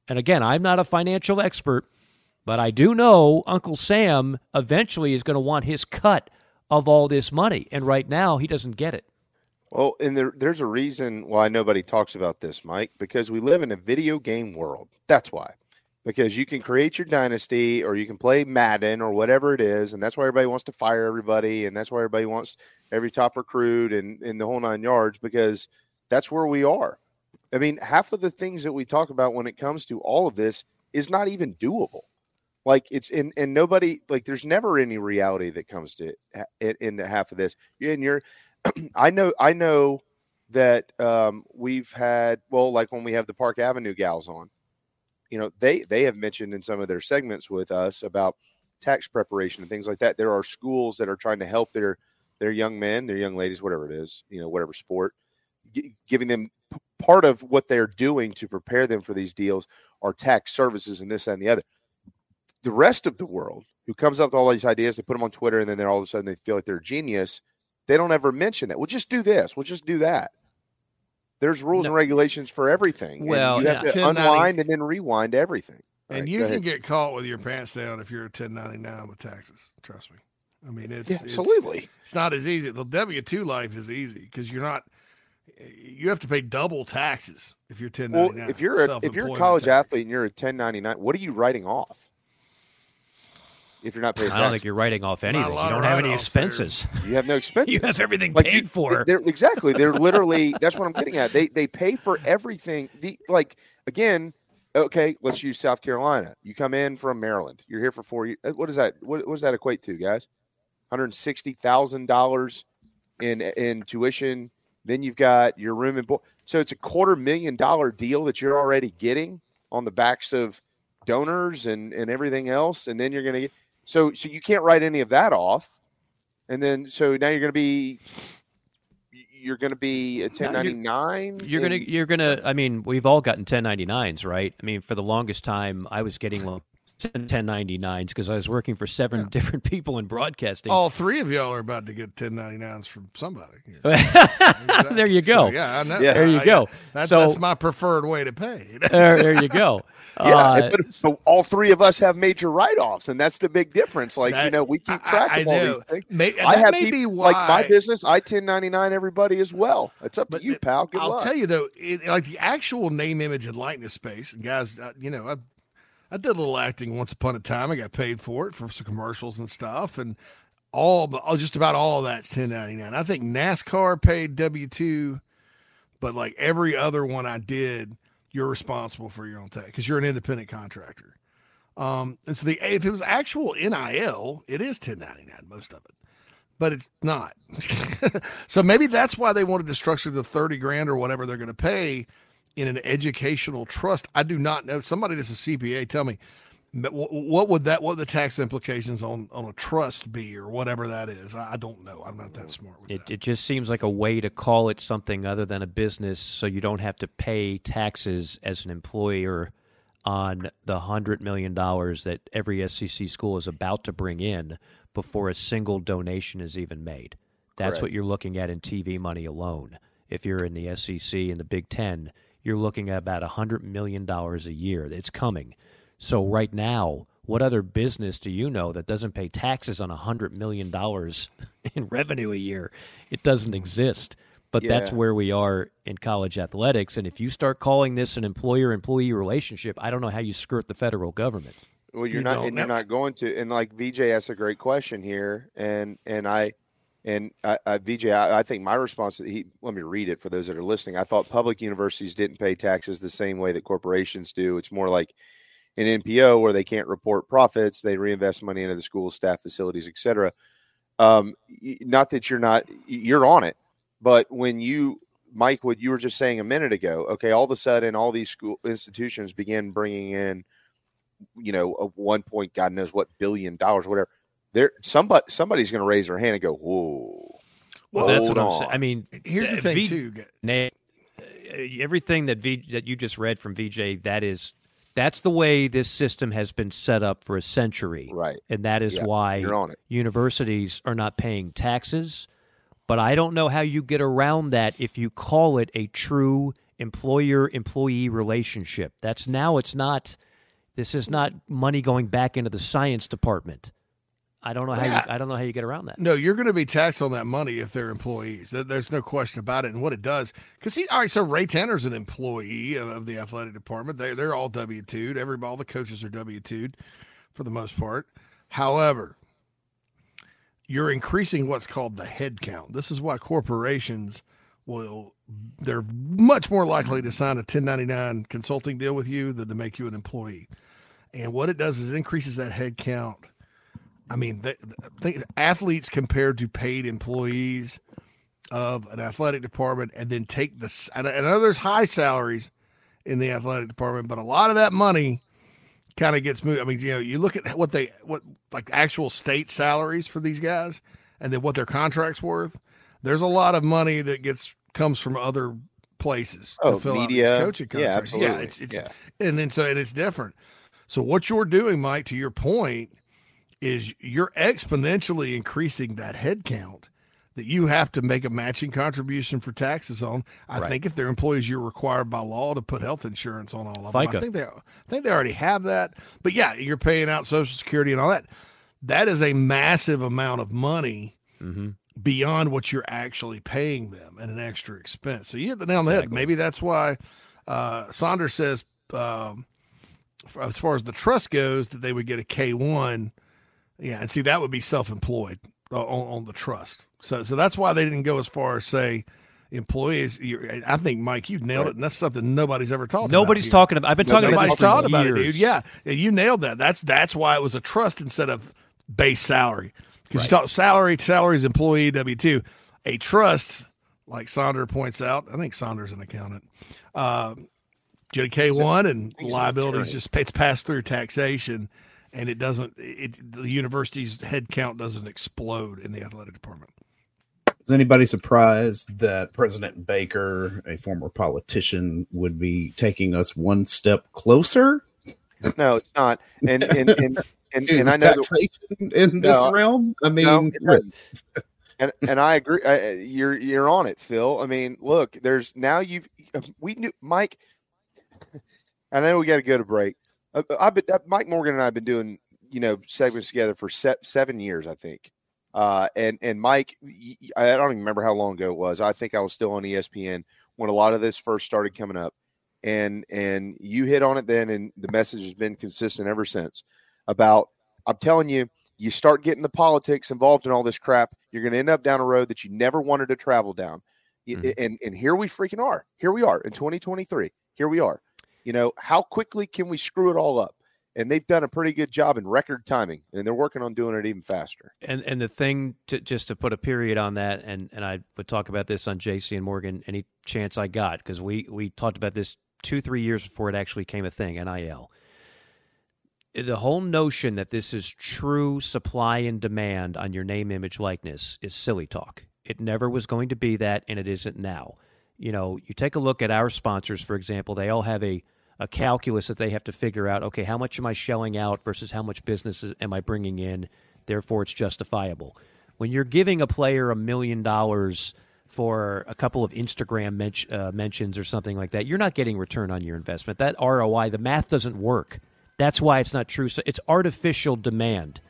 And again, I'm not a financial expert, but I do know Uncle Sam eventually is going to want his cut of all this money. And right now, he doesn't get it. Well, and there, there's a reason why nobody talks about this, Mike, because we live in a video game world. That's why. Because you can create your dynasty or you can play Madden or whatever it is. And that's why everybody wants to fire everybody. And that's why everybody wants every top recruit and, and the whole nine yards because that's where we are. I mean, half of the things that we talk about when it comes to all of this is not even doable. Like it's in, and nobody like there's never any reality that comes to it into half of this. And you're, I know, I know that um, we've had well, like when we have the Park Avenue gals on, you know, they they have mentioned in some of their segments with us about tax preparation and things like that. There are schools that are trying to help their their young men, their young ladies, whatever it is, you know, whatever sport, g- giving them part of what they're doing to prepare them for these deals are tax services and this and the other the rest of the world who comes up with all these ideas, they put them on Twitter, and then they're all of a sudden they feel like they're a genius. They don't ever mention that. We'll just do this. We'll just do that. There's rules no. and regulations for everything. Well, and you have to unwind and then rewind everything. and right, you can get caught with your pants down if you're a 1099 with taxes. Trust me. I mean, it's yeah, absolutely. It's, it's, not as easy. The W two life is easy because you're not. You have to pay double taxes if you're 1099. Well, if you're a, if you're a college tax. athlete and you're a 1099, what are you writing off? if you're not paying. I don't think you're writing off anything. You don't have any expenses. There. You have no expenses. you have everything like paid you, for. They're, exactly. They're literally. that's what I'm getting at. They they pay for everything. The like again. Okay, let's use South Carolina. You come in from Maryland. You're here for four years. Uh, what does that? What, what does that equate to, guys? One hundred sixty thousand dollars in in tuition. Then you've got your room and board. So it's a quarter million dollar deal that you're already getting on the backs of donors and and everything else. And then you're going to get so so you can't write any of that off. And then so now you're going to be you're going to be a 1099 you're, you're going to you're going to i mean we've all gotten 1099s right i mean for the longest time i was getting 1099s because i was working for seven yeah. different people in broadcasting all three of y'all are about to get 1099s from somebody exactly. there you go so, yeah i know yeah. there you go that's, so, that's my preferred way to pay there, there you go yeah, uh, but, so all three of us have major write-offs, and that's the big difference. Like that, you know, we keep track I, of all know. these things. May, I have may people, like my business. I ten ninety nine everybody as well. It's up to you, pal. Good I'll luck. tell you though, it, like the actual name, image, and likeness space, and guys, uh, you know, I I did a little acting once upon a time. I got paid for it for some commercials and stuff, and all, all just about all of that's ten ninety nine. I think NASCAR paid W two, but like every other one I did you're responsible for your own tax because you're an independent contractor. Um, and so the if it was actual NIL, it is 1099 most of it, but it's not. so maybe that's why they wanted to structure the 30 grand or whatever they're going to pay in an educational trust. I do not know. Somebody that's a CPA, tell me what would that what the tax implications on on a trust be or whatever that is i don't know i'm not that smart it, that. it just seems like a way to call it something other than a business so you don't have to pay taxes as an employer on the hundred million dollars that every sec school is about to bring in before a single donation is even made that's Correct. what you're looking at in tv money alone if you're in the sec and the big ten you're looking at about a hundred million dollars a year it's coming so right now, what other business do you know that doesn't pay taxes on a hundred million dollars in revenue a year? It doesn't exist. But yeah. that's where we are in college athletics. And if you start calling this an employer-employee relationship, I don't know how you skirt the federal government. Well, you're you not, and you're not going to. And like VJ asked a great question here, and and I, and VJ, I, I, think my response. to He let me read it for those that are listening. I thought public universities didn't pay taxes the same way that corporations do. It's more like an NPO where they can't report profits, they reinvest money into the school, staff, facilities, etc. Um, not that you're not you're on it, but when you Mike, what you were just saying a minute ago, okay, all of a sudden, all these school institutions begin bringing in, you know, a one point, God knows what billion dollars, whatever. There, somebody, somebody's going to raise their hand and go, "Whoa!" Well, that's what I'm saying. I mean, Here's the uh, thing, V- too, g- Na- uh, everything that v, that you just read from VJ, that is, that's the way this system has been set up for a century, right? And that is Yeah, why you're on it. universities are not paying taxes. But I don't know how you get around that if you call it a true employer-employee relationship. That's now it's not. This is not money going back into the science department. I don't know how Yeah. you, I don't know how you get around that. No, you're going to be taxed on that money if they're employees. There's no question about it. And what it does, because he, all right, so Ray Tanner's an employee of, of the athletic department. They, they're all W 2'd. Every, all the coaches are W 2'd for the most part. However, you're increasing what's called the head count. This is why corporations will, they're much more likely to sign a 1099 consulting deal with you than to make you an employee. And what it does is it increases that head count. I mean, they, think athletes compared to paid employees of an athletic department, and then take the. And I know there's high salaries in the athletic department, but a lot of that money kind of gets moved. I mean, you know, you look at what they what like actual state salaries for these guys, and then what their contracts worth. There's a lot of money that gets comes from other places Oh, to fill media. out these coaching Yeah, contracts. yeah it's it's Yeah. and then so and it's different. So what you're doing, Mike, to your point, is you're exponentially increasing that head count that you have to make a matching contribution for taxes on. I Right. think if they're employees, you're required by law to put health insurance on all of them. I think they, I think they already have that. But yeah, you're paying out Social Security and all that. That is a massive amount of money Mm-hmm. beyond what you're actually paying them and an extra expense. So you hit the nail on the head. Maybe that's why uh, Saunders says, um, as far as the trust goes, that they would get a K one. Yeah, and see that would be self-employed uh, on, on the trust. So, so that's why they didn't go as far as say employees. You're, I think Mike, you nailed it, and that's something nobody's ever talked. Nobody's about talking about- I've been talking about this for about it, years. dude. Yeah, you nailed that. That's that's why it was a trust instead of base salary. Because you talk salary, salaries, employee W two, a trust, like Sonder points out. I think Sonder's an accountant. Uh, get a K one, and liabilities just it's passed through taxation, and it doesn't. It the university's headcount doesn't explode in the athletic department. Is anybody surprised that President Baker, a former politician, would be taking us one step closer? No, it's not. And and and and, to and I know that- taxation in this No, realm. I mean, no, it and and I agree. I, you're you're on it, Phil. I mean, look, there's now you've we knew Mike. I know we got to go to break. Uh, I've been uh, Mike Morgan and I have been doing you know segments together for se- seven years, I think. Uh, and and Mike, I don't even remember how long ago it was. I think I was still on ESPN when a lot of this first started coming up, and and you hit on it then, and the message has been consistent ever since. About I'm telling you, you start getting the politics involved in all this crap, you're going to end up down a road that you never wanted to travel down. Y- And and here we freaking are. Here we are in 2023. Here we are. You know, how quickly can we screw it all up? And they've done a pretty good job in record timing, and they're working on doing it even faster. And and the thing to just to put a period on that, and and I would talk about this on JC and Morgan any chance I got because we we talked about this two three years before it actually came a thing. Nil. The whole notion that this is true supply and demand on your name, image, likeness is silly talk. It never was going to be that, and it isn't now. You know, you take a look at our sponsors, for example, they all have a a calculus that they have to figure out okay how much am i shelling out versus how much business am i bringing in? Therefore it's justifiable. When you're giving a player a million dollars for a couple of instagram men- uh, mentions or something like that you're not getting return on your investment. That roi the math doesn't work. That's why it's not true. So it's artificial demand.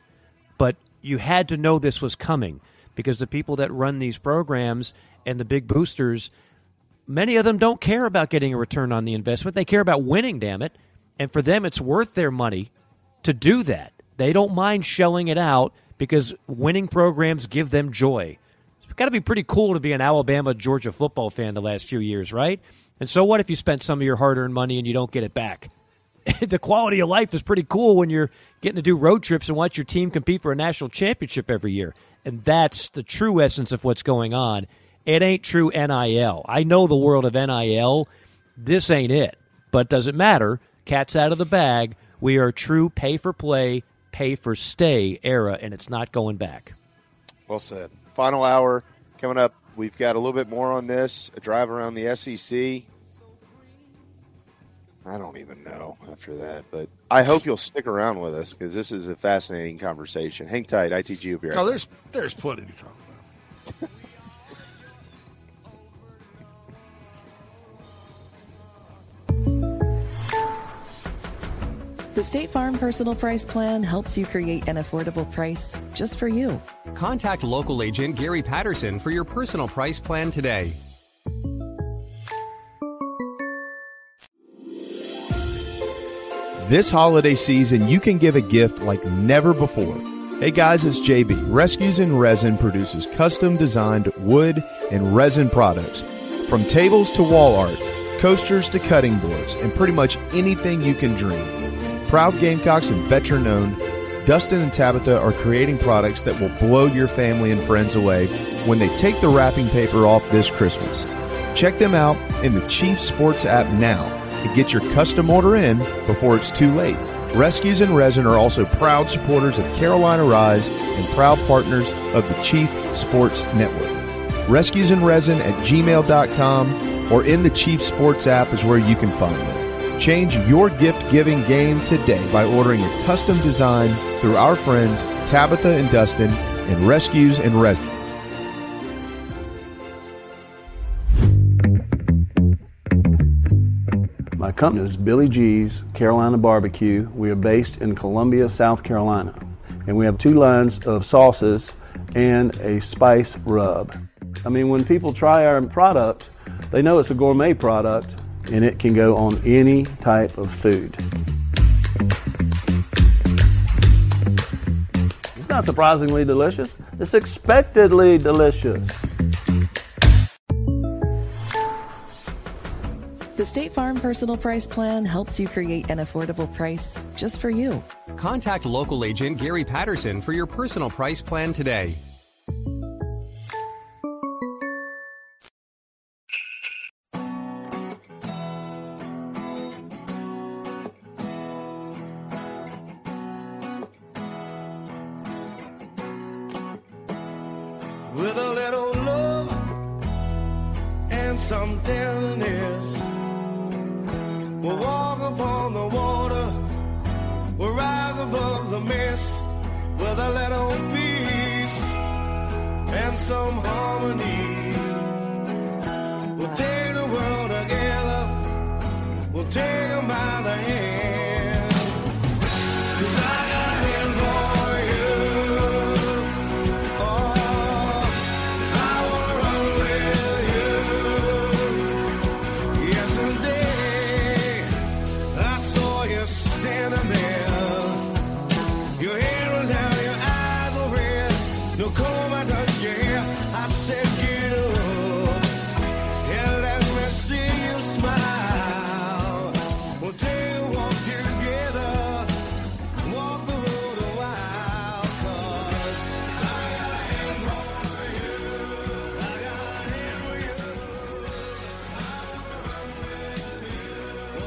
But you had to know this was coming because the people that run these programs and the big boosters many of them don't care about getting a return on the investment. They care about winning, damn it. And for them, it's worth their money to do that. They don't mind shelling it out because winning programs give them joy. It's got to be pretty cool to be an Alabama, Georgia football fan the last few years, right? And so what if you spent some of your hard earned money and you don't get it back? the quality of life is pretty cool when you're getting to do road trips and watch your team compete for a national championship every year. And that's the true essence of what's going on. It ain't true NIL. I know the world of NIL. This ain't it. But does it matter? Cat's out of the bag. We are true pay for play, pay for stay era, and it's not going back. Well said. Final hour coming up. We've got a little bit more on this. A drive around the SEC. I don't even know after that, but I hope you'll stick around with us because this is a fascinating conversation. Hang tight. ITG will be right Oh, there's there's plenty to talk about. The State Farm Personal Price Plan helps you create an affordable price just for you. Contact local agent Gary Patterson for your personal price plan today. This holiday season, you can give a gift like never before. Hey guys, it's JB. Rescues in Resin produces custom designed wood and resin products. From tables to wall art, coasters to cutting boards, and pretty much anything you can dream. Proud Gamecocks and veteran owned, Dustin and Tabitha are creating products that will blow your family and friends away when they take the wrapping paper off this Christmas. Check them out in the Chief Sports app now and get your custom order in before it's too late. Rescues and Resin are also proud supporters of Carolina Rise and proud partners of the Chief Sports Network. Rescues and Resin at gmail.com or in the Chief Sports app is where you can find them. Change your gift giving game today by ordering a custom design through our friends Tabitha and Dustin and Rescues and Resin. My company is Billy G's Carolina Barbecue. We are based in Columbia, South Carolina. And we have two lines of sauces and a spice rub. I mean, when people try our product, they know it's a gourmet product and it can go on any type of food. It's not surprisingly delicious, it's expectedly delicious. The State Farm Personal Price Plan helps you create an affordable price just for you. Contact local agent Gary Patterson for your personal price plan today.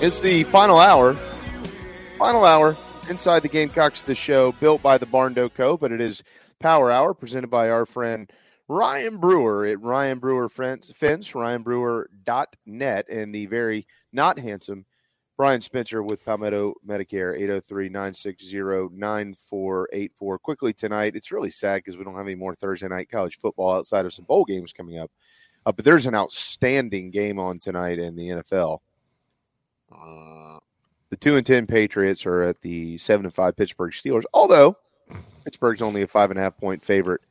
It's the final hour. Final hour inside the Gamecocks, the show built by the Barndo Co., but it is Power Hour presented by our friend Ryan Brewer at Ryan Brewer Fence, Fence ryanbrewer.net, and the very not handsome Brian Spencer with Palmetto Medicare, 803 960 9484. Quickly tonight, it's really sad because we don't have any more Thursday night college football outside of some bowl games coming up. Uh, but there's an outstanding game on tonight in the NFL. Uh, the two and ten Patriots are at the seven and five Pittsburgh Steelers. Although Pittsburgh's only a five and a half point favorite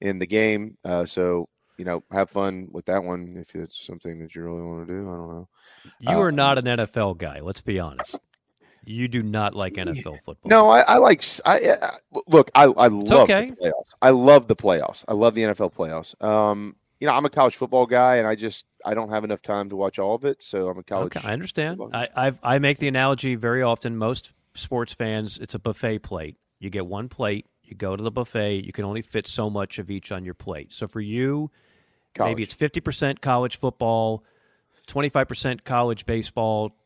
in the game, uh, so you know have fun with that one if it's something that you really want to do. I don't know. You Uh, are not an NFL guy. Let's be honest. You do not like NFL football. No, I, I like. I, I- look. I, I love okay. the playoffs. I love the playoffs. I love the NFL playoffs. Um, you know, I'm a college football guy, and I just I don't have enough time to watch all of it, so I'm a college. Okay, I understand. I I've, I make the analogy very often. Most sports fans, it's a buffet plate. You get one plate. You go to the buffet. You can only fit so much of each on your plate. So for you, maybe it's fifty percent college football, twenty five percent college baseball,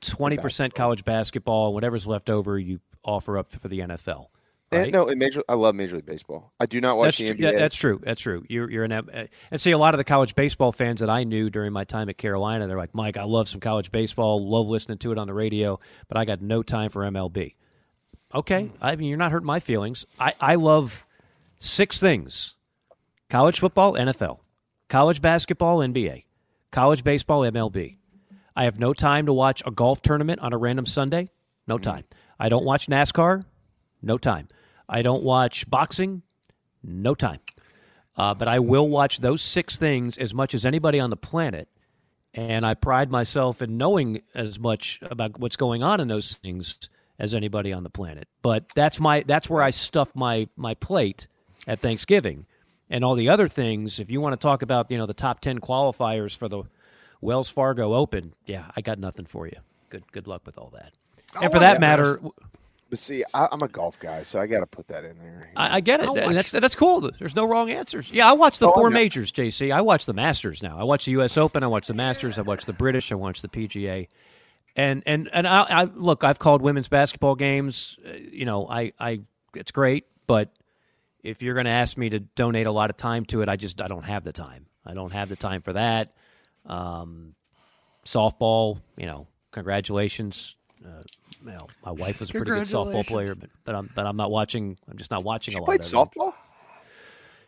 twenty percent college basketball. Whatever's left over, you offer up for the NFL. And, no, in major, I love Major League Baseball. I do not watch that's the tr- NBA. that's true. That's true. You're you're an uh, and see a lot of the college baseball fans that I knew during my time at Carolina. They're like, Mike, I love some college baseball. Love listening to it on the radio, but I got no time for MLB. Okay, I mean you're not hurting my feelings. I I love six things: college football, NFL, college basketball, NBA, college baseball, MLB. I have no time to watch a golf tournament on a random Sunday. No time. I don't watch NASCAR. No time. I don't watch boxing. No time. Uh, but I will watch those six things as much as anybody on the planet. And I pride myself in knowing as much about what's going on in those things as anybody on the planet. But that's my that's where I stuff my my plate at Thanksgiving. And all the other things, if you want to talk about, you know, the top 10 qualifiers for the Wells Fargo Open, yeah, I got nothing for you. Good good luck with all that. and for that matter, But see, I, I'm a golf guy, so I got to put that in there. I, I get it. I'll And watch- that's that's cool. There's no wrong answers. Yeah, I watch the Oh, I four majors, JC. I watch the Masters now. I watch the U.S. Open. I watch the Masters. I watch the British. I watch the PGA. And and and I, I look. I've called women's basketball games. uh, You know, I I it's great, but if you're going to ask me to donate a lot of time to it, I just I don't have the time. I don't have the time for that. Um, softball, you know, congratulations. Uh, you know, my wife was a pretty good softball player, but but I'm but I'm not watching. I'm just not watching She a lot. played of it. softball.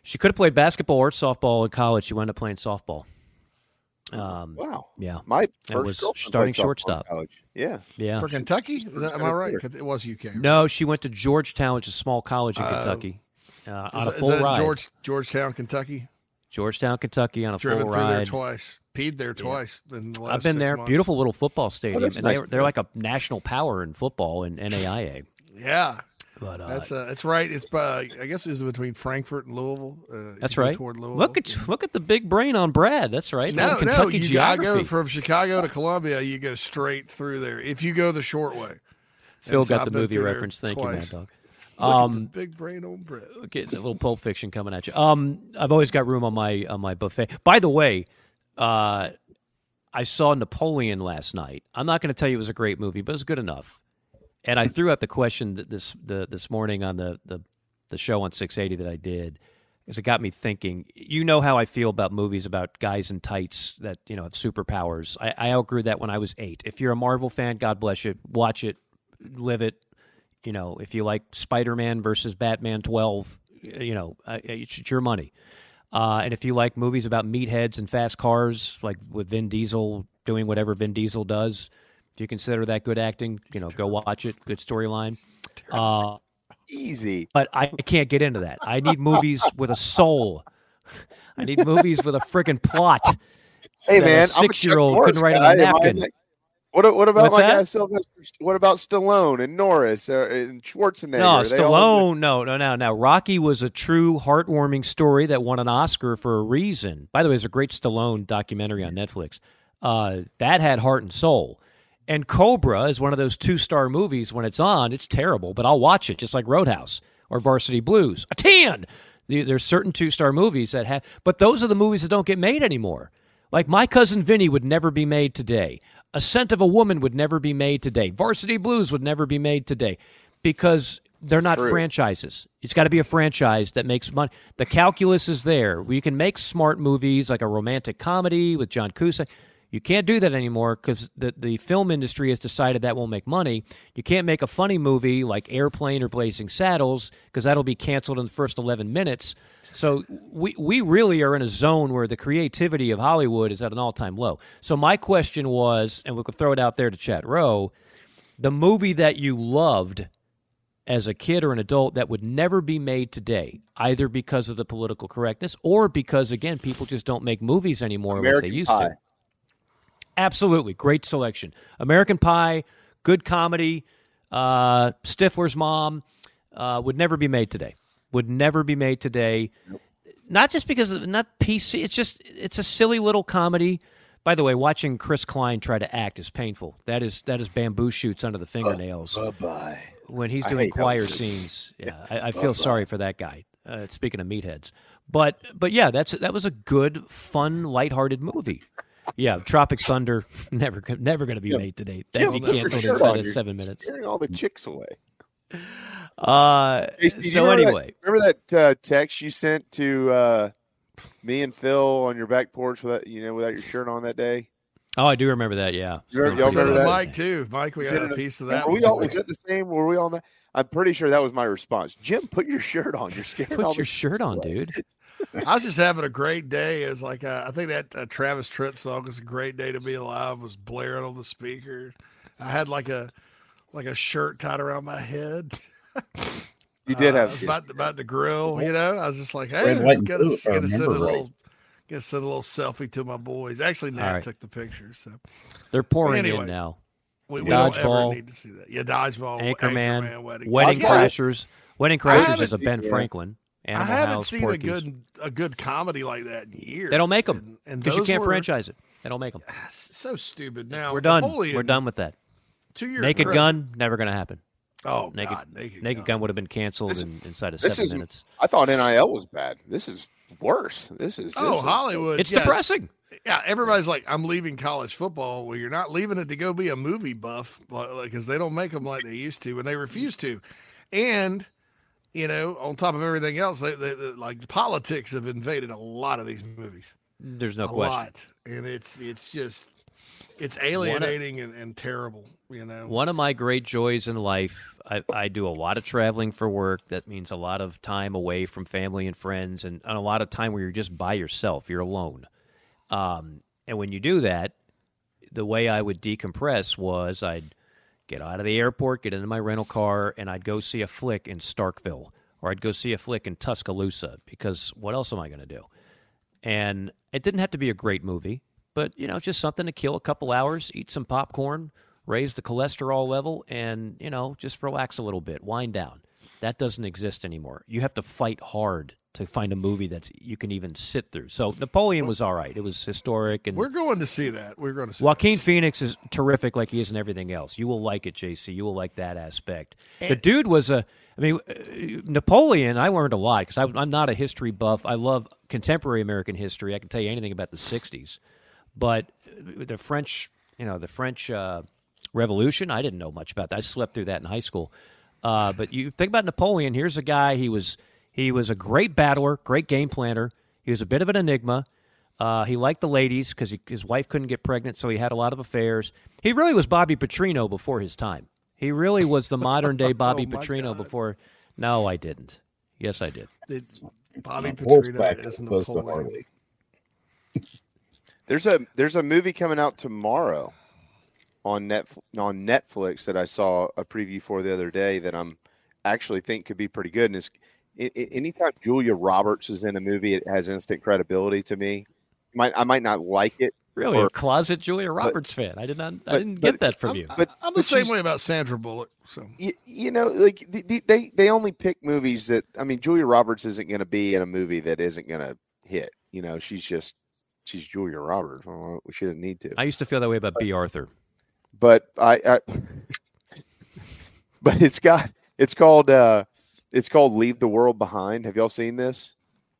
She could have played basketball or softball in college. She wound up playing softball. Um, wow. Yeah. My And first was starting played softball in shortstop. college. Yeah. Yeah. For Kentucky? Is that, am I right? 'Cause It was UK. right? No, she went to Georgetown, which is a small college in Oh. Kentucky, uh, on Is a full that ride. George, Georgetown, Kentucky. Georgetown, Kentucky, on a Driven full through there ride. twice. Peed there twice. In the last I've been six there. months. Beautiful little football stadium, that's and nice they're, they're like a national power in football in NAIA. Yeah. But uh, that's uh, that's right. It's by, I guess it was between Frankfurt and Louisville. Uh, That's right. Toward Louisville. Look at look at the big brain on Brad. That's right. no, Little no, you geography. go from Chicago to Columbia. You go straight through there. If you go the short way. Phil And got I've the movie reference. Thank you, Mad. Dog. Look at the Um, big brain on Brett. Getting a little Pulp Fiction coming at you. Um, I've always got room on my on my buffet. By the way, uh, I saw Napoleon last night. I'm not going to tell you it was a great movie, but it was good enough. And I threw out the question this the this morning on the the, the show on 680 that I did, because it got me thinking. You know how I feel about movies about guys in tights that you know have superpowers. I, I outgrew that when I was eight. If you're a Marvel fan, God bless you. Watch it, live it. You know, if you like Spider Man versus Batman 12, you know, uh, it's your money. Uh, and if you like movies about meatheads and fast cars, like with Vin Diesel doing whatever Vin Diesel does, if you consider that good acting, you know, go watch it. Good storyline. Uh, Easy. But I can't get into that. I need movies with a soul. I need movies with a friggin' plot. Hey man, a six year old couldn't write on a guy. Am I napkin. Like- What what about What's that? Sylvester? What about Stallone and Norris uh, and Schwarzenegger? No, They all- Stallone. No, no, no, no. Rocky was a true heartwarming story that won an Oscar for a reason. By the way, there's a great Stallone documentary on Netflix. Uh, that had heart and soul. And Cobra is one of those two star movies. When it's on, it's terrible, but I'll watch it, just like Roadhouse or Varsity Blues. A tan. There- There's certain two star movies that have, but those are the movies that don't get made anymore. Like My Cousin Vinny would never be made today. A Scent of a Woman would never be made today. Varsity Blues would never be made today because they're not True. franchises. It's got to be a franchise that makes money. The calculus is there. We can make smart movies like a romantic comedy with John Cusack. You can't do that anymore because the, the film industry has decided that won't make money. You can't make a funny movie like Airplane or Blazing Saddles because that'll be canceled in the first 11 minutes. So we, we really are in a zone where the creativity of Hollywood is at an all time low. So my question was, and we could throw it out there to chat row, the movie that you loved as a kid or an adult that would never be made today, either because of the political correctness or because, again, people just don't make movies anymore like American they used Pie. to. Absolutely. Great selection. American Pie, good comedy, uh, Stifler's Mom uh, would never be made today. Would never be made today. not just because of not PC. It's just it's a silly little comedy. By the way, watching Chris Klein try to act is painful. That is that is bamboo shoots under the fingernails. Bye bye. when he's doing choir scenes. Yeah, I, I Bye-bye. feel sorry for that guy. Uh, speaking of meatheads, but but yeah, that's that was a good, fun, lighthearted movie. Yeah, Tropic Thunder never never going to be Yeah. made today. That'd be Jim, put your canceled shirt inside of seven minutes. Scaring all the chicks away. Uh, Casey, do so remember that- anyway, remember that uh, text you sent to uh, me and Phil on your back porch without you know without your shirt on that day? oh, I do remember that. Yeah, You remember- y'all remember that? Mike too. Mike, we got Sent a piece of that. Were we all, was that the same? Were we on that? I'm pretty sure that was my response. Jim, put your shirt on. You're scaring put the your shirt on, dude. I was just having a great day. It was like uh, I think that uh, Travis Tritt song "It's a Great Day to Be Alive" was blaring on the speaker. I had like a like a shirt tied around my head. You did Uh, have I was about about to grill. You know, I was just like, hey, Red, white, and gotta, blue, if I gotta send a right. little. Gotta send a little selfie to my boys. Actually, Nat All right. took the picture, so They're pouring Anyway, in now. we, we don't ever Dodgeball, need to see that. Yeah, dodgeball, Anchorman, wedding, Wedding Crashers. Wedding Crashers is a Ben yeah. Franklin. Animal I haven't House, seen Porky's. a good a good comedy like that in years. They don't make them And- and because you can't were- franchise it. They don't make them. Ah, so stupid. Now We're done. Napoleon- We're done with that. To your Naked credit- Gun never going to happen. Oh naked God, Naked, Gun. would have been canceled This- in, inside of seven is. minutes. I thought NIL was bad. This is worse. This is. Oh, is- Hollywood. It's yeah. depressing. Yeah, everybody's like, I'm leaving college football. Well, you're not leaving it to go be a movie buff because they don't make them like they used to, and they refuse to. And you know, on top of everything else, they, they, they- like politics have invaded a lot of these movies. There's no a question. lot, and it's it's just it's alienating and, and terrible. You know, One of my great joys in life, I, I do a lot of traveling for work. That means a lot of time away from family and friends, and, and a lot of time where you're just by yourself. You're alone. Um, and when you do that, the way I would decompress was I'd get out of the airport, get into my rental car, and I'd go see a flick in Starkville, or I'd go see a flick in Tuscaloosa, because what else am I going to do? And it didn't have to be a great movie, but you know, just something to kill a couple hours, eat some popcorn, raise the cholesterol level, and you know, just relax a little bit, wind down. That doesn't exist anymore. You have to fight hard to find a movie that's you can even sit through. So Napoleon was all right. It was historic and we're going to see that. We're going to see. Joaquin Phoenix is terrific, like he is in everything else. You will like it, JC. You will like that aspect. the dude was a. I mean, uh, Napoleon. I learned a lot because I'm not a history buff. I love contemporary American history. I can tell you anything about the '60s, but uh, the French, you know, the French uh, Revolution. I didn't know much about that. I slept through that in high school. Uh, but you think about Napoleon. Here's a guy. He was he was a great battler, great game planner. He was a bit of an enigma. Uh, he liked the ladies because his wife couldn't get pregnant, so he had a lot of affairs. He really was Bobby Petrino before his time. He really was the modern day Bobby Oh, my Petrino before. No, I didn't. Yes, I did. It's Bobby Horseback Petrino is opposed to Napoleon. There's a there's a movie coming out tomorrow on net on Netflix that I saw a preview for the other day that I'm actually think could be pretty good. And it's i i- anytime Julia Roberts is in a movie, it has instant credibility to me. Might I might not like it. Really, or- a closet Julia but- Roberts fan. I did not. I didn't but- get that from you. But I'm the but same way about Sandra Bullock. So you, you know, like the, the, they they only pick movies that I mean, Julia Roberts isn't going to be in a movie that isn't going to hit. You know, she's just she's Julia Roberts. Well, She doesn't need to. I used to feel that way about Bea Arthur. but I, I but it's got it's called uh it's called Leave the World Behind. Have y'all seen this?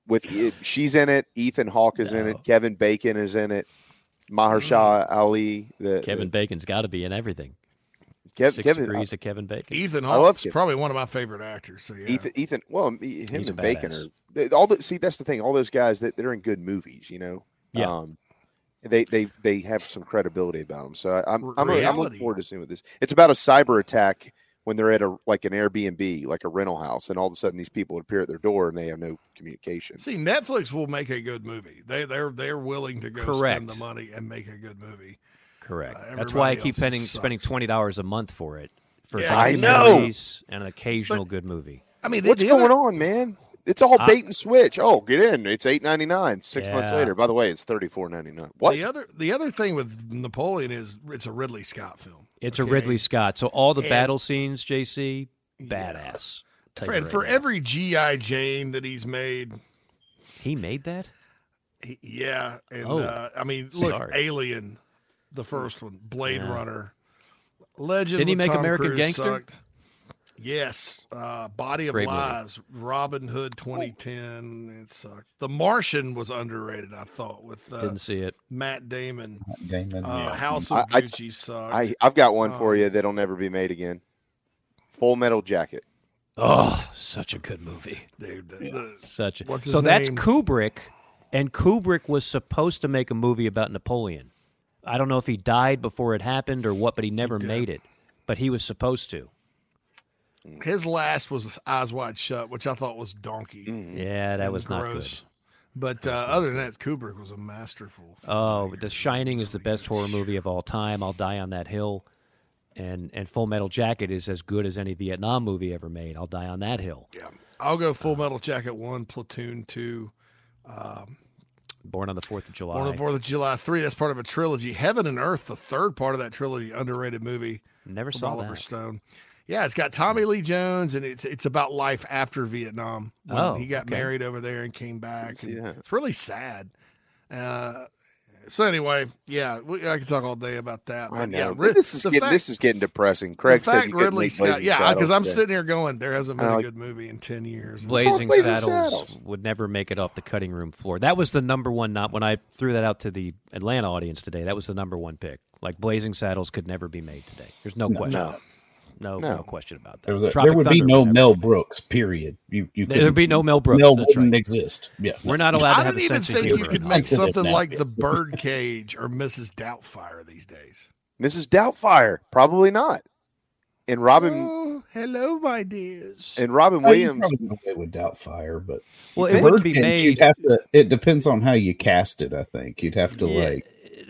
With it, she's in it, Ethan Hawke is in it, Kevin Bacon is in it, Mahershala Ali. The Kevin Bacon's got to be in everything. Kev- Six Kevin- degrees of Kevin Bacon. Ethan I love Hawke's probably one of my favorite actors. So yeah, Ethan, Ethan, well, him He's a and Bacon are they, all the see. That's the thing. All those guys that they're in good movies, you know. Yeah. Um, they they they have some credibility about them. So I, I'm I'm, I'm looking forward to seeing what this. It's about a cyber attack when they're at a like an Airbnb, like a rental house, and all of a sudden these people appear at their door and they have no communication. See, Netflix will make a good movie. They they're they're willing to go Correct. spend the money and make a good movie. Correct. Uh, That's why I keep spending sucks. spending twenty dollars a month for it for Yeah, I know. documentaries and an occasional good movie. I mean, the- What's the going other- on, man? It's all I- bait and switch. Oh, get in. It's eight ninety nine. Six months later. By the way, it's thirty four ninety nine. What? The other the other thing with Napoleon is it's a Ridley Scott film. It's a? Ridley Scott. So all the And- battle scenes, JC, badass. Tell you right for now. every GI Jane that he's made, He made that. He- yeah, and Oh, uh, I mean, look, sorry. Alien, the first one, Blade Yeah. Runner, Legend. Didn't he make Tom American Cruise Gangster? sucked. Yes, uh, Body of Great movie. Lies, Robin Hood 2010. It sucked. The Martian was underrated, I thought, with uh, Didn't see it. Matt Damon. Damon, Uh, yeah. House of I- I- Gucci sucked. I, I've got one for Um, you that'll never be made again. Full Metal Jacket. Oh, such a good movie. Dude, the- the- Such a, What's his so that's? Kubrick, and Kubrick was supposed to make a movie about Napoleon. I don't know if he died before it happened or what, but he never made it. But he was supposed to. His last was Eyes Wide Shut, which I thought was donkey. Yeah, that and was not good. gross. But uh, other than that, Kubrick was a masterful. Oh, but The Shining is the best horror movie of all time. I'll die on that hill. And and Full Metal Jacket is as good as any Vietnam movie ever made. I'll die on that hill. Yeah, I'll go Full Metal Jacket one, Platoon two, um, Born on the Fourth of July. Born on the Fourth of July three. That's part of a trilogy. Heaven and Earth, the third part of that trilogy, underrated movie. Never saw Oliver that. Stone. Yeah, it's got Tommy Lee Jones, and it's it's about life after Vietnam. When Oh, he got okay. married over there and came back. and Yeah. it's really sad. Uh, so anyway, yeah, we, I could talk all day about that. I know. yeah, But Rid- this is getting fact- this is getting depressing. Craig said fact you Ridley Scott, yeah, because I'm today. sitting here going, there hasn't been And I a like- good movie in ten years. Blazing, Blazing Saddles, Saddles. would never make it off the cutting room floor. That was the number one. Not when I threw that out to the Atlanta audience today. That was the number one pick. Like Blazing Saddles could never be made today. There's no No. question. No. About it. No, No. no question about that. There, was a, there would be no Mel be. Brooks. Period. You, you There'd be no Mel Brooks, Mel that's wouldn't right. exist. Yeah, We're not allowed to I have don't a even sense of think you humor. could make something now. like the Birdcage or Mrs. Doubtfire these days. Mrs. Doubtfire, probably not. And Robin Oh, hello, my dears. and Robin Oh, Williams. probably away with Doubtfire, but Well, it would be Birdcage, You'd have to. It depends on how you cast it. I think you'd have to Yeah, like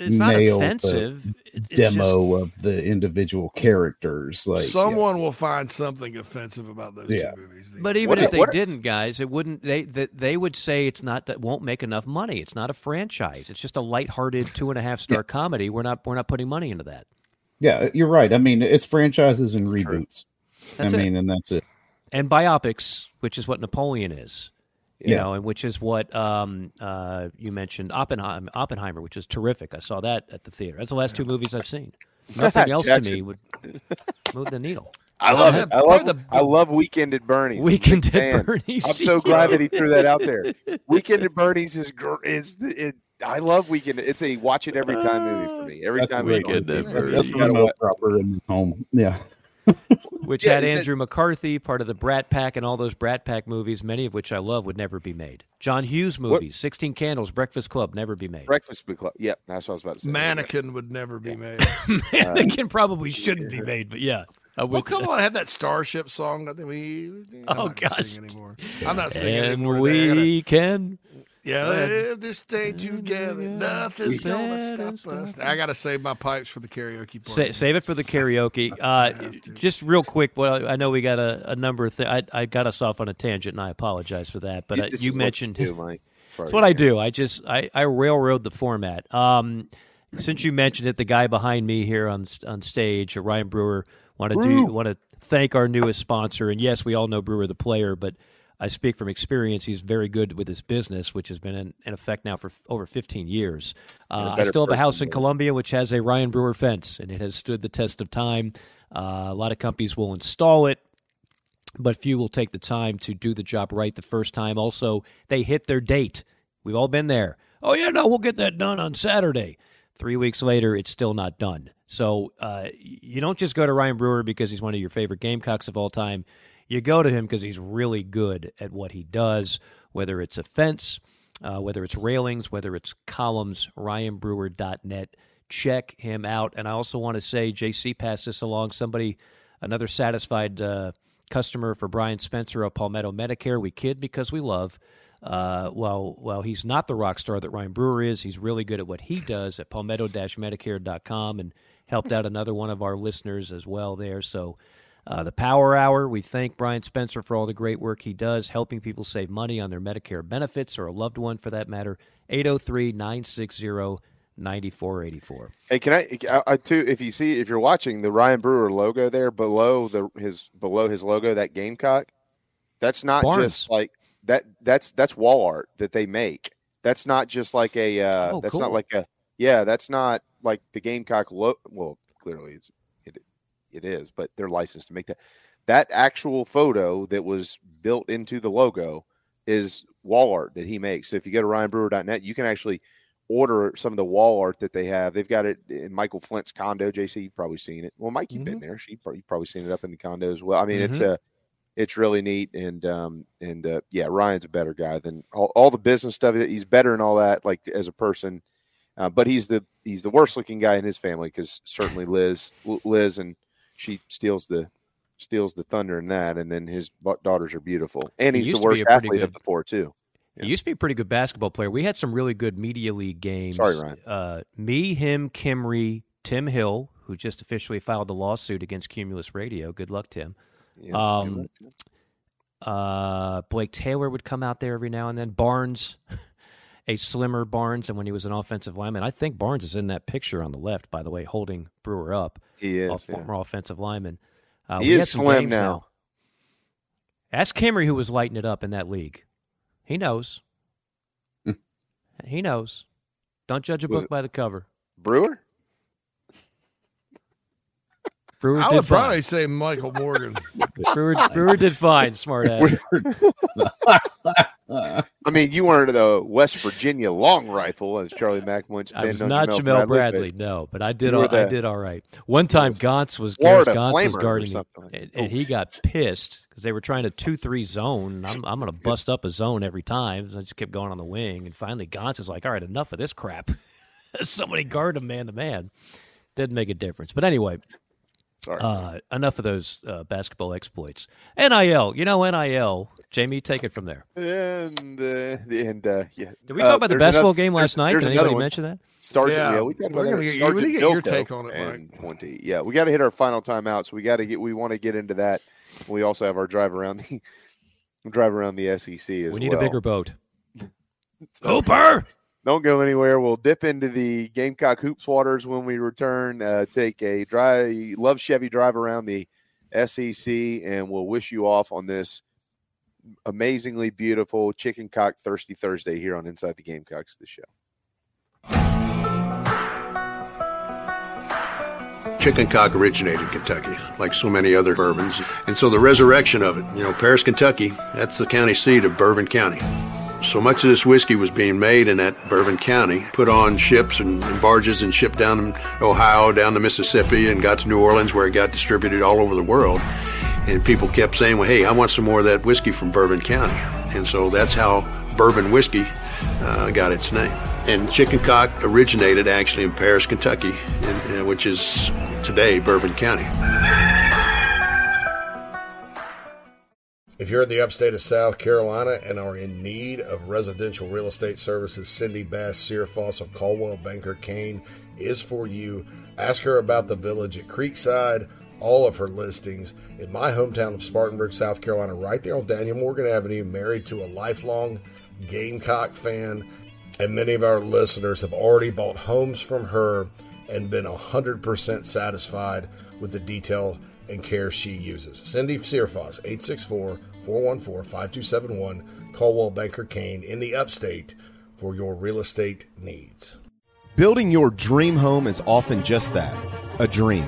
it's not offensive. it's demo of the individual characters. Like yeah. Someone will find something offensive about those Yeah. two movies. But even What if if- they what didn't, guys, it wouldn't. They that they would say it's not that won't make enough money. It's not a franchise. It's just a lighthearted two and a half star comedy. We're not we're not putting money into that. yeah, you're right. I mean, it's franchises and reboots. That's I it. mean, and that's it. and biopics, which is what Napoleon is. You Yeah. know, and which is what um, uh, you mentioned Oppenheimer, Oppenheimer, which is terrific. I saw that at the theater. That's the last two movies I've seen. Nothing else to Jackson. me would move the needle. I love Yeah, it. I love the- I love Weekend at Bernie's. I'm a big Weekend at fan. Bernie's. I'm so glad that he threw that out there. Weekend at Bernie's is gr- is the- it, I love Weekend. It's a watch it every time movie for me. Every That's time a it's Weekend at You That's, gotta that's when proper in his home. Yeah. which Yeah, had that- Andrew McCarthy, part of the Brat Pack, and all those Brat Pack movies, many of which I love, would never be made. John Hughes movies, Sixteen Candles, Breakfast Club, never be made. Breakfast Club. Yep, that's what I was about to say. Mannequin would never be made. Mannequin probably uh, shouldn't be made, but yeah. I Well, come on, I have that Starship song that we. I'm Oh, not gonna gosh. sing anymore. I'm not singing and anymore. today. I gotta- we can. Yeah, Go ahead. if this stay together, nothing's gonna stop us. I got to save my pipes for the karaoke part. Sa- save it for the karaoke. Uh, just real quick. Well, I know we got a, a number of things. I, I got us off on a tangent, and I apologize for that. But uh, you mentioned do, Mike. That's what I do. I just I, I railroad the format. Um, since you mentioned it, the guy behind me here on on stage, uh, Ryan Brewer, want to do want to thank our newest sponsor. And yes, we all know Brewer the player, but I speak from experience. He's very good with his business, which has been in, in effect now for f- over 15 years. Uh, I still have a house in Columbia which has a Ryan Brewer fence, and it has stood the test of time. Uh, a lot of companies will install it but few will take the time to do the job right the first time. Also, they hit their date. We've all been there. Oh, yeah, no, we'll get that done on Saturday. Three weeks later, it's still not done. So uh, you don't just go to Ryan Brewer because he's one of your favorite Gamecocks of all time. You go to him because he's really good at what he does, whether it's a fence, uh, whether it's railings, whether it's columns, ryanbrewer.net. Check him out. And I also want to say, JC passed this along. Somebody, another satisfied uh, customer for Brian Spencer of Palmetto Medicare. We kid because we love. Uh, while while he's not the rock star that Ryan Brewer is, he's really good at what he does at palmetto-medicare.com and helped out another one of our listeners as well there. So uh, the Power Hour, we thank Brian Spencer for all the great work he does, helping people save money on their Medicare benefits or a loved one for that matter. 803-960-9484. Hey, can I, I, I too? If you see, if you're watching the Ryan Brewer logo there below the his below his logo, that Gamecock, that's not Barnes. just like that that's that's wall art that they make. That's not just like a. Uh, Oh, that's cool. not like a. Yeah, that's not like the Gamecock. Lo- well, clearly it's it is, but they're licensed to make that. That actual photo that was built into the logo is wall art that he makes. So if you go to ryanbrewer.net, you can actually order some of the wall art that they have. They've got it in Michael Flint's condo. JC, you've probably seen it. Well, Mike, you've been there. She probably, you've probably seen it up in the condo as well. I mean, it's Mhm. a it's really neat and um and uh, yeah, Ryan's a better guy than all, all the business stuff. He's better and all that, like as a person. Uh, but he's the he's the worst looking guy in his family because certainly Liz Liz and she steals the steals the thunder in that, and then his daughters are beautiful, and he's used the worst athlete of the four too. He used to be a pretty good basketball player. We had some really good media league games. Sorry, Ryan. Uh, me, him, Kimry, Tim Hill, who just officially filed the lawsuit against Cumulus Radio. Good luck, Tim. Yeah, good um, uh, Blake Taylor would come out there every now and then. Barnes, a slimmer Barnes, and when he was an offensive lineman, I think Barnes is in that picture on the left, by the way, holding Brewer up. He is, a yeah. former offensive lineman. Uh, He is slim games now. Ask Kimry who was lighting it up in that league. He knows. he knows. Don't judge a Was book by the cover. Brewer. Brewer I did would fine. probably say Michael Morgan. Brewer, Brewer did fine, smart ass. I mean, you weren't the West Virginia long rifle, as Charlie Mack once. I was not Jamel Bradley, Bradley, no, but I did. All, were I did all right. One time, Gantz was Florida Gantz was guarding, something. and, and he got pissed because they were trying to two three zone. and I'm I'm going to bust up a zone every time. So I just kept going on the wing, and finally Gantz is like, "All right, enough of this crap." Somebody guard him man to man. Didn't make a difference, but anyway. Sorry. Uh, enough of those uh, basketball exploits. NIL, you know NIL. Jamie, take it from there. And uh, and uh, yeah. Did we talk about the basketball game last night? There's Did anybody one. mention that? Sergeant, Yeah, yeah, we talked we're about gonna that. get- we need to get your take on it, and Twenty. Yeah, we got to hit our final timeout, so we got to get. We want to get into that. We also have our drive around the drive around the SEC as We need well. a bigger boat. Hooper. Don't go anywhere. We'll dip into the Gamecock hoops waters when we return. Uh, take a dry love Chevy drive around the SEC, and we'll wish you off on this amazingly beautiful chicken cock thirsty Thursday here on Inside the Gamecocks, the show. Chicken cock originated in Kentucky, like so many other bourbons. And so the resurrection of it, you know, Paris, Kentucky, that's the county seat of Bourbon County. So much of this whiskey was being made in that Bourbon County, put on ships and, barges and shipped down Ohio, down the Mississippi, and got to New Orleans where it got distributed all over the world. And people kept saying, well, hey, I want some more of that whiskey from Bourbon County. And so that's how bourbon whiskey uh, got its name. And chicken cock originated actually in Paris, Kentucky, in, uh, which is today Bourbon County. If you're in the upstate of South Carolina and are in need of residential real estate services, Cindy Bass Searfoss of Coldwell Banker Caine is for you. Ask her about the village at Creekside, all of her listings in my hometown of Spartanburg, South Carolina, right there on Daniel Morgan Avenue, married to a lifelong Gamecock fan. And many of our listeners have already bought homes from her and been 100% satisfied with the detail and care she uses. Cindy Searfoss, 864 414 5271, Coldwell Banker Caine in the upstate for your real estate needs. Building your dream home is often just that a dream,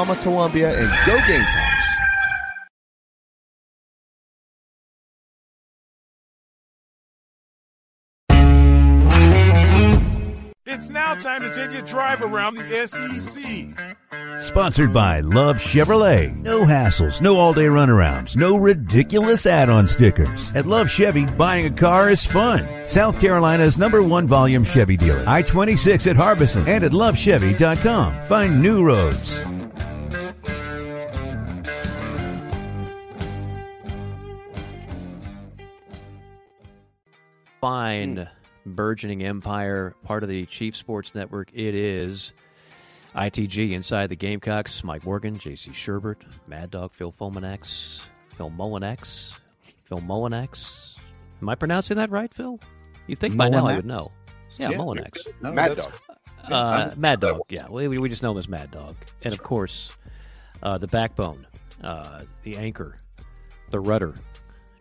Columbia and go Gamecocks! It's now time to take a drive around the SEC. Sponsored by Love Chevrolet. No hassles, no all day runarounds, no ridiculous add on stickers. At Love Chevy, buying a car is fun. South Carolina's number one volume Chevy dealer. I 26 at Harbison and at lovechevy.com. Find new roads. Fine burgeoning empire, part of the Chief Sports Network. It is ITG inside the Gamecocks. Mike Morgan, J.C. Shurburtt, Mad Dog, Phil Fulminax, Phil Mullinax, Phil Mullinax. Am I pronouncing that right, Phil? You think by now I would know? Yeah, Yeah, Mullinax. no, Mad Dog. Yeah, Uh, Mad Dog. Yeah, we, we just know him as Mad Dog, and of course, uh, the backbone, uh, the anchor, the rudder,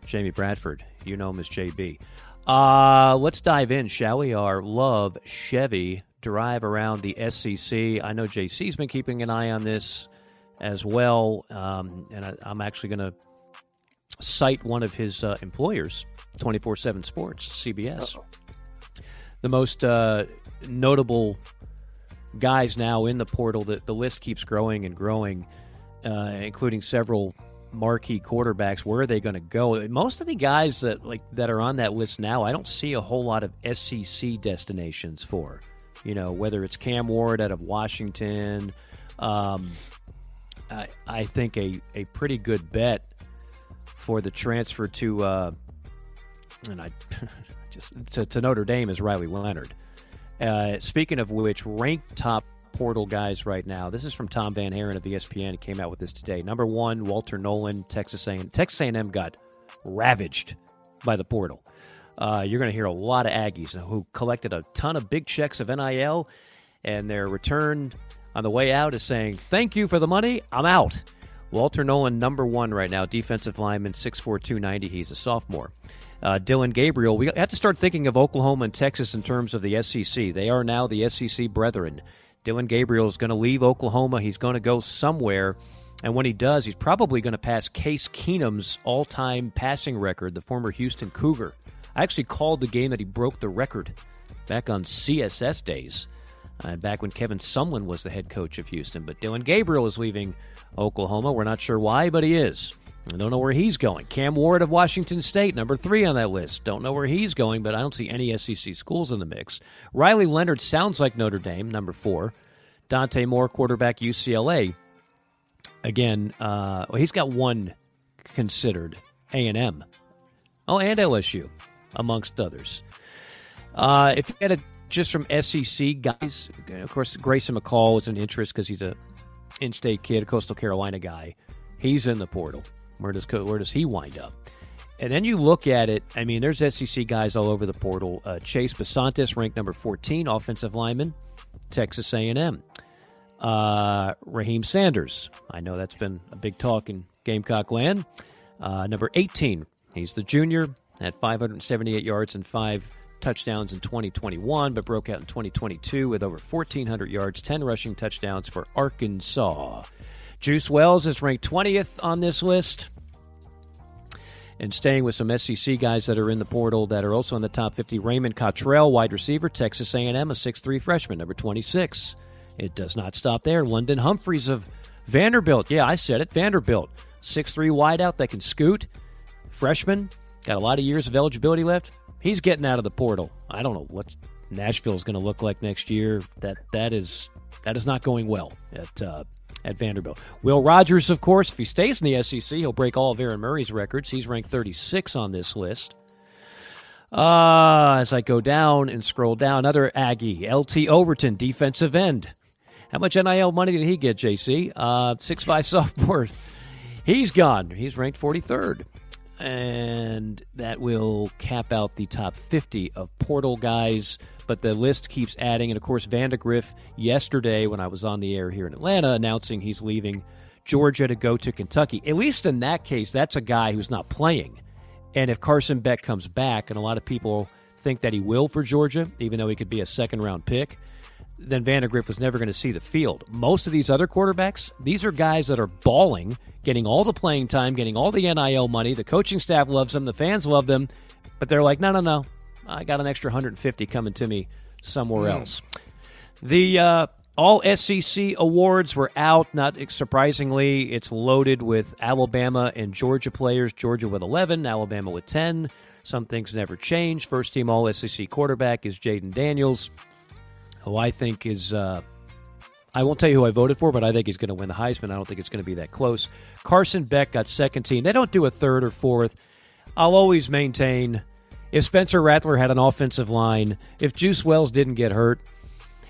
Jamie Bradford. You know him as JB. Uh, let's dive in, shall we? Our love Chevy drive around the SEC. I know JC's been keeping an eye on this as well, um, and I, I'm actually going to cite one of his uh, employers, 24 7 Sports, CBS. The most uh, notable guys now in the portal, the, the list keeps growing and growing, uh, including several marquee quarterbacks. Where are they going to go? Most of the guys that like that are on that list now, I don't see a whole lot of SEC destinations for. You know, whether it's Cam Ward out of Washington, um, I, I think a, a pretty good bet for the transfer to uh, and I just to, to Notre Dame is Riley Leonard. Uh, speaking of which, ranked top portal guys right now. This is from Tom VanHaaren of ESPN. He came out with this today. Number one, Walter Nolen, Texas A&M. Texas A&M got ravaged by the portal. Uh, you're going to hear a lot of Aggies who collected a ton of big checks of NIL, and their return on the way out is saying, "Thank you for the money. I'm out." Walter Nolen, number one right now, defensive lineman, 6'4", 290. He's a sophomore. Uh, Dillon Gabriel, we have to start thinking of Oklahoma and Texas in terms of the SEC. They are now the SEC brethren. Dillon Gabriel is going to leave Oklahoma. He's going to go somewhere. And when he does, he's probably going to pass Case Keenum's all time passing record, the former Houston Cougar. I actually called the game that he broke the record back on CSS days, uh, back when Kevin Sumlin was the head coach of Houston. But Dillon Gabriel is leaving Oklahoma. We're not sure why, but he is. I don't know where he's going. Cam Ward of Washington State, number three on that list. Don't know where he's going, but I don't see any SEC schools in the mix. Riley Leonard sounds like Notre Dame, number four. Dante Moore, quarterback, UCLA. Again, uh, well, he's got one considered A and M. Oh, and LSU, amongst others. Uh, if you had a just from SEC guys, of course, Grayson McCall is an interest because he's a in-state kid, a Coastal Carolina guy. He's in the portal. Where does where does he wind up? And then you look at it. I mean, there's SEC guys all over the portal. Uh, Chase Bisontis, ranked number 14, offensive lineman, Texas A&M. Uh, Raheim Sanders. I know that's been a big talk in Gamecock land. Uh, number 18. He's the junior at 578 yards and five touchdowns in 2021, but broke out in 2022 with over 1,400 yards, 10 rushing touchdowns for Arkansas. Juice Wells is ranked 20th on this list. And staying with some SEC guys that are in the portal that are also in the top 50, Raymond Cottrell, wide receiver, Texas A&M, a 6'3 freshman, number 26. It does not stop there. London Humphreys of Vanderbilt. Yeah, I said it. Vanderbilt. 6'3 wideout that can scoot. Freshman. Got a lot of years of eligibility left. He's getting out of the portal. I don't know what Nashville's going to look like next year. That that is that is not going well at uh, at Vanderbilt. Will Rogers, of course, if he stays in the SEC, he'll break all of Aaron Murray's records. He's ranked 36 on this list. Uh, as I go down and scroll down, another Aggie, LT Overton, defensive end. How much NIL money did he get, JC? Uh, five sophomore. He's gone. He's ranked 43rd. And that will cap out the top 50 of portal guys. But the list keeps adding. And of course, Vandagriff, yesterday when I was on the air here in Atlanta, announcing he's leaving Georgia to go to Kentucky. At least in that case, that's a guy who's not playing. And if Carson Beck comes back, and a lot of people think that he will for Georgia, even though he could be a second round pick, then Vandagriff was never going to see the field. Most of these other quarterbacks, these are guys that are balling, getting all the playing time, getting all the NIL money. The coaching staff loves them, the fans love them, but they're like, no, no, no. I got an extra 150 coming to me somewhere Mm. else. The uh, all SEC awards were out. Not surprisingly, it's loaded with Alabama and Georgia players. Georgia with 11, Alabama with 10. Some things never change. First team All SEC quarterback is Jayden Daniels, who I think is. Uh, I won't tell you who I voted for, but I think he's going to win the Heisman. I don't think it's going to be that close. Carson Beck got second team. They don't do a third or fourth. I'll always maintain if Spencer Rattler had an offensive line, if Juice Wells didn't get hurt,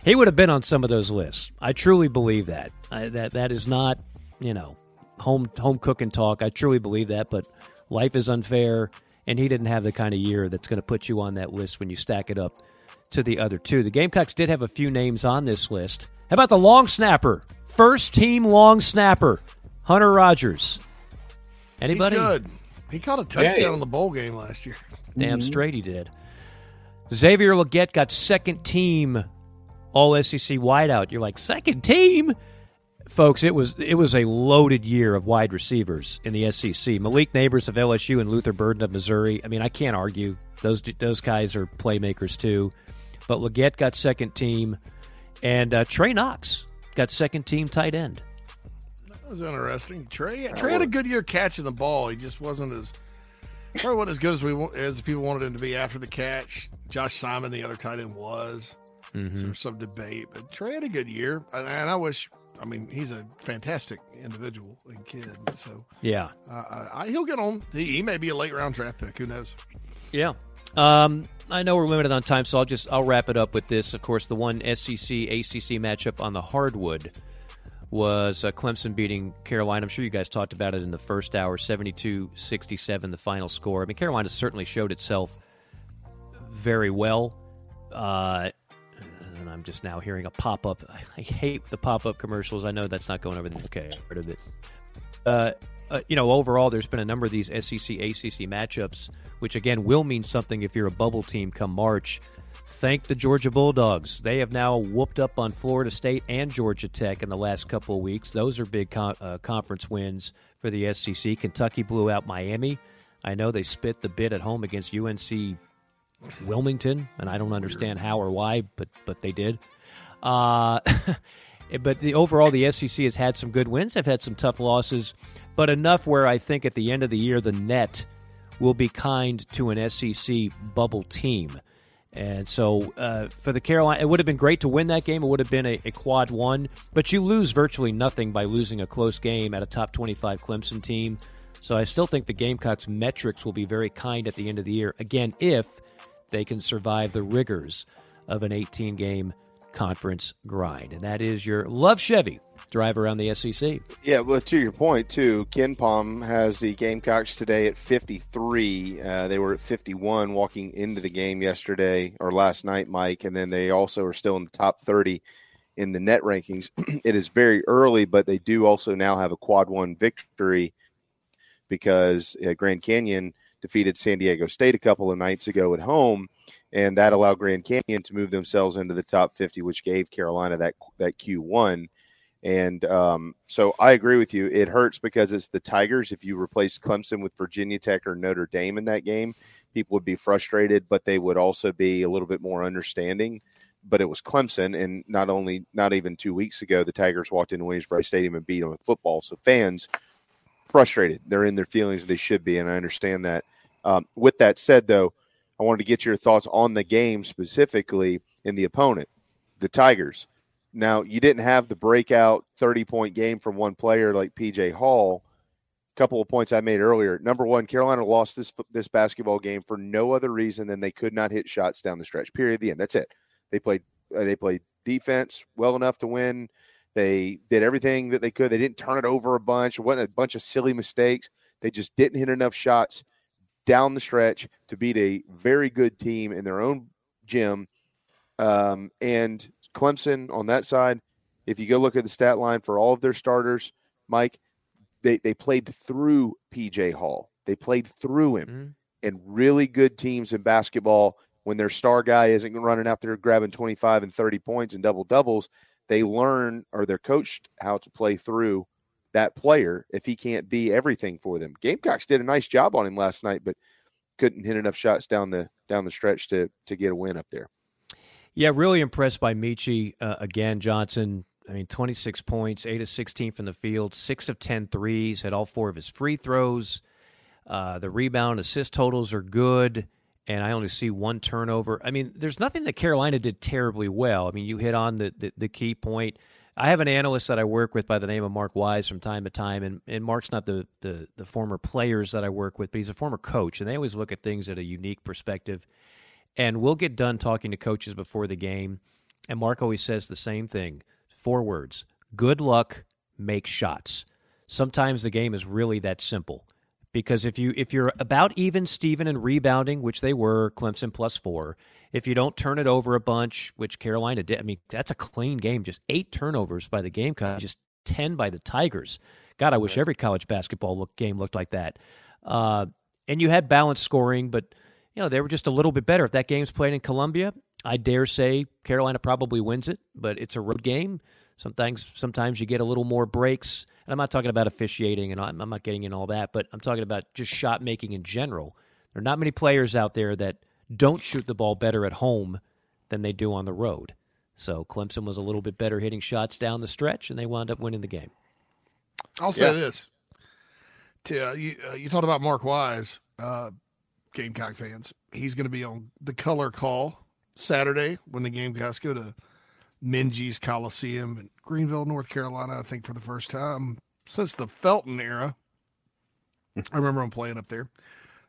he would have been on some of those lists. I truly believe that. I, that that is not, you know, home home cooking talk. I truly believe that, but life is unfair, and he didn't have the kind of year that's going to put you on that list when you stack it up to the other two. The Gamecocks did have a few names on this list. How about the long snapper? First team long snapper, Hunter Rogers. Anybody? He's good. He caught a touchdown in the bowl game last year. Damn mm-hmm. straight he did. Xavier Legette got second team All SEC wideout. You're like second team, folks. It was it was a loaded year of wide receivers in the SEC. Malik Nabers of LSU and Luther Burden of Missouri. I mean, I can't argue those those guys are playmakers too. But Legette got second team, and uh, Trey Knox got second team tight end. That was interesting. Trey Trey had a good year catching the ball. He just wasn't as probably wasn't as good as we as people wanted him to be after the catch. Josh Simon, the other tight end, was. Mm-hmm. So there's some debate, but Trey had a good year, and I wish. I mean, he's a fantastic individual and kid. So yeah, uh, I, he'll get on. He, he may be a late round draft pick. Who knows? Yeah. Um, I know we're limited on time, so I'll just I'll wrap it up with this. Of course, the one SEC ACC matchup on the hardwood was uh, Clemson beating Carolina. I'm sure you guys talked about it in the first hour 72 67, the final score. I mean, Carolina certainly showed itself very well. Uh, and I'm just now hearing a pop up. I hate the pop up commercials. I know that's not going over the okay. I heard of it. Uh, uh, you know, overall, there's been a number of these SEC ACC matchups, which again will mean something if you're a bubble team come March thank the Georgia Bulldogs. They have now whooped up on Florida State and Georgia Tech in the last couple of weeks. Those are big uh, conference wins for the SEC. Kentucky blew out Miami. I know they spit the bit at home against UNC Wilmington, and I don't understand how or why, but but they did. Uh, but the overall, the SEC has had some good wins. They've had some tough losses, but enough where I think at the end of the year, the net will be kind to an SEC bubble team. And so uh, for the Carolina, it would have been great to win that game. It would have been a, a, quad one, but you lose virtually nothing by losing a close game at a top 25 Clemson team. So I still think the Gamecocks' metrics will be very kind at the end of the year. Again, if they can survive the rigors of an 18 game conference grind. And that is your Love Chevy drive around the SEC. Yeah, well, to your point, too, KenPom has the Gamecocks today at 53. Uh, they were at 51 walking into the game yesterday or last night, Mike, and then they also are still in the top 30 in the net rankings. it is very early, but they do also now have a quad one victory because uh, Grand Canyon defeated San Diego State a couple of nights ago at home and that allowed Grand Canyon to move themselves into the top 50, which gave Carolina that that Q1. And um, so I agree with you. It hurts because it's the Tigers. If you replace Clemson with Virginia Tech or Notre Dame in that game, people would be frustrated, but they would also be a little bit more understanding. But it was Clemson, and not only not even two weeks ago, the Tigers walked into Williams-Brice Stadium and beat them in football. So fans frustrated. They're in their feelings. They should be, and I understand that. Um, with that said, though, I wanted to get your thoughts on the game specifically in the opponent, the Tigers. Now, you didn't have the breakout 30 point game from one player like PJ Hall. A couple of points I made earlier. Number one, Carolina lost this this basketball game for no other reason than they could not hit shots down the stretch. Period. The end. That's it. They played uh, they played defense well enough to win. They did everything that they could. They didn't turn it over a bunch. It wasn't a bunch of silly mistakes. They just didn't hit enough shots down the stretch to beat a very good team in their own gym. Um, and Clemson on that side, if you go look at the stat line for all of their starters, Mike, they, they played through PJ Hall. They played through him. Mm-hmm. And really good teams in basketball, when their star guy isn't running out there grabbing 25 and 30 points and double doubles, they learn or they're coached how to play through that player if he can't be everything for them. Gamecocks did a nice job on him last night, but couldn't hit enough shots down the down the stretch to to get a win up there. Yeah, really impressed by Meechie uh, again, Johnson. I mean, 26 points, 8 of 16 from the field, 6 of 10 threes, had all four of his free throws. Uh, the rebound assist totals are good, and I only see one turnover. I mean, there's nothing that Carolina did terribly well. I mean, you hit on the, the, the key point. I have an analyst that I work with by the name of Mark Wise from time to time, and, and Mark's not the, the, the former players that I work with, but he's a former coach, and they always look at things at a unique perspective. And we'll get done talking to coaches before the game, and Mark always says the same thing four words good luck, make shots. Sometimes the game is really that simple. Because if you if you're about even Steven and rebounding, which they were, Clemson plus four, if you don't turn it over a bunch, which Carolina did, I mean, that's a clean game. Just eight turnovers by the Gamecocks, just ten by the Tigers. God, I wish every college basketball look, game looked like that. Uh, and you had balanced scoring, but you know they were just a little bit better. If that game's played in Columbia, I dare say Carolina probably wins it, but it's a road game. Sometimes, sometimes you get a little more breaks. And I'm not talking about officiating, and I'm, I'm not getting in all that, but I'm talking about just shot making in general. There are not many players out there that don't shoot the ball better at home than they do on the road. So Clemson was a little bit better hitting shots down the stretch, and they wound up winning the game. I'll say yeah. this: to, uh, you, uh, you talked about Mark Wise, uh, Gamecock fans. He's going to be on the color call Saturday when the Gamecocks go to Minges Coliseum in Greenville, North Carolina. I think for the first time since the Felton era. I remember him playing up there.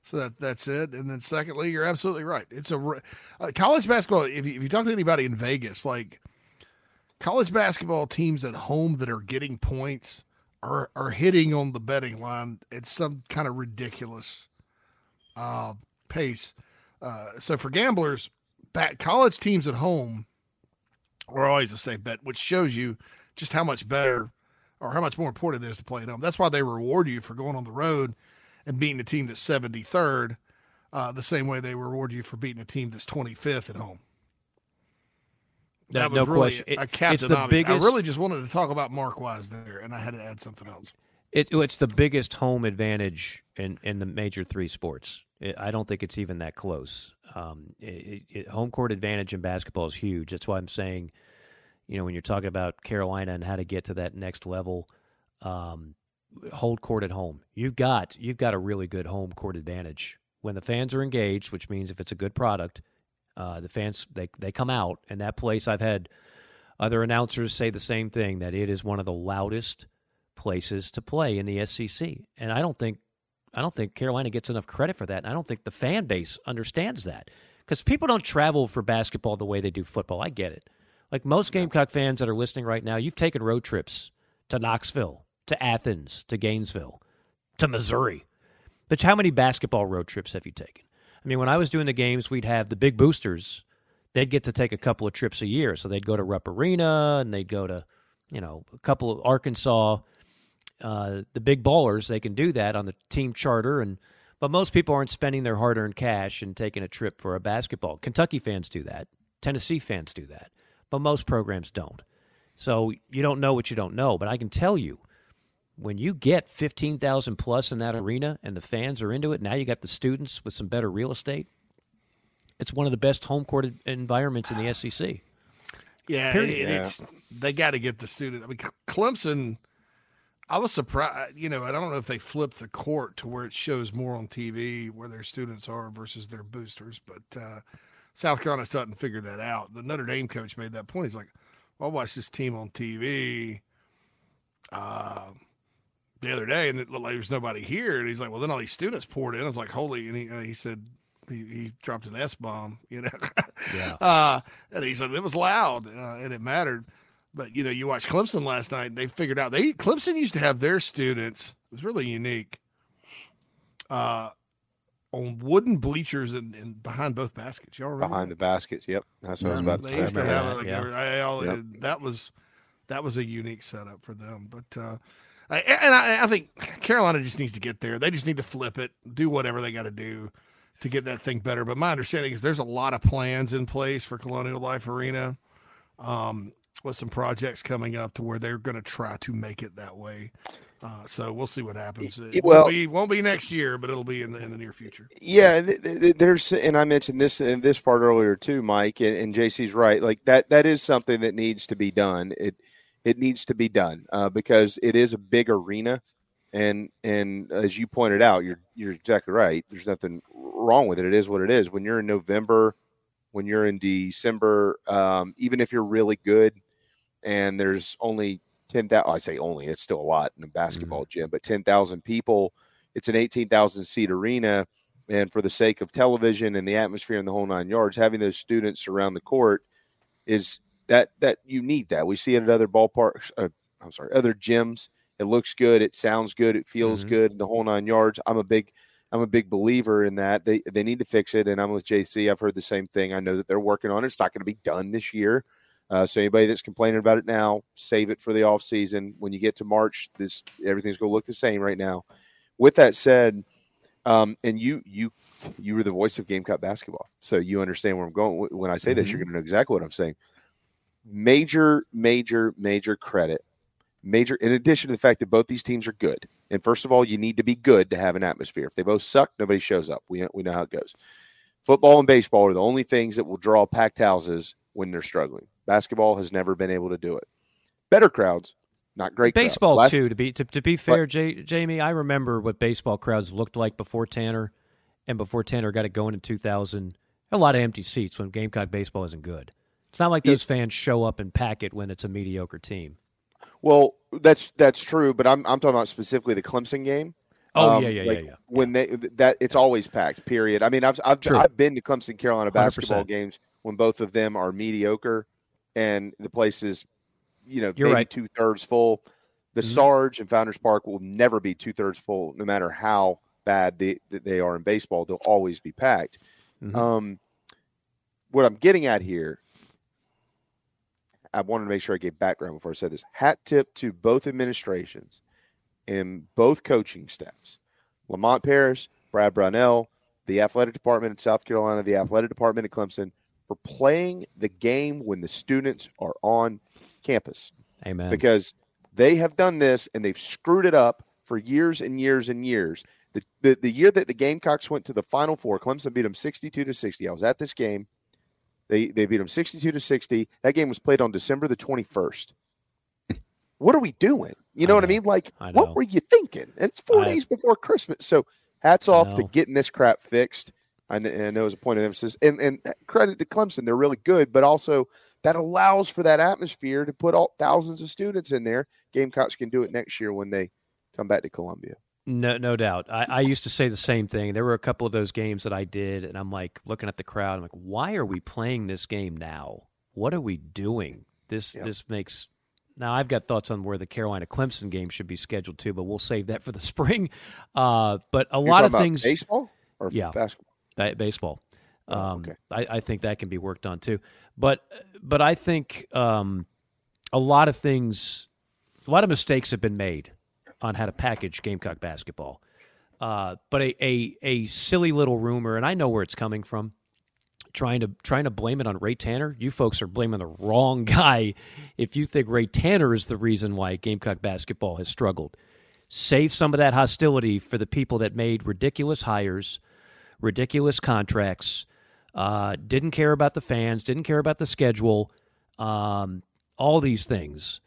So that that's it. And then secondly, you're absolutely right. It's a uh, college basketball. If you, if you talk to anybody in Vegas, like college basketball teams at home that are getting points are are hitting on the betting line at some kind of ridiculous uh, pace. Uh, so for gamblers, back college teams at home are always a safe bet, which shows you just how much better or how much more important it is to play at home. That's why they reward you for going on the road and beating a team that's 73rd, uh, the same way they reward you for beating a team that's 25th at home. That no really question. A, a it's the biggest. I really just wanted to talk about Mark Wise there, and I had to add something else. It, it's the biggest home advantage in, in the major three sports. It, I don't think it's even that close. Um, it, home court advantage in basketball is huge. That's why I'm saying, you know, when you're talking about Carolina and how to get to that next level, um, hold court at home. You've got you've got a really good home court advantage when the fans are engaged, which means if it's a good product, uh, the fans they they come out. And that place, I've had other announcers say the same thing that it is one of the loudest places to play in the SEC. And I don't think I don't think Carolina gets enough credit for that. And I don't think the fan base understands that because people don't travel for basketball the way they do football. I get it. Like most Gamecock fans that are listening right now, you've taken road trips to Knoxville, to Athens, to Gainesville, to Missouri. But how many basketball road trips have you taken? I mean, when I was doing the games, we'd have the big boosters. They'd get to take a couple of trips a year. So they'd go to Rupp Arena and they'd go to, you know, a couple of Arkansas. Uh, the big ballers, they can do that on the team charter. And but most people aren't spending their hard-earned cash and taking a trip for a basketball. Kentucky fans do that. Tennessee fans do that. But most programs don't. So you don't know what you don't know. But I can tell you – when you get 15,000 plus in that arena and the fans are into it, now you got the students with some better real estate. It's one of the best home court environments in the SEC. Yeah, yeah. they got to get the student. I mean, Clemson. I was surprised. You know, I don't know if they flipped the court to where it shows more on TV where their students are versus their boosters, but uh, South Carolina starting to figure that out. The Notre Dame coach made that point. He's like, well, "I watched this team on TV." Uh, the other day, and it looked like there's nobody here. And he's like, "Well, then all these students poured in." I was like, "Holy!" And he, uh, he said, he, he, dropped an S bomb, you know. yeah. Uh, and he said it was loud uh, and it mattered. But you know, you watched Clemson last night. They figured out they Clemson used to have their students. It was really unique. Uh, on wooden bleachers and, and behind both baskets. Y'all remember behind that? the baskets? Yep, that's what yeah, I was about to. They used to have like, yeah. I, I, yep. that was that was a unique setup for them. But uh, and I, I, think Carolina just needs to get there. They just need to flip it, do whatever they got to do to get that thing better. But my understanding is there's a lot of plans in place for Colonial Life Arena, um, with some projects coming up to where they're going to try to make it that way. Uh, so we'll see what happens. It, It- won't be won't be next year, but it'll be in the, in the near future. Yeah, th- th- there's, and I mentioned this in this part earlier too, Mike, and, and JC's right. Like that, that is something that needs to be done. It, it needs to be done uh, because it is a big arena, and and as you pointed out, you're you're exactly right. There's nothing wrong with it. It is what it is. When you're in November, when you're in December, um, even if you're really good, and there's only ten thousand. I say only. It's still a lot in a basketball gym, but ten thousand people. It's an eighteen thousand seat arena, and for the sake of television and the atmosphere and the whole nine yards, having those students around the court is that that you need that. We see it at other ballparks. Uh, I'm sorry, other gyms. It looks good. It sounds good. It feels Mhm. good. The whole nine yards. I'm a big I'm a big believer in that. They they need to fix it, and I'm with JC. I've heard the same thing. I know that they're working on it. It's not going to be done this year. Uh, so anybody that's complaining about it now, save it for the off season. When you get to March, this everything's going to look the same right now. With that said, um, and you you you were the voice of Gamecock basketball, so you understand where I'm going. When I say this, you're going to know exactly what I'm saying. Major, major, major credit. Major, in addition to the fact that both these teams are good. And first of all, you need to be good to have an atmosphere. If they both suck, nobody shows up. We we know how it goes. Football and baseball are the only things that will draw packed houses when they're struggling. Basketball has never been able to do it. Better crowds, not great. crowds. baseball Last- too. To be to, to be fair, J, Jamie, I remember what baseball crowds looked like before Tanner, and before Tanner got it going in 2000. A lot of empty seats when Gamecock baseball isn't good. It's not like those fans show up and pack it when it's a mediocre team. Well, that's that's true, but I'm I'm talking about specifically the Clemson game. Oh, Um, yeah, yeah, like, yeah, yeah. When they that it's always packed. Period. I mean, I've I've, True. I've been to Clemson Carolina basketball 100%. games when both of them are mediocre, and the place is, you know, You're maybe right. two thirds full. The Mhm. Sarge and Founders Park will never be two thirds full, no matter how bad they that they are in baseball. They'll always be packed. Mhm. Um, what I'm getting at here I wanted to make sure I gave background before I said this. Hat tip to both administrations and both coaching staffs. Lamont Paris, Brad Brownell, the athletic department in South Carolina, the athletic department at Clemson for playing the game when the students are on campus. Amen. Because they have done this and they've screwed it up for years and years and years. The, the, the year that the Gamecocks went to the Final Four, Clemson beat them 62 to 60. I was at this game. They they beat them 62 to 60. That game was played on December the 21st. What are we doing? You know, what I mean? Like, I what were you thinking? It's four I- days before Christmas. So, hats off to getting this crap fixed. I kn- I know it's a point of emphasis, and and credit to Clemson, they're really good, but also that allows for that atmosphere to put all thousands of students in there. Gamecocks can do it next year when they come back to Columbia. No, no doubt. I, I used to say the same thing. There were a couple of those games that I did, and I'm like looking at the crowd. I'm like, why are we playing this game now? What are we doing? This this makes. Now I've got thoughts on where the Carolina Clemson game should be scheduled too, but we'll save that for the spring. Uh, but a You're lot of things. baseball or yeah, basketball. Ba- baseball. Oh, Um, I, I think that can be worked on too. But but I think um, a lot of things, a lot of mistakes have been made on how to package Gamecock basketball. Uh, but a, a a silly little rumor, and I know where it's coming from. Trying to trying to blame it on Ray Tanner. You folks are blaming the wrong guy. If you think Ray Tanner is the reason why Gamecock basketball has struggled, save some of that hostility for the people that made ridiculous hires, ridiculous contracts, uh, didn't care about the fans, didn't care about the schedule, um, all these things.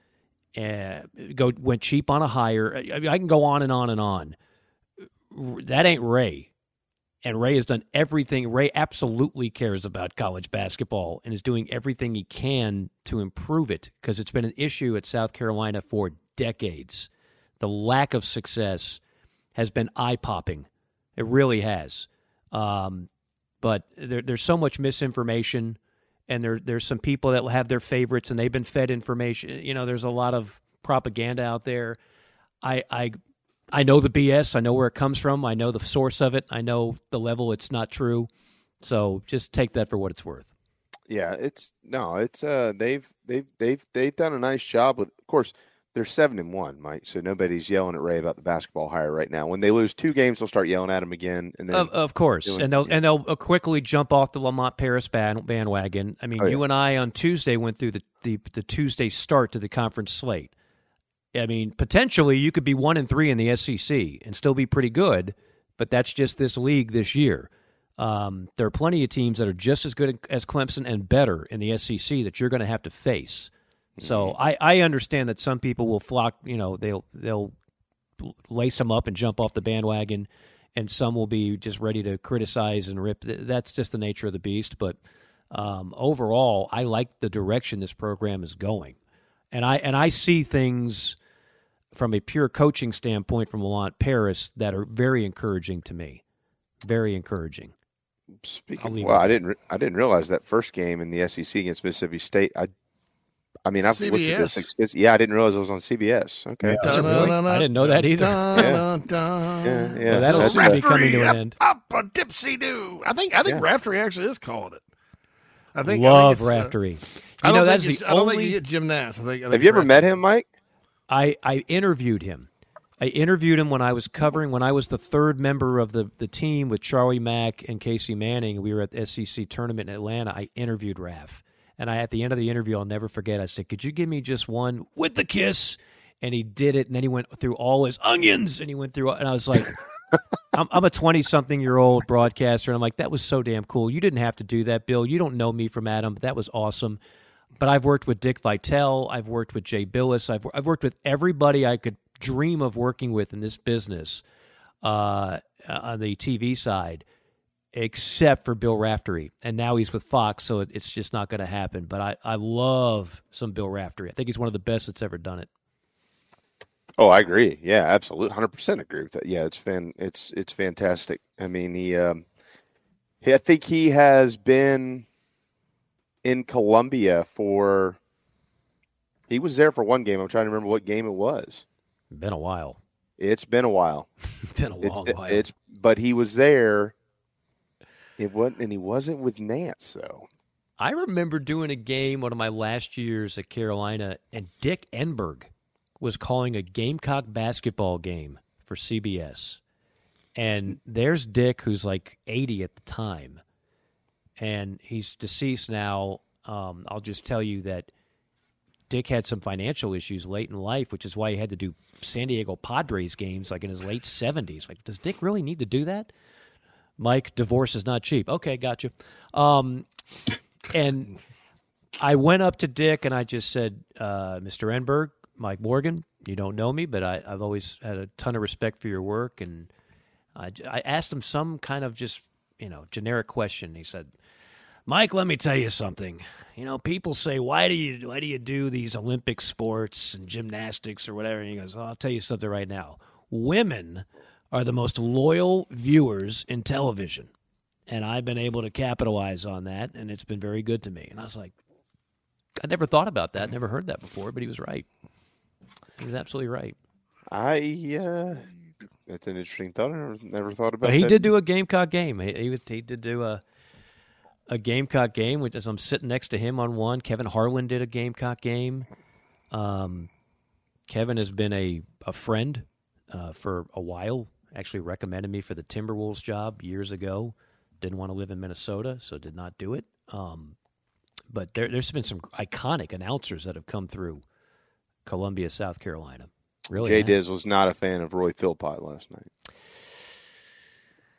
Uh, go went cheap on a hire. I, I can go on and on and on. That ain't Ray. And Ray has done everything. Ray absolutely cares about college basketball and is doing everything he can to improve it because it's been an issue at South Carolina for decades. The lack of success has been eye popping. It really has. Um, but there, there's so much misinformation, and there there's some people that will have their favorites, and they've been fed information. You know, there's a lot of propaganda out there. I I I know the BS. I know where it comes from. I know the source of it. I know the level it's not true. So just take that for what it's worth. Yeah, it's no, it's uh they've they've they've they've done a nice job with of course they're seven and one, Mike. So nobody's yelling at Ray about the basketball hire right now. When they lose two games, they'll start yelling at him again. And then Of, of course, and they'll and they'll uh, quickly jump off the Lamont Paris bandwagon. I mean, Oh, you and I on Tuesday went through the, the the Tuesday start to the conference slate. I mean, potentially you could be one and three in the SEC and still be pretty good, but that's just this league this year. Um, there are plenty of teams that are just as good as Clemson and better in the SEC that you're going to have to face. So I, I understand that some people will flock. You know, they'll they'll lace them up and jump off the bandwagon, and some will be just ready to criticize and rip. That's just the nature of the beast. But um, overall, I like the direction this program is going, and I and I see things from a pure coaching standpoint from Lamont Paris that are very encouraging to me. Very encouraging. Speaking, well, I didn't. re- I didn't realize that first game in the SEC against Mississippi State. I, I mean, I've looked at this. CBS. extens- Yeah, I didn't realize it was on CBS. Okay, Is it really? I didn't know that either. Yeah. Dun, dun. Yeah, yeah. Well, that'll That's soon be coming to an end. Up, up a dipsy do. I think I think Yeah. Raftery actually is calling it. I think Love I think it's, uh, Raftery. I You know, that's it's- the I don't think you get gymnast. I think. I think Have you ever Raftery- met him, Mike? I, I interviewed him. I interviewed him when I was covering when I was the third member of the, the team with Charlie Mack and Casey Manning. We were at the SEC tournament in Atlanta. I interviewed Raf, and I at the end of the interview, I'll never forget. I said, "Could you give me just one with the kiss?" And he did it, and then he went through all his onions, and he went through, and I was like. I'm, I'm a 20 something year old broadcaster, and I'm like, that was so damn cool. You didn't have to do that, Bill. You don't know me from Adam, but that was awesome. But I've worked with Dick Vitale. I've worked with Jay Bilas. I've, I've worked with everybody I could dream of working with in this business uh, on the TV side, except for Bill Raftery. And now he's with Fox, so it, it's just not going to happen. But I, I love some Bill Raftery. I think he's one of the best that's ever done it. Oh, I agree. Yeah, absolutely, hundred percent agree with that. Yeah, it's fan, it's it's fantastic. I mean, he, um, he, I think he has been in Columbia for. He was there for one game. I'm trying to remember what game it was. Been a while. It's been a while. Been a long it- while. it's but he was there. It wasn't, and he wasn't with Nantz though. I remember doing a game one of my last years at Carolina, and Dick Enberg was calling a Gamecock basketball game for CBS. And there's Dick, who's like 80 at the time, and he's deceased now. Um, I'll just tell you that Dick had some financial issues late in life, which is why he had to do San Diego Padres games like in his late 70s. Like, does Dick really need to do that? Mike, divorce is not cheap. Okay, gotcha. Um, and I went up to Dick and I just said, uh, Mr. Enberg, Mike Morgan, you don't know me, but I, I've always had a ton of respect for your work. And I asked him some kind of just, you know, generic question. He said, Mike, let me tell you something. You know, people say, why do you why do you do these Olympic sports and gymnastics or whatever? And he goes, oh, I'll tell you something right now. Women are the most loyal viewers in television. And I've been able to capitalize on that, and it's been very good to me. And I was like, I never thought about that, never heard that before, but he was right. He was absolutely right. I uh, that's an interesting thought. I never, thought about. But he that. did do a Gamecock game. He, he, he did do a a Gamecock game, which as I'm sitting next to him on one. Kevin Harlan did a Gamecock game. Um, Kevin has been a, a friend uh, for a while. Actually, recommended me for the Timberwolves job years ago. Didn't want to live in Minnesota, so did not do it. Um, but there, there's been some iconic announcers that have come through Columbia, South Carolina. Really, Jay. Diz was not a fan of Roy Philpott last night.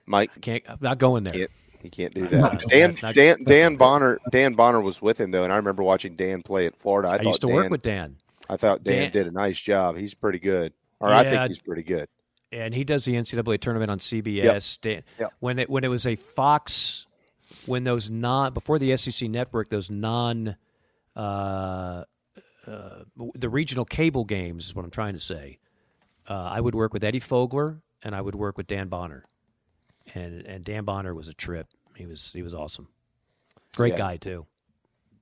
Mike can't. I'm not going there. Can't, he can't do that. Dan not- Dan Dan Bonner Dan Bonner was with him though, and I remember watching Dan play at Florida. I, I used to work with Dan. I thought Dan, Dan- did a nice job. He's pretty good, or I think he's pretty good. And he does the NCAA tournament on CBS. Dan- Yep. When it when it was a Fox, when those non before the SEC network, those non, uh, uh, the regional cable games is what I'm trying to say. Uh, I would work with Eddie Fogler and I would work with Dan Bonner, and and Dan Bonner was a trip. He was he was awesome, great Yeah. guy too.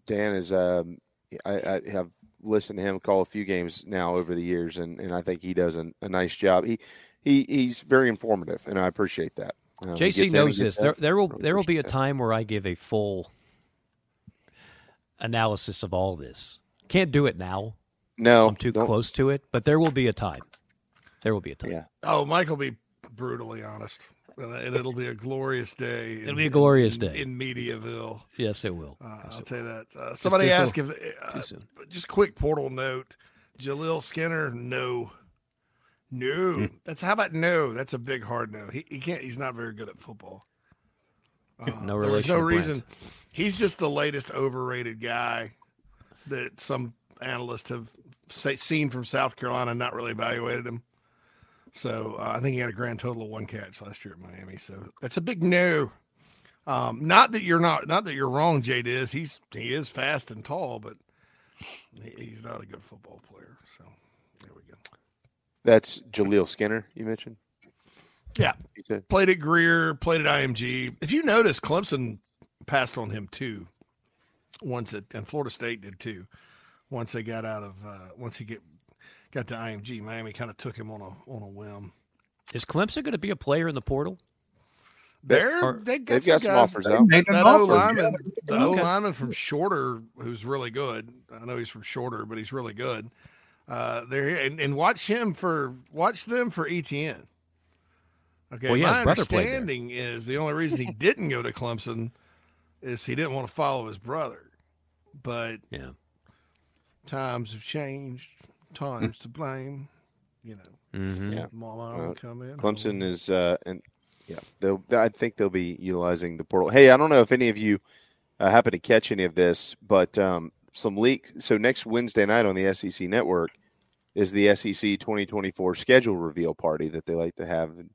Dan is. Um, I, I have listened to him call a few games now over the years, and, and I think he does a, a nice job. He he he's very informative, and I appreciate that. Um, JC gets in and knows this. There, there will I there will be a that. time where I give a full analysis of all this. Can't do it now. No, I'm too don't. close to it. But there will be a time. There will be a time. Yeah. Oh, Mike will be brutally honest, and and it'll be a glorious day. It'll be a glorious in, day. in Mediaville. Yes, it will. Uh, Yes, I'll it tell you that. Uh, somebody just asked if too uh, soon. just quick portal note. Jaleel Skinner, no. No. That's how about no? That's a big hard no. He, he can't he's not very good at football. Uh, No there's relation no to Brent. reason. He's just the latest overrated guy that some analysts have say, seen from South Carolina and not really evaluated him. So uh, I think he had a grand total of one catch last year at Miami. So that's a big no. Um, not that you're not not that you're wrong, Jade is. He's he is fast and tall, but he, he's not a good football player. So That's Jaleel Skinner you mentioned. yeah, He said played at Greer, played at IMG. If you notice, Clemson passed on him too. Once it and Florida State did too. Once they got out of uh, once he get got to IMG, Miami kind of took him on a on a whim. Is Clemson going to be a player in the portal? They're Or- they got They've some got some offers out. That Made O lineman, yeah. the O lineman from Shorter, who's really good. I know he's from Shorter, but he's really good. Uh, they're here, and, and watch him for watch them for ETN. Okay, Well, yeah, my his brother understanding is the only reason he didn't go to Clemson is he didn't want to follow his brother. But yeah, times have changed. Times to blame. You know, Mm-hmm. Yeah. Mama Uh, will come in. Clemson is, uh, and yeah, they'll. I think they'll be utilizing the portal. Hey, I don't know if any of you uh, happen to catch any of this, but um, some leak. So next Wednesday night on the SEC network is the SEC 2024 schedule reveal party that they like to have. And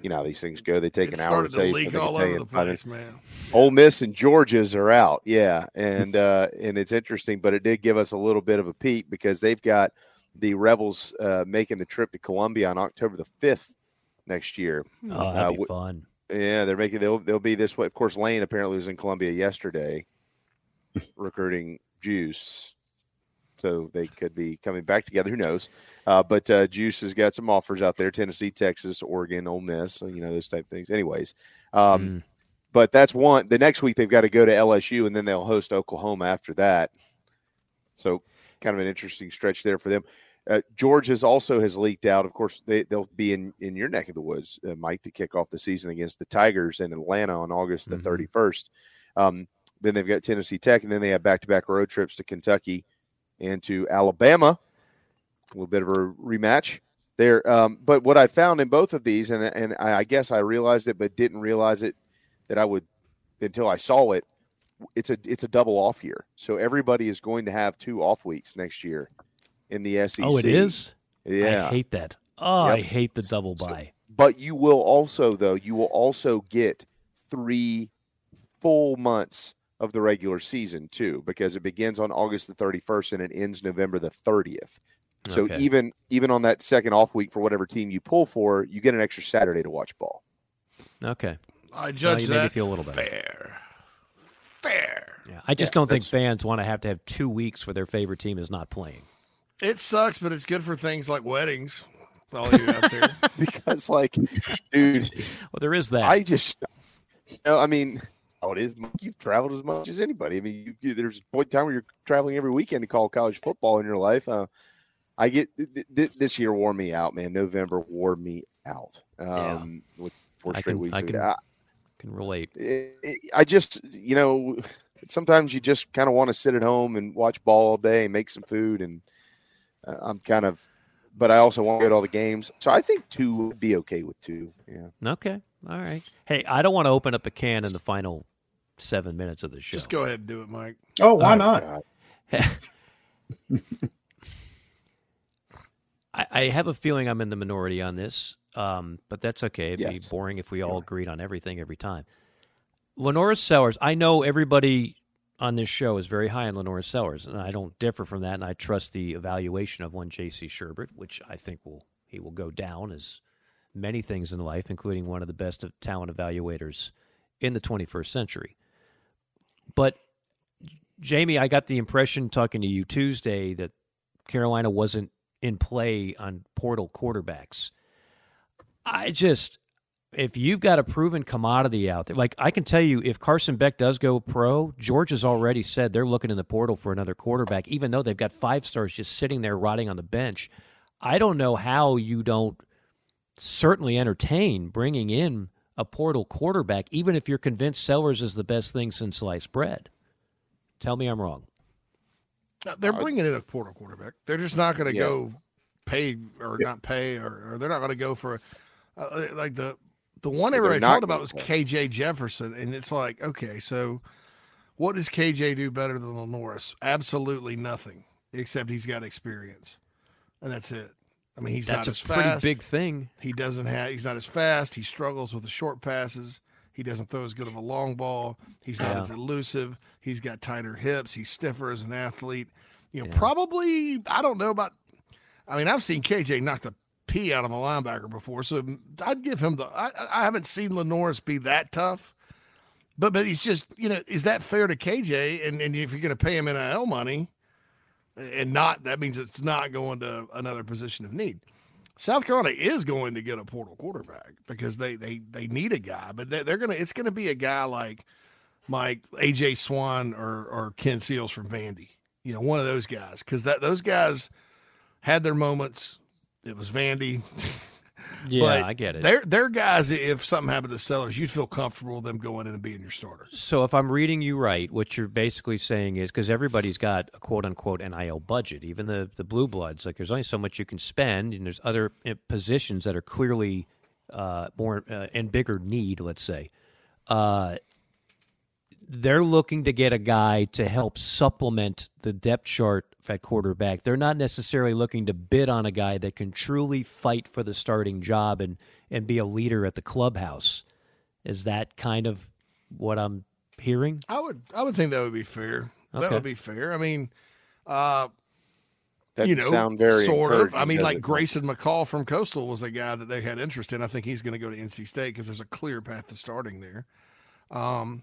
you know how these things go. They take It an hour to started to tell you leak something, all tell over you the place, man. Ole Miss and Georgia's are out. Yeah, and uh, and it's interesting, but it did give us a little bit of a peek because they've got the Rebels uh, making the trip to Columbia on October the fifth next year. Oh, that'd Uh, be w- fun. Yeah, they're making they'll they'll be this way. Of course, Lane apparently was in Columbia yesterday, recruiting Juice, so they could be coming back together. Who knows? Uh, but uh, Juice has got some offers out there: Tennessee, Texas, Oregon, Ole Miss. You know those type of things. Anyways, um, but that's one. The next week they've got to go to LSU, and then they'll host Oklahoma after that. So, kind of an interesting stretch there for them. Uh, Georgia's also has leaked out. Of course, they, they'll be in, in your neck of the woods, uh, Mike, to kick off the season against the Tigers in Atlanta on August the 31st. Um, then they've got Tennessee Tech, and then they have back to back road trips to Kentucky and to Alabama. A little bit of a rematch there. Um, but what I found in both of these, and, and I, guess I realized it, but didn't realize it that I would until I saw it. It's a it's a double off year, so everybody is going to have two off weeks next year in the SEC. Oh, it is. Yeah, I hate that. Oh, I hate the double So- bye. but you will also, though, you will also get three full months of the regular season too, because it begins on August the 31st and it ends November the 30th. So Okay. even even on that second off week for whatever team you pull for, you get an extra Saturday to watch ball. Okay. I Well, judge you made me that feel a little better. fair. Fair. Yeah, I just Yeah, don't think fans want to have to have two weeks where their favorite team is not playing. It sucks, but it's good for things like weddings. All you out there. because like, dude, well, there is that. I just, you know, I mean, oh, it is. You've traveled as much as anybody. I mean, you, you, there's a point in time where you're traveling every weekend to call college football in your life. Uh, I get th- th- this year wore me out, man. November wore me out. Um, with four I straight can- weeks. I can- I, Can relate. I- I just, you know, sometimes you just kind of want to sit at home and watch ball all day and make some food. And uh, I'm kind of, but I also want to go to all the games. So I think two would be okay with two. Yeah. Okay. All right. Hey, I don't want to open up a can in the final seven minutes of the show. Just go ahead and do it, Mike. Oh, why Oh, not? I, I have a feeling I'm in the minority on this, um, but that's okay. It'd be boring if we all agreed on everything every time. LaNorris Sellers, I know everybody on this show is very high on LaNorris Sellers, and I don't differ from that, and I trust the evaluation of one J.C. Shurburtt, which I think will he will go down as many things in life, including one of the best of talent evaluators in the 21st century. But Jamie, I got the impression talking to you Tuesday that Carolina wasn't in play on portal quarterbacks. I just, if you've got a proven commodity out there, like I can tell you, if Carson Beck does go pro, George has already said they're looking in the portal for another quarterback, even though they've got five stars just sitting there rotting on the bench. I don't know how you don't certainly entertain bringing in a portal quarterback, even if you're convinced Sellers is the best thing since sliced bread. Tell me I'm wrong. Uh, They're bringing in a portal quarterback. They're just not going to Yeah. go pay or not pay, or, or they're not going to go for uh, like the the one They're everybody talked about was pay. KJ Jefferson, and it's like, okay, so what does KJ do better than LaNorris? Absolutely nothing, except he's got experience, and that's it. I mean, he's That's not a as pretty fast. big thing. He doesn't have. He's not as fast. He struggles with the short passes. He doesn't throw as good of a long ball. He's not Yeah. as elusive. He's got tighter hips. He's stiffer as an athlete. You know, probably. I don't know about. I mean, I've seen KJ knock the pee out of a linebacker before, so I'd give him the. I, I haven't seen LaNorris be that tough, but but he's just you know is that fair to KJ? And and if you're going to pay him NIL money, and not that means it's not going to another position of need. South Carolina is going to get a portal quarterback because they they they need a guy, but they, they're gonna it's gonna be a guy like Mike AJ Swann or or Ken Seals from Vandy, you know, one of those guys because that those guys had their moments. It was Vandy. Yeah, But I get it. They're they're guys. If something happened to Sellers, you'd feel comfortable with them going in and being your starter. So if I'm reading you right, what you're basically saying is because everybody's got a quote unquote NIL budget, even the the blue bloods, like there's only so much you can spend, and there's other uh, positions that are clearly uh, more uh, in bigger need. Let's say. Uh, they're looking to get a guy to help supplement the depth chart at quarterback. They're not necessarily looking to bid on a guy that can truly fight for the starting job and, and be a leader at the clubhouse. Is that kind of what I'm hearing? I would I would think that would be fair. That would be fair. I mean, uh, That you know, sound very sort of. I mean, like it? Grayson McCall from Coastal was a guy that they had interest in. I think he's going to go to NC State because there's a clear path to starting there. Um,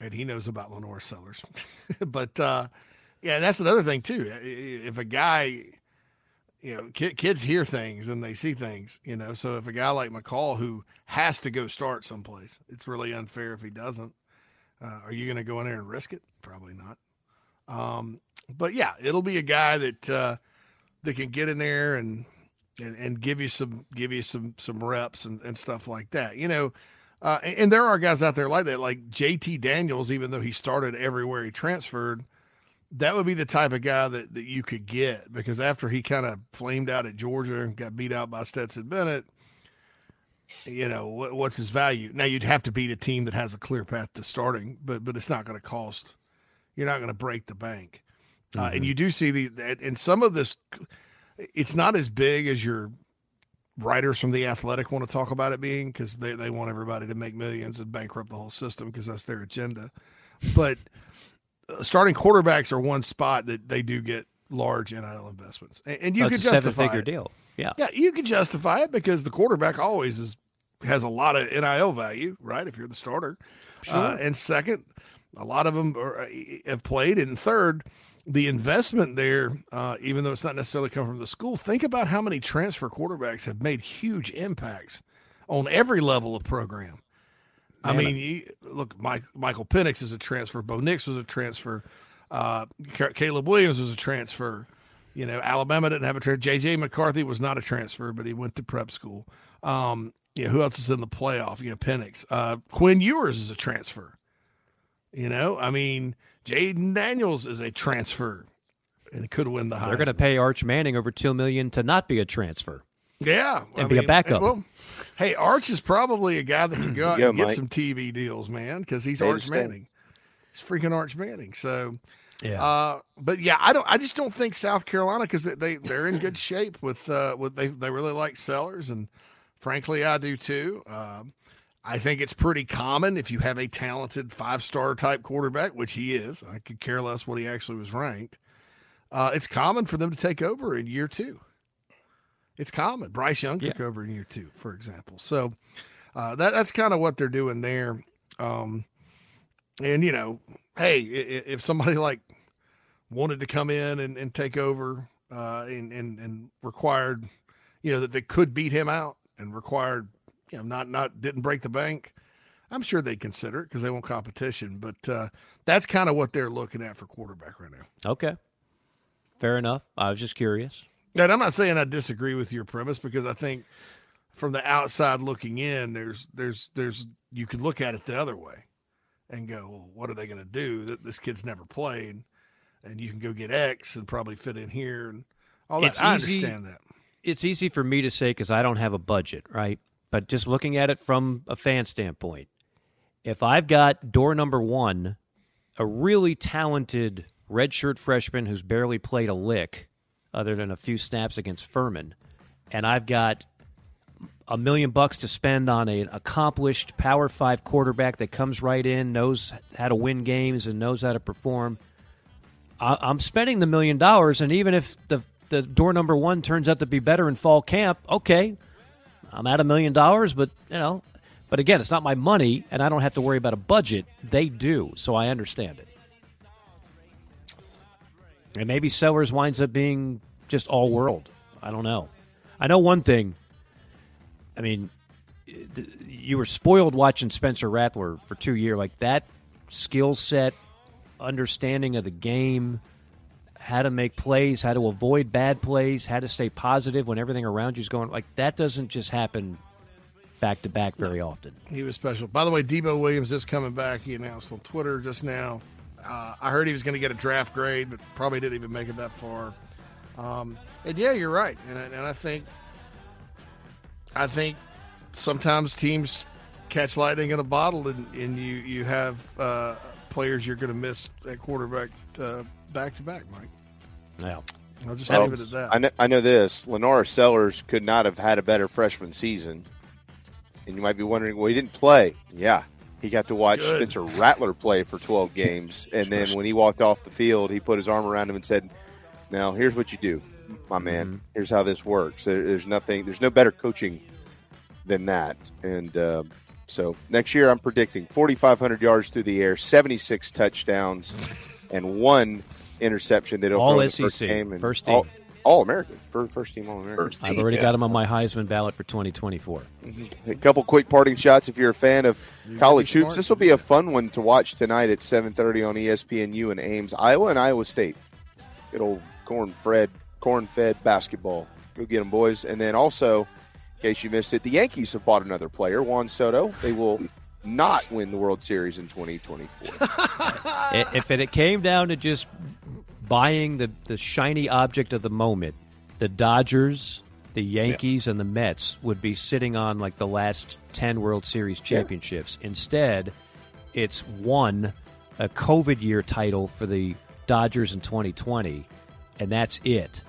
and he knows about LaNorris Sellers. but uh, yeah, that's another thing too. If a guy, you know, ki- kids hear things and they see things, you know. So if a guy like McCall who has to go start someplace, it's really unfair if he doesn't. Uh, are you going to go in there and risk it? Probably not. Um, but yeah, it'll be a guy that uh, that can get in there and, and and give you some give you some some reps and, and stuff like that. You know, uh, and, and there are guys out there like that, like JT Daniels. Even though he started everywhere he transferred, that would be the type of guy that that you could get because after he kind of flamed out at Georgia and got beat out by Stetson Bennett. You know what, what's his value? Now you'd have to beat a team that has a clear path to starting, but but it's not going to cost. You're not going to break the bank. Uh, and you do see the that- and some of this it's not as big as your writers from the athletic want to talk about it being because they, they want everybody to make millions and bankrupt the whole system because that's their agenda but uh, starting quarterbacks are one spot that they do get large nil investments and, and you Oh, could justify seven-figure it. deal. Yeah. yeah you could justify it because the quarterback always is has a lot of nil value right if you're the starter Sure. uh, and second a lot of them are, uh, have played. And third, the investment there, uh, even though it's not necessarily come from the school, think about how many transfer quarterbacks have made huge impacts on every level of program. I mean, you, look, Mike, Michael Penix is a transfer. Bo Nix was a transfer. Uh, Caleb Williams was a transfer. You know, Alabama didn't have a transfer. J.J. McCarthy was not a transfer, but he went to prep school. Um, you know, who else is in the playoff? You know, Penix. Uh, Quinn Ewers is a transfer. You know, I mean, Jayden Daniels is a transfer and it could win the They're going to pay Arch Manning over two million to not be a transfer. Yeah, And be a backup. Well, hey, Arch is probably a guy that can go out Yeah, and get Mike. some TV deals, man, because he's Stay to Arch stay. Manning. He's freaking Arch Manning. So, Yeah. Uh, but yeah, I don't. I just don't think South Carolina because they, they they're in good shape with uh with they they really like Sellers and frankly I do too. Um, I think it's pretty common if you have a talented five star type quarterback, which he is. I could care less what he actually was ranked. Uh, it's common for them to take over in year two. It's common. Bryce Young took over in year two, for example. So uh, that that's kind of what they're doing there. Um, and you know, hey, if somebody like wanted to come in and, and take over uh, and, and and required, you know, that they could beat him out and required, you know, not not didn't break the bank, I'm sure they'd consider it because they want competition. But uh, that's kind of what they're looking at for quarterback right now. Okay. Fair enough. I was just curious. And I'm not saying I disagree with your premise because I think from the outside looking in, there's there's there's you could look at it the other way and go, well, what are they going to do? That this kid's never played. and you can go get X and probably fit in here and all that. It's I easy- understand that. It's easy for me to say because I don't have a budget, right? But just looking at it from a fan standpoint, if I've got door number one, a really talented redshirt freshman who's barely played a lick other than a few snaps against Furman, and I've got a million bucks to spend on an accomplished Power Five quarterback that comes right in, knows how to win games, and knows how to perform. I'm spending the million dollars, and even if the the door number one turns out to be better in fall camp, okay, I'm at a million dollars. But you know, but again, it's not my money, and I don't have to worry about a budget. They do, so I understand it. And maybe Sellers winds up being just all world. I don't know. I know one thing. I mean, you were spoiled watching Spencer Rattler for two years. Like that skill set, understanding of the game, how to make plays, how to avoid bad plays, how to stay positive when everything around you is going. Like that doesn't just happen back to back very often. He was special. By the way, Debo Williams is coming back. He announced on Twitter just now. Uh, I heard he was going to get a draft grade, but probably didn't even make it that far. Um, and yeah, you're right. And, I- and I think, I think sometimes teams catch lightning in a bottle, and, and you you have uh, players you're going to miss at quarterback uh, back to back, Mike. Yeah. I'll just Well, leave it at that. I know, I know this. LaNorris Sellers could not have had a better freshman season. And you might be wondering, well, he didn't play. Yeah. He got to watch Good. Spencer Rattler play for 12 games. And then when he walked off the field, he put his arm around him and said, Now, here's what you do, my man. Mm-hmm. Here's how this works. There, there's nothing, there's no better coaching than that. And um, so next year, I'm predicting 4,500 yards through the air, 76 touchdowns, and one interception that he'll All throw in the first SEC, game. And first team. all American, first, first team All American. I've already got him on my Heisman ballot for 2024. Mm-hmm. A couple quick parting shots. If you're a fan of gotta college hoops, this will be a fun one to watch tonight at 7:30 on ESPNU and Ames, Iowa and Iowa State. Good old corn fed, corn fed basketball. Go get them, boys. And then also, in case you missed it, the Yankees have bought another player, Juan Soto. They will not win the World Series in 2024. If it came down to just buying the, the shiny object of the moment, the Dodgers, the Yankees, and the Mets would be sitting on like the last 10 World Series championships. Instead, it's one, a COVID year title for the Dodgers in 2020, and that's it.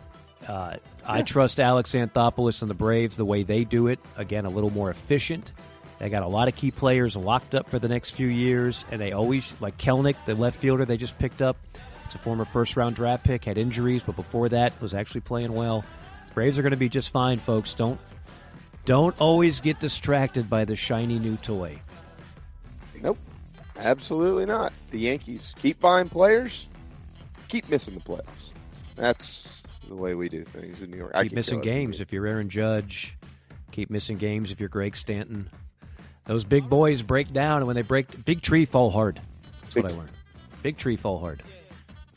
Uh, I trust Alex Anthopoulos and the Braves the way they do it. Again, a little more efficient. They got a lot of key players locked up for the next few years, and they always like Kelenic, the left fielder they just picked up. It's a former first round draft pick, had injuries, but before that was actually playing well. Braves are going to be just fine, folks. Don't don't always get distracted by the shiny new toy. nope, absolutely not. The Yankees keep buying players, keep missing the playoffs. That's the way we do things in New York. Keep missing games if you're Aaron Judge. Keep missing games if you're Greg Stanton. Those big boys break down, and when they break, big tree fall hard. That's what I learned. Big tree fall hard.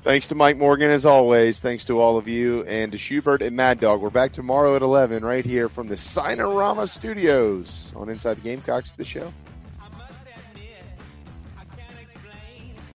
Thanks to Mike Morgan, as always. Thanks to all of you and to Shurburtt and Mad Dog. We're back tomorrow at 11 right here from the Signarama Studios on Inside the Gamecocks, the show.